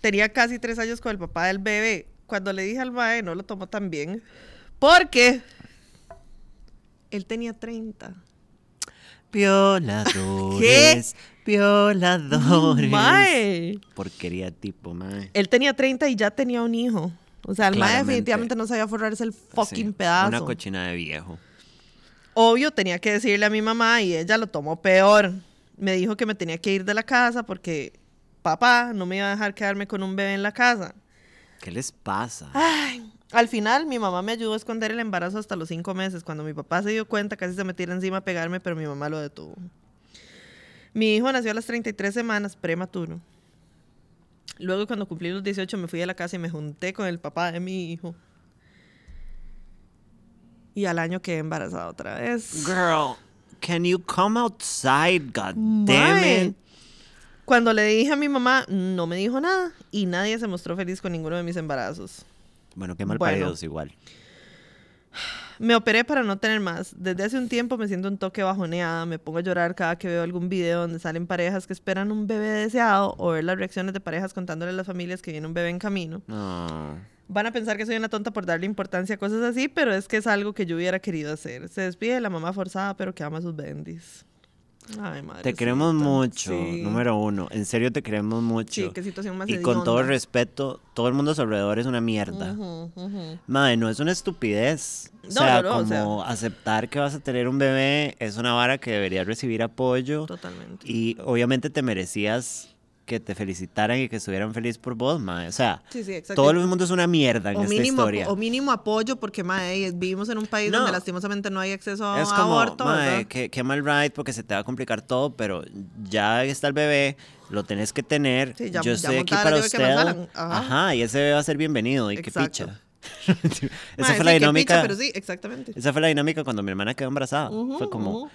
Tenía casi tres años con el papá del bebé. Cuando le dije al mae, no lo tomó tan bien. Porque él tenía 30. Violadores. Violadores. Mae. Porquería tipo, mae. Él tenía 30 y ya tenía un hijo. O sea, el mae definitivamente no sabía forrarse el fucking Sí, pedazo. Una cochina de viejo. Obvio, tenía que decirle a mi mamá y ella lo tomó peor. Me dijo que me tenía que ir de la casa porque papá no me iba a dejar quedarme con un bebé en la casa. ¿Qué les pasa? Ay, al final mi mamá me ayudó a esconder el embarazo hasta los cinco meses. Cuando mi papá se dio cuenta, casi se me tira encima a pegarme, pero mi mamá lo detuvo. Mi hijo nació a las 33 semanas, prematuro. Luego, cuando cumplí los 18, me fui de la casa y me junté con el papá de mi hijo. Y al año quedé embarazada otra vez. Girl, can you come outside? God damn it. Cuando le dije a mi mamá, no me dijo nada y nadie se mostró feliz con ninguno de mis embarazos. Bueno, qué mal Bueno. paridos igual. Me operé para no tener más. Desde hace un tiempo me siento un toque bajoneada. Me pongo a llorar cada que veo algún video donde salen parejas que esperan un bebé deseado o ver las reacciones de parejas contándole a las familias que viene un bebé en camino. No. Van a pensar que soy una tonta por darle importancia a cosas así, pero es que es algo que yo hubiera querido hacer. Se despide de la mamá forzada, pero que ama a sus bendis. Ay, madre. Te queremos mucho, Sí. número uno. En serio, te queremos mucho. Sí, qué situación más y con todo respeto, todo el mundo a su alrededor es una mierda. Madre, no es una estupidez. O No, sea, no, no, o como aceptar que vas a tener un bebé es una vara que debería recibir apoyo. Totalmente. Y obviamente te merecías que te felicitaran y que estuvieran felices por vos, madre. O sea, Sí, sí, todo el mundo es una mierda en o esta mínimo, historia. o mínimo apoyo porque mae, vivimos en un país No. donde lastimosamente no hay acceso a Es como, aborto mae, qué, qué mal ride porque se te va a complicar todo, pero ya está el bebé, lo tenés que tener. Sí, ya- Yo ya estoy aquí para usted. Ajá. Ajá. y ese bebé va a ser bienvenido y qué picha. Mae, esa fue la dinámica. picha, pero sí, exactamente. Esa fue la dinámica cuando mi hermana quedó embarazada. Fue como.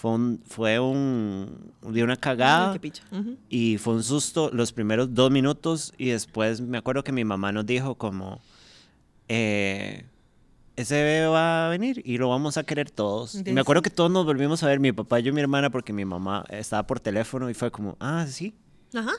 Fue un, fue un, de una Ay, cagada. qué picha. Ujú. Y fue un susto los primeros dos minutos y después me acuerdo que mi mamá nos dijo como, eh, ese bebé va a venir y lo vamos a querer todos. Y me acuerdo que todos nos volvimos a ver, mi papá, yo y mi hermana, porque mi mamá estaba por teléfono y fue como, ah, sí. Ajá.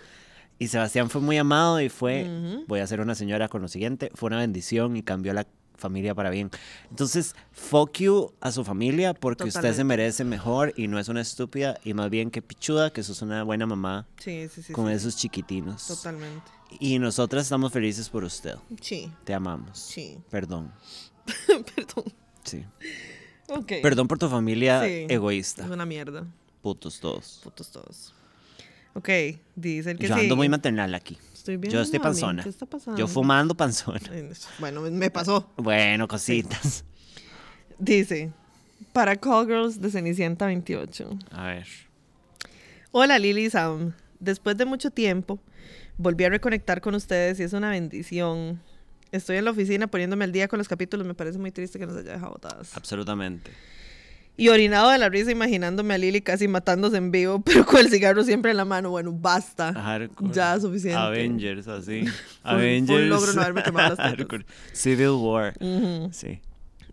Y Sebastián fue muy amado y fue, voy a ser una señora con lo siguiente, fue una bendición y cambió la familia para bien. Entonces, fuck you a su familia porque usted se merece mejor y no es una estúpida y más bien que pichuda, que sos una buena mamá Sí, sí, sí. con esos chiquitinos. Totalmente. Y nosotras estamos felices por usted. Sí, Te amamos. sí. Perdón. Perdón. Sí. Perdón por tu familia egoísta. Es una mierda. Putos todos. Putos todos. Ok, dice el que Yo ando muy maternal aquí. Estoy bien. Yo estoy panzona. ¿Qué está pasando? Yo fumando panzona. Bueno, me pasó. Bueno, cositas. Dice, para Call Girls de Cenicienta 28. A ver. Hola Lily y Sam. Después de mucho tiempo, volví a reconectar con ustedes y es una bendición. Estoy en la oficina poniéndome al día con los capítulos. Me parece muy triste que nos haya dejado botadas. Absolutamente. Y orinado de la risa imaginándome a Lily casi matándose en vivo, pero con el cigarro siempre en la mano. Bueno, basta. Hardcore. Ya, suficiente. Avengers, así. Avengers. un logro no haberme quemado las tetas. Civil War. Sí.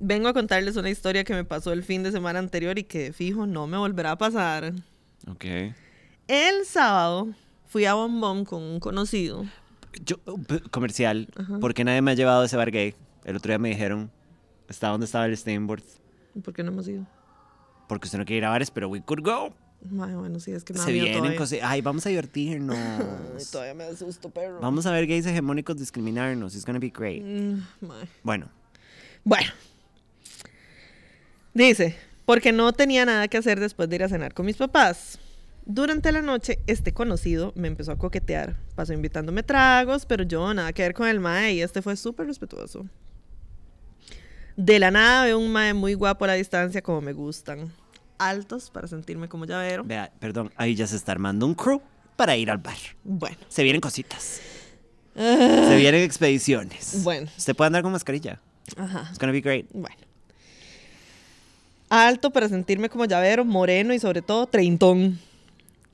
Vengo a contarles una historia que me pasó el fin de semana anterior y que fijo no me volverá a pasar. Ok. El sábado fui a Bom Bom con un conocido. Yo, comercial. ¿Por qué nadie me ha llevado a ese bar gay? El otro día me dijeron, ¿está donde estaba el Steinborn? ¿Por qué no hemos ido? Porque usted no quiere ir a bares, pero we could go. Ay, bueno, sí, es que me Se vienen cosas. Ay, vamos a Ay, divertirnos. todavía me da susto, perro. vamos a ver gays hegemónicos discriminarnos. It's gonna be great. Mm. Bueno, Bueno. Dice, porque no tenía nada que hacer después de ir a cenar con mis papás. Durante la noche, este conocido me empezó a coquetear. Pasó invitándome tragos, pero yo nada que ver con el mae y este fue súper respetuoso. De la nada veo un mae muy guapo a la distancia como me gustan. Altos para sentirme como llavero. vea, perdón, ahí ya se está armando un crew para ir al bar. Bueno. Se vienen cositas. Se vienen expediciones. Bueno. Usted puede andar con mascarilla. Ajá. It's gonna be great. Bueno. Alto para sentirme como llavero, moreno y sobre todo treintón.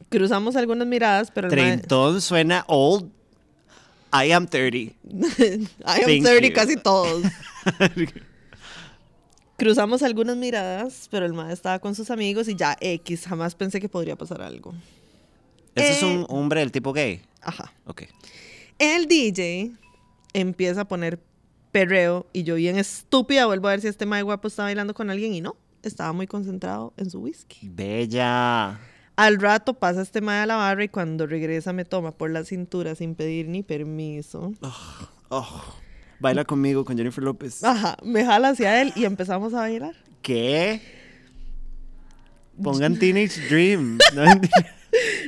Cruzamos algunas miradas, pero el mae- Treintón suena old. I am 30. I am Thank 30 you. casi todos. Cruzamos algunas miradas, pero el mae estaba con sus amigos y ya X, jamás pensé que podría pasar algo. ¿Ese es Eh. un hombre del tipo gay? Ajá. Ok. El DJ empieza a poner perreo y yo bien estúpida vuelvo a ver si este mae guapo está bailando con alguien y no, estaba muy concentrado en su whisky. Bella. Al rato pasa este mae a la barra y cuando regresa me toma por la cintura sin pedir ni permiso. Oh, baila conmigo con Jennifer López. Ajá, me jala hacia él y empezamos a bailar. ¿Qué? Pongan Teenage Dream. No,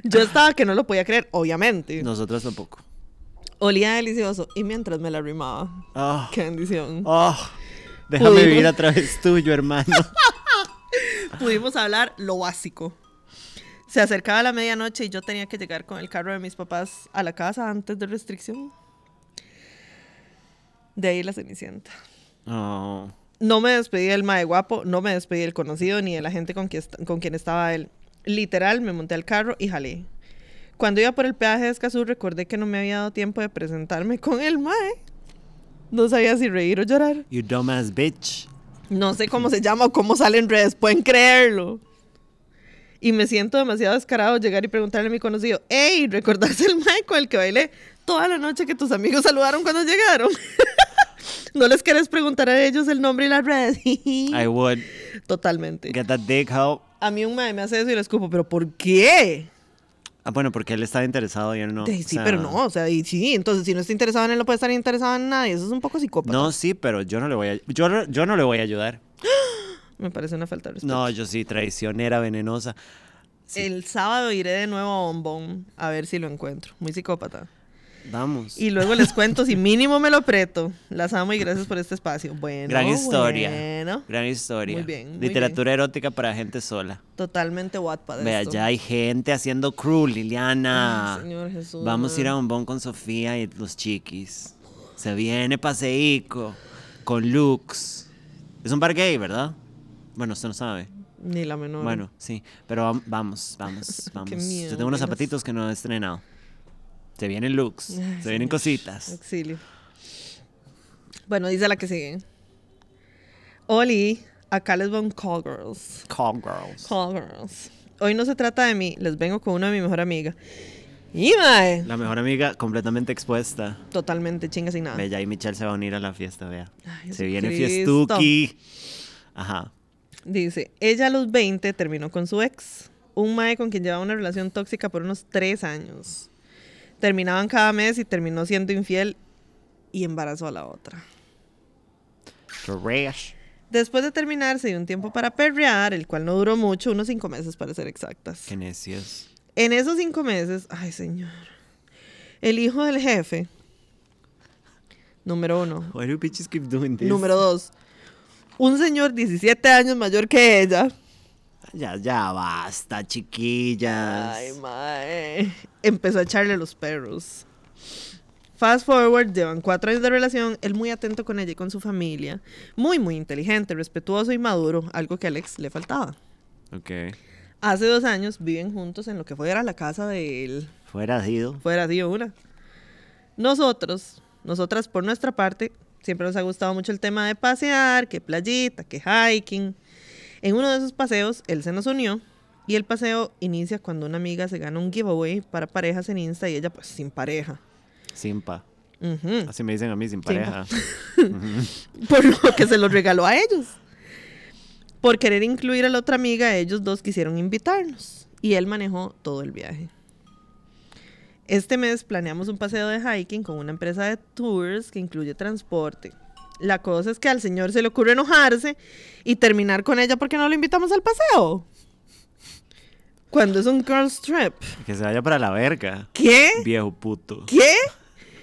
Yo estaba que no lo podía creer, obviamente. Nosotras tampoco. Olía delicioso y mientras me la rimaba. Oh, Qué bendición. oh, déjame Pudimos- vivir a través tuyo, hermano. Pudimos hablar lo básico. Se acercaba la medianoche y yo tenía que llegar con el carro de mis papás a la casa antes de restricción. De ahí la cenicienta. Oh, No me despedí del mae guapo, no me despedí del conocido ni de la gente con quien, est- con quien estaba él. Literal, me monté al carro y jalé. Cuando iba por el peaje de Escazú, recordé que no me había dado tiempo de presentarme con el mae. No sabía si reír o llorar. You dumbass bitch. No sé cómo se llama o cómo sale en redes, pueden creerlo. Y me siento demasiado descarado llegar y preguntarle a mi conocido, hey, ¿recordás el mae con el que bailé toda la noche que tus amigos saludaron cuando llegaron? ¿No les quieres preguntar a ellos el nombre y la red? I would Totalmente. get that dick how. A mí un mae me hace eso y le escupo, ¿pero por qué? Ah, bueno, porque él estaba interesado, yo no. O sí, sea, pero no, o sea, y sí, entonces si no está interesado en él, no puede estar interesado en nadie. Eso es un poco psicópata. No, sí, pero yo no le voy a. Yo, yo no le voy a ayudar. Me parece una falta de respeto. No, yo sí, traicionera, venenosa. sí. El sábado iré de nuevo a Bombón a ver si lo encuentro. Muy psicópata. Vamos. Y luego les cuento si mínimo me lo preto. Las amo y gracias por este espacio. Bueno, Gran historia. bueno. Gran historia. Muy bien, muy Literatura erótica para gente sola. Totalmente Wattpad Vea, esto. ya hay gente haciendo crew, Liliana. Ay, Señor Jesús. Vamos a ir a Bombón con Sofía y los chiquis. Se viene paseico con Lux. Es un bar gay, ¿verdad? Bueno, usted no sabe. Ni la menor. Bueno, sí. Pero vam- vamos, vamos, vamos. miedo, Yo tengo unos zapatitos que no he estrenado. Se vienen looks, Ay, se vienen cositas. Auxilio. Bueno, dice la que sigue. Oli, acá les va un call girls. Call girls. Call girls. Hoy no se trata de mí, les vengo con una de mi mejor amiga. Y mae, La mejor amiga completamente expuesta. totalmente chinga sin nada. Bella y Michelle se va a unir a la fiesta, vea. Ay, se viene Jesucristo. fiestuki. Ajá. Dice, ella a los 20 terminó con su ex, un mae con quien llevaba una relación tóxica por unos 3 años. Terminaban cada mes y terminó siendo infiel y embarazó a la otra. Trash. Después de terminar, se dio un tiempo para perrear, el cual no duró mucho, unos 5 meses para ser exactas. Qué necios. En esos 5 meses, ay señor, el hijo del jefe, número uno, Why do keep doing this? número dos, un señor 17 años mayor que ella, Ya, ya basta, chiquillas. Ay, mae. Empezó a echarle los perros. Fast forward, llevan cuatro años de relación, él muy atento con ella y con su familia, muy, muy inteligente, respetuoso y maduro, algo que a Alex le faltaba. Ok. Hace dos años viven juntos en lo que fuera la casa de él. Fuera Dido. Fuera así una. Nosotros, nosotras por nuestra parte, siempre nos ha gustado mucho el tema de pasear, que playita, que hiking. En uno de esos paseos, él se nos unió y el paseo inicia cuando una amiga se gana un giveaway para parejas en Insta y ella pues sin pareja. Simpa. Ujú. Así me dicen a mí, sin pareja. Por lo que se los regaló a ellos. Por querer incluir a la otra amiga, ellos dos quisieron invitarnos y él manejó todo el viaje. Este mes planeamos un paseo de hiking con una empresa de tours que incluye transporte. La cosa es que al señor se le ocurre enojarse y terminar con ella porque no lo invitamos al paseo. Cuando es un girls trip. Que se vaya para la verga. ¿Qué? Viejo puto. ¿Qué?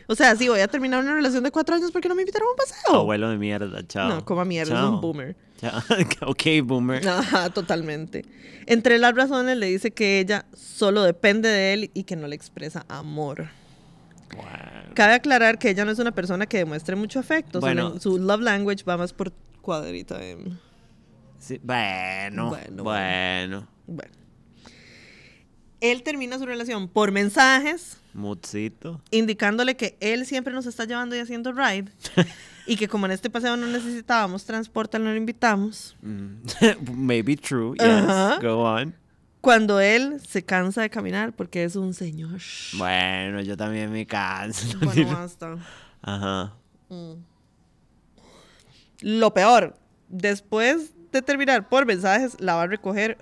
O sea, sí, voy a terminar una relación de cuatro años porque no me invitaron a un paseo. Abuelo de mierda, chao. No, coma mierda, es un boomer. Chao. ok, boomer. Ajá, totalmente. Entre las razones le dice que ella solo depende de él y que no le expresa amor. Wow. Cabe aclarar que ella no es una persona que demuestre mucho afecto. Su Bueno. Su, love language va más por cuadrita. Sí, bueno, Bueno, bueno. Bueno. Él termina su relación por mensajes, Mutsito. indicándole que él siempre nos está llevando y haciendo ride. y que como en este paseo no necesitábamos transporte, no lo invitamos. Mm. Maybe true, yes. Go on. Cuando él se cansa de caminar porque es un señor. Bueno, yo también me canso. Bueno, basta. Ajá. Lo peor, después de terminar por mensajes, la va a recoger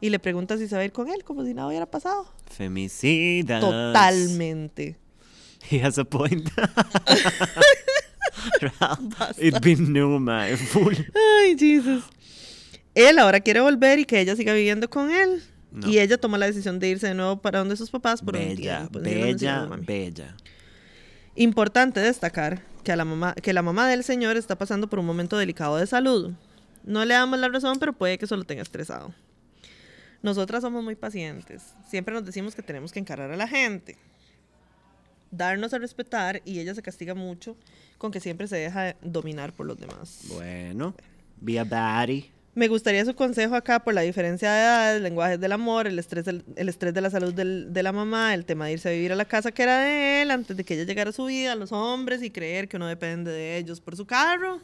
y le pregunta si se va a ir con él, como si nada hubiera pasado. Femicidas. Totalmente. He has a point. It's been new, man. Full. Ay, Jesus. Él ahora quiere volver y que ella siga viviendo con él. No. Y ella toma la decisión de irse de nuevo para donde sus papás por un Bella, tiempo. Encima no bella, bella. Importante destacar que, a la mamá, que la mamá del señor está pasando por un momento delicado de salud. No le damos la razón, pero puede que eso lo tenga estresado. Nosotras somos muy pacientes. Siempre nos decimos que tenemos que encarar a la gente. darnos a respetar y ella se castiga mucho con que siempre se deja dominar por los demás. Bueno, be a baddie. Me gustaría su consejo acá por la diferencia de edades, lenguajes del amor, el estrés, del- el estrés de la salud del- de la mamá, el tema de irse a vivir a la casa que era de él antes de que ella llegara a su vida, los hombres y creer que uno depende de ellos por su carro.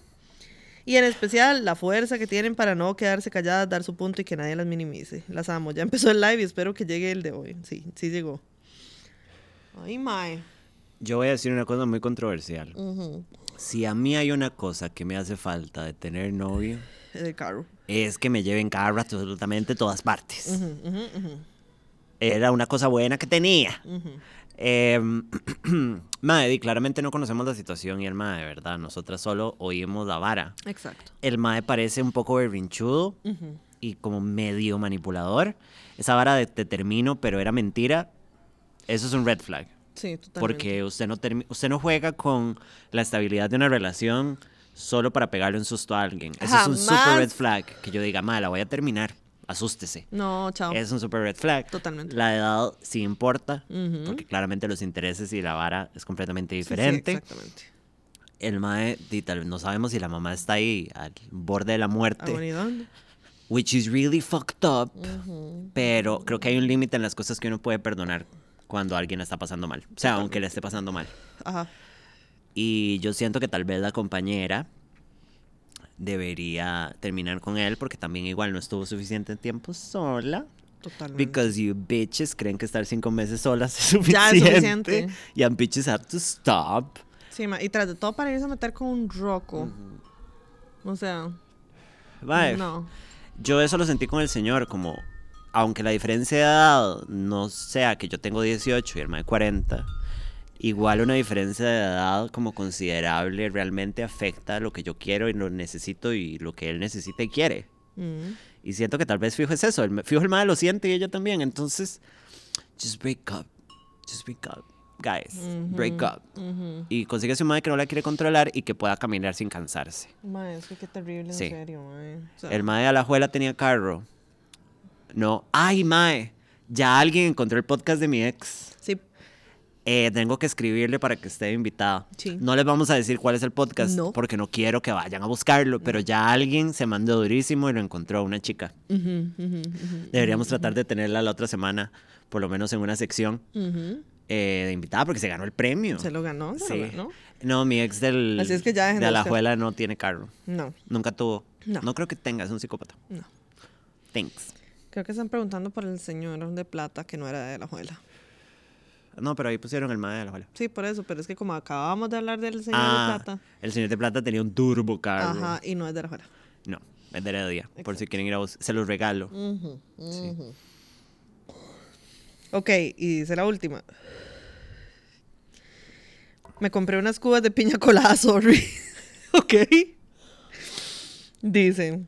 Y en especial la fuerza que tienen para no quedarse calladas, dar su punto y que nadie las minimice. Las amo. Ya empezó el live y espero que llegue el de hoy. Sí, sí llegó. Ay, mae. Yo voy a decir una cosa muy controversial. Si a mí hay una cosa que me hace falta de tener novio, El carro. Es que me lleven carro absolutamente todas partes. Era una cosa buena que tenía. Eh, claramente no conocemos la situación y el mae, ¿verdad? Nosotras solo oímos la vara. Exacto. El mae parece un poco berrinchudo y como medio manipulador. Esa vara de te termino, pero era mentira. Eso es un red flag. Sí, totalmente. Porque usted no, usted no juega con la estabilidad de una relación solo para pegarle un susto a alguien. Eso es un super red flag. Que yo diga, mae, la voy a terminar. Asústese. No, chao. Es un super red flag. Totalmente. La edad sí importa, porque claramente los intereses y la vara es completamente Sí, sí, diferente. exactamente. el mae, di, tal vez no sabemos si la mamá está ahí al borde de la muerte, which is really fucked up, pero creo que hay un límite en las cosas que uno puede perdonar cuando alguien la está pasando mal. O sea, aunque le esté pasando mal. Ajá. Y yo siento que tal vez la compañera debería terminar con él porque también igual no estuvo suficiente tiempo sola. Totalmente. Because you bitches creen que estar cinco meses solas es Ya suficiente. es suficiente. Y and bitches have to stop. Sí, ma, y tras de todo para irse a meter con un roco. O sea, no. Yo eso lo sentí con el señor, como, aunque la diferencia de edad no sea que yo tengo 18 y el mae 40, igual una diferencia de edad como considerable realmente afecta lo que yo quiero y lo necesito y lo que él necesita y quiere. Mm. Y siento que tal vez fijo es eso, el, fijo el mae lo siente y ella también, entonces, just break up, just break up, guys, break up. Ujú. Y consigue un mae que no la quiere controlar y que pueda caminar sin cansarse. Ma, es que qué terrible, en Sí. serio, ma. O sea, El mae de la juela tenía carro. No. Ay, mae. Ya alguien encontró el podcast de mi ex. Eh, tengo que escribirle para que esté invitada. Sí. No les vamos a decir cuál es el podcast No. porque no quiero que vayan a buscarlo, pero ya alguien se mandó durísimo y lo encontró, una chica. Deberíamos tratar de tenerla la otra semana, por lo menos en una sección eh, de invitada porque se ganó el premio. Se lo ganó, se Sí. lo ganó. No, mi ex del, Así es que ya de. Alajuela no tiene carro. No, Nunca tuvo. No. no creo que tenga, es un psicópata. no. Thanks. Creo que están preguntando por el señor de plata que no era de la juela. No, pero ahí pusieron el mae de Alajuela. Sí, por eso, pero es que como acabamos de hablar del señor Ah, de plata. el señor de plata tenía un turbo carro. Ajá, y no es de la juela. No, es de Heredia. Por si quieren ir a bus- Se los regalo. Sí. ujú. Ok, y dice la última. Me compré unas cubas de piña colada, sorry. ok. Dice,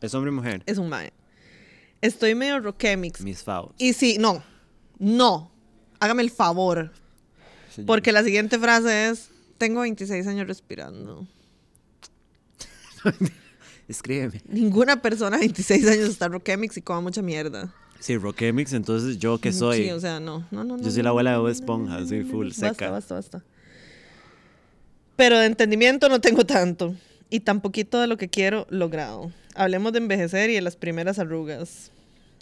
¿Es hombre o mujer? es un mae. Estoy medio rockemix. Miss Faust. Y sí, no, no. Hágame el favor. Porque la siguiente frase es, tengo 26 años respirando. Escríbeme. Ninguna persona de 26 años está rockemix y coma mucha mierda. Sí, Rockemix, entonces yo que soy. Sí, o sea, no, no, no. Yo no, soy la abuela de Bob Esponja, soy full seca. Basta, basta, basta. Pero de entendimiento no tengo tanto. Y tan poquito de lo que quiero logrado. Hablemos de envejecer y de las primeras arrugas.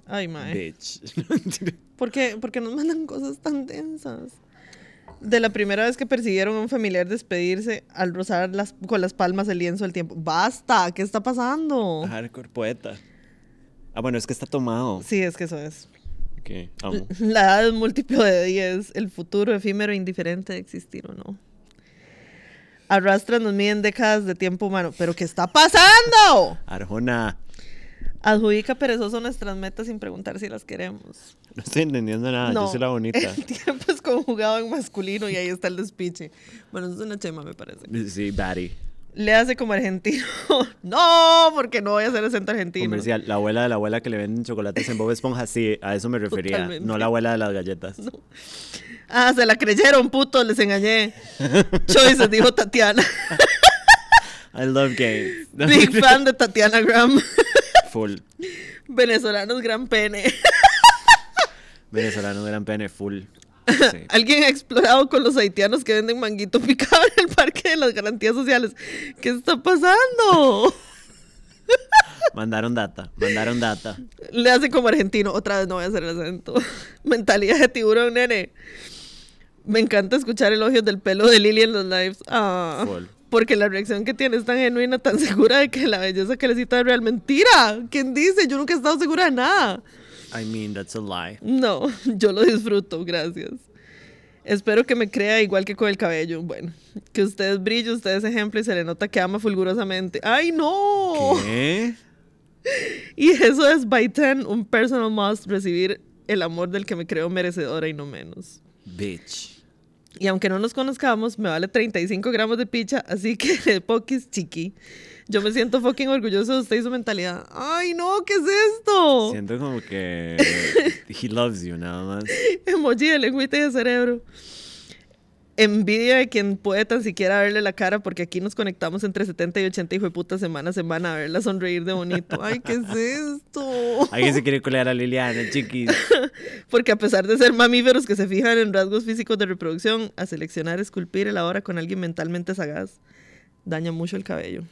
Ay, mae. Bitch. ¿Por qué, por qué nos mandan cosas tan densas? De la primera vez que persiguieron a un familiar despedirse al rozar las, con las palmas el lienzo del tiempo. ¡Basta! ¿Qué está pasando? Hardcore poeta. Ah, bueno, es que está tomado. Sí, es que eso es. Ok, amo. La edad es múltiplo de 10, el futuro efímero e indiferente de existir o no. Arrastran nos miden décadas de tiempo humano. ¿Pero qué está pasando? Arjona. Adjudica perezoso nuestras metas sin preguntar si las queremos. No estoy entendiendo nada. Yo soy la bonita. El tiempo es conjugado en masculino y ahí está el despiche. Bueno, eso es una chema, me parece. Sí, Batty. Le hace como argentino. no, porque no voy a hacer acento argentino. Comercial. La abuela de la abuela que le venden chocolates en Bob Esponja. Sí, a eso me refería. Totalmente. No la abuela de las galletas. Ah, se la creyeron, puto, les engañé. Choices, dijo Tatiana. I love gays. Big fan de Tatiana Graham. Full. Venezolanos gran pene. Venezolano gran pene, full. Sí. Alguien ha explorado con los haitianos que venden manguito picado en el parque de las garantías sociales. ¿Qué está pasando? Mandaron data, mandaron data. Le hace como argentino. Otra vez no voy a hacer el acento. Mentalidad de tiburón, nene. Me encanta escuchar elogios del pelo de Lily en los lives. Ah, Full. Porque la reacción que tiene es tan genuina, tan segura de que la belleza que le cita es real. Mentira. ¿Quién dice? Yo nunca he estado segura de nada. I mean, that's a lie. No, yo lo disfruto, gracias. Espero que me crea igual que con el cabello. Bueno, que usted es brillo, usted es ejemplo y se le nota que ama fulgurosamente. ¡Ay, no! ¿Qué? Y eso es by 10, un personal must, recibir el amor del que me creo merecedora y no menos. Bitch. Y aunque no nos conozcamos, me vale 35 gramos de picha, así que de poquis chiqui. Yo me siento fucking orgulloso de usted y su mentalidad. ¡Ay, no! ¿Qué es esto? Siento como que he loves you nada más. Emoji de lengüita y de cerebro. Envidia de quien puede tan siquiera verle la cara, porque aquí nos conectamos entre 70 y 80 hijo de puta semana a semana a verla sonreír de bonito. Ay, ¿qué es esto? Alguien se quiere colear a Liliana, chiquis. Porque a pesar de ser mamíferos que se fijan en rasgos físicos de reproducción, a seleccionar, esculpir el ahora con alguien mentalmente sagaz, daña mucho el cabello.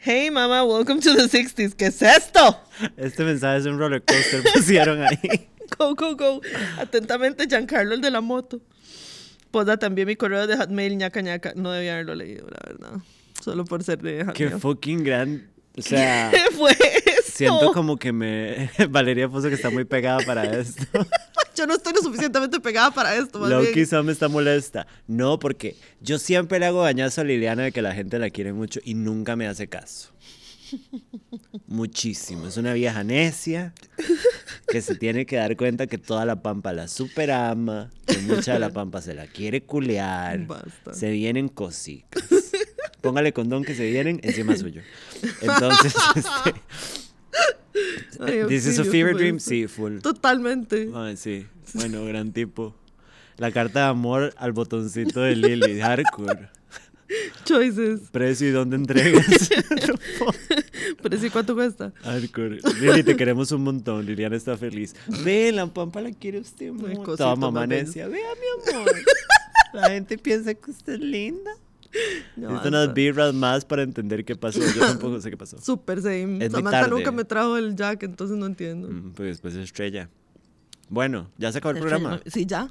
Hey mama, welcome to the 60s. ¿Qué es esto? Este mensaje es un roller coaster pusieron ahí. Go, go, go. Atentamente, Giancarlo, el de la moto. Poda también mi correo de Hotmail, ñaca, ñaca. No debía haberlo leído, la verdad. Solo por ser de Qué Hotmail. fucking gran. O sea, ¿Qué fue esto? siento como que me. Valeria puso que está muy pegada para esto. Yo no estoy lo suficientemente pegada para esto, más Loki bien. Sam está molesta. No, porque yo siempre le hago dañazo a Liliana de que la gente la quiere mucho y nunca me hace caso. Muchísimo. Es una vieja necia que se tiene que dar cuenta que toda la pampa la superama, que mucha de la pampa se la quiere culear. Basta. Se vienen cositas. Póngale condón que se vienen encima suyo. Entonces, este, Ay, ¿This is a fever ¿qué dream? Sí, full. Totalmente. Ay, sí. Bueno, gran tipo. La carta de amor al botoncito de Lily. Hardcore. Choices. Precio y dónde entregas. Pero sí, ¿cuánto cuesta? Hardcore. Lili, te queremos un montón. Liliana está feliz. Ve, la pampa la quiere usted mucho. Toda mamá necia. Vea, mi amor. La gente piensa que usted es linda. Ya Necesito unas birras más para entender qué pasó. Yo tampoco sé qué pasó. Super same. Es Samantha nunca me trajo el jack, entonces no entiendo. Mm, Pues después es estrella. Bueno, ¿ya se acabó el Estrella, programa? no- Sí, ya.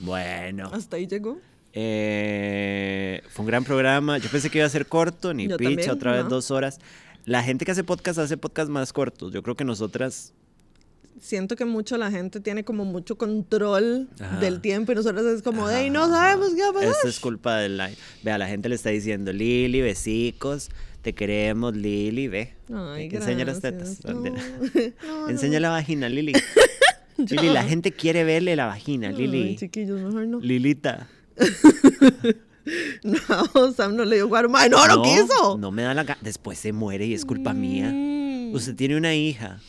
Bueno. Hasta ahí llegó. Eh, fue un gran programa. Yo pensé que iba a ser corto, ni Yo picha, también, otra vez ajá. dos horas. La gente que hace podcast hace podcast más cortos. Yo creo que nosotras. Siento que mucho la gente tiene como mucho control Ajá. del tiempo y nosotros es como, hey, no sabemos qué va a pasar. Esto es culpa del live. Vea, la gente le está diciendo, Lili, besicos, te queremos, Lili, ve. Ay, Enseña las tetas. No, no, Enseña la vagina, Lili. Lili, la gente quiere verle la vagina, Ay, Lili. chiquillos, mejor no. Lilita. No, Sam no le dio guaro. Ay, no, no, quiso. No me da la gana. Después se muere y es culpa mía. Mm. Usted tiene una hija.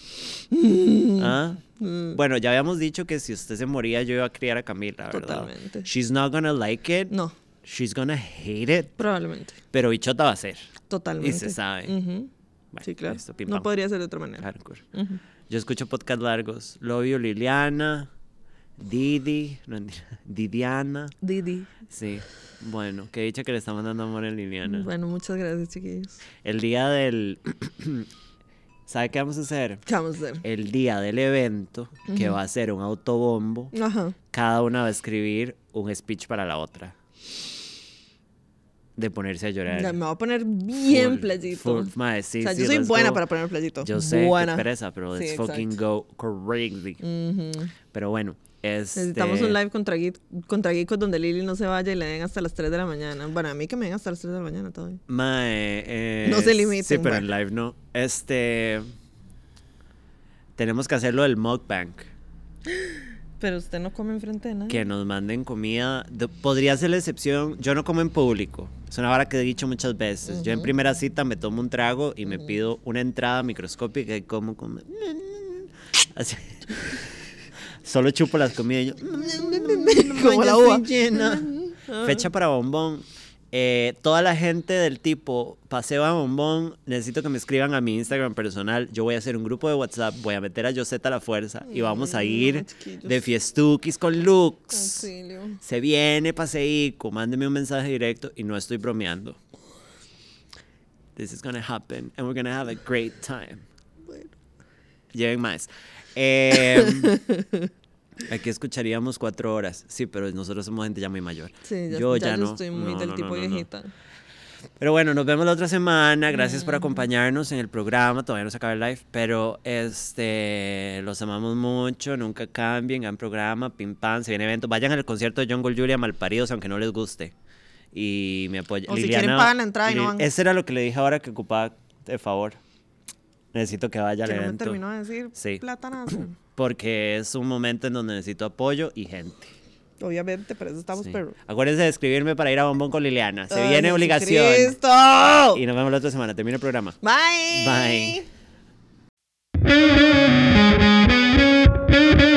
¿Ah? Bueno, ya habíamos dicho que si usted se moría, yo iba a criar a Camila, ¿verdad? Totalmente. She's not gonna like it. No, She's gonna hate it. probablemente. Pero bichota va a ser. Totalmente. Y se sabe. Ujú. Bueno, Sí, claro. listo, no podría ser de otra manera. Hardcore. Ujú. Yo escucho podcast largos. Lovio Liliana, Didi, no, Didiana. Didi. Sí. Bueno, que dicha que le está mandando amor a Liliana. Bueno, muchas gracias, chiquillos. El día del. ¿Sabe qué vamos a hacer? ¿Qué vamos a hacer? El día del evento, que va a ser un autobombo, Ajá. cada una va a escribir un speech para la otra. De ponerse a llorar. Ya me voy a poner bien Full, playito. full. Sí, o sea, sí, yo soy buena go. para poner playito. Yo sé, buena. pereza, pero Sí, let's exacto. fucking go crazy. Ujú. Pero bueno, este... Necesitamos un live contra, Gui- contra Geekos donde Lili no se vaya y le den hasta las 3 de la mañana. Bueno, a mí que me den hasta las 3 de la mañana todavía. Mae, eh, No se limiten, Sí, pero en live no. Este... Tenemos que hacerlo del mukbang. Pero usted no come enfrente de nadie. Que nos manden comida. De- podría ser la excepción. Yo no como en público. Es una vara que he dicho muchas veces. Yo en primera cita me tomo un trago y me pido una entrada microscópica y como como. Así. Solo chupo las comidas y yo. Como ya la uva. llena. Fecha para bombón. Eh, toda la gente del tipo Paseo a Bombón, necesito que me escriban a mi Instagram personal. Yo voy a hacer un grupo de WhatsApp, voy a meter a Joseta a la fuerza y vamos a ir de fiestuquis con. Auxilio. Se viene paseico, mándeme un mensaje directo y no estoy bromeando. This is gonna happen and we're gonna have a great time. Bueno. Lleven más. Eh, aquí escucharíamos cuatro horas. Sí, pero nosotros somos gente ya muy mayor. Sí, ya, yo ya, ya, no. estoy muy No, del no, tipo viejita. Pero bueno, nos vemos la otra semana. Gracias por acompañarnos en el programa. Todavía no se acaba el live, pero este los amamos mucho. Nunca cambien. Gran programa, pim pam. Se viene evento. Vayan al concierto de John Gold Julia Malparidos, aunque no les guste. Y me apoyan. O si quieren, pagan la entrada y no van. Ese era lo que le dije ahora que ocupaba de favor necesito que vaya al evento. No terminó de decir sí. platanazo. Porque es un momento en donde necesito apoyo y gente. Obviamente, para eso estamos sí. Acuérdense de escribirme para ir a Bombón con Liliana. Se viene obligación. ¡Listo! Y nos vemos la otra semana. termino el programa. Bye. Bye.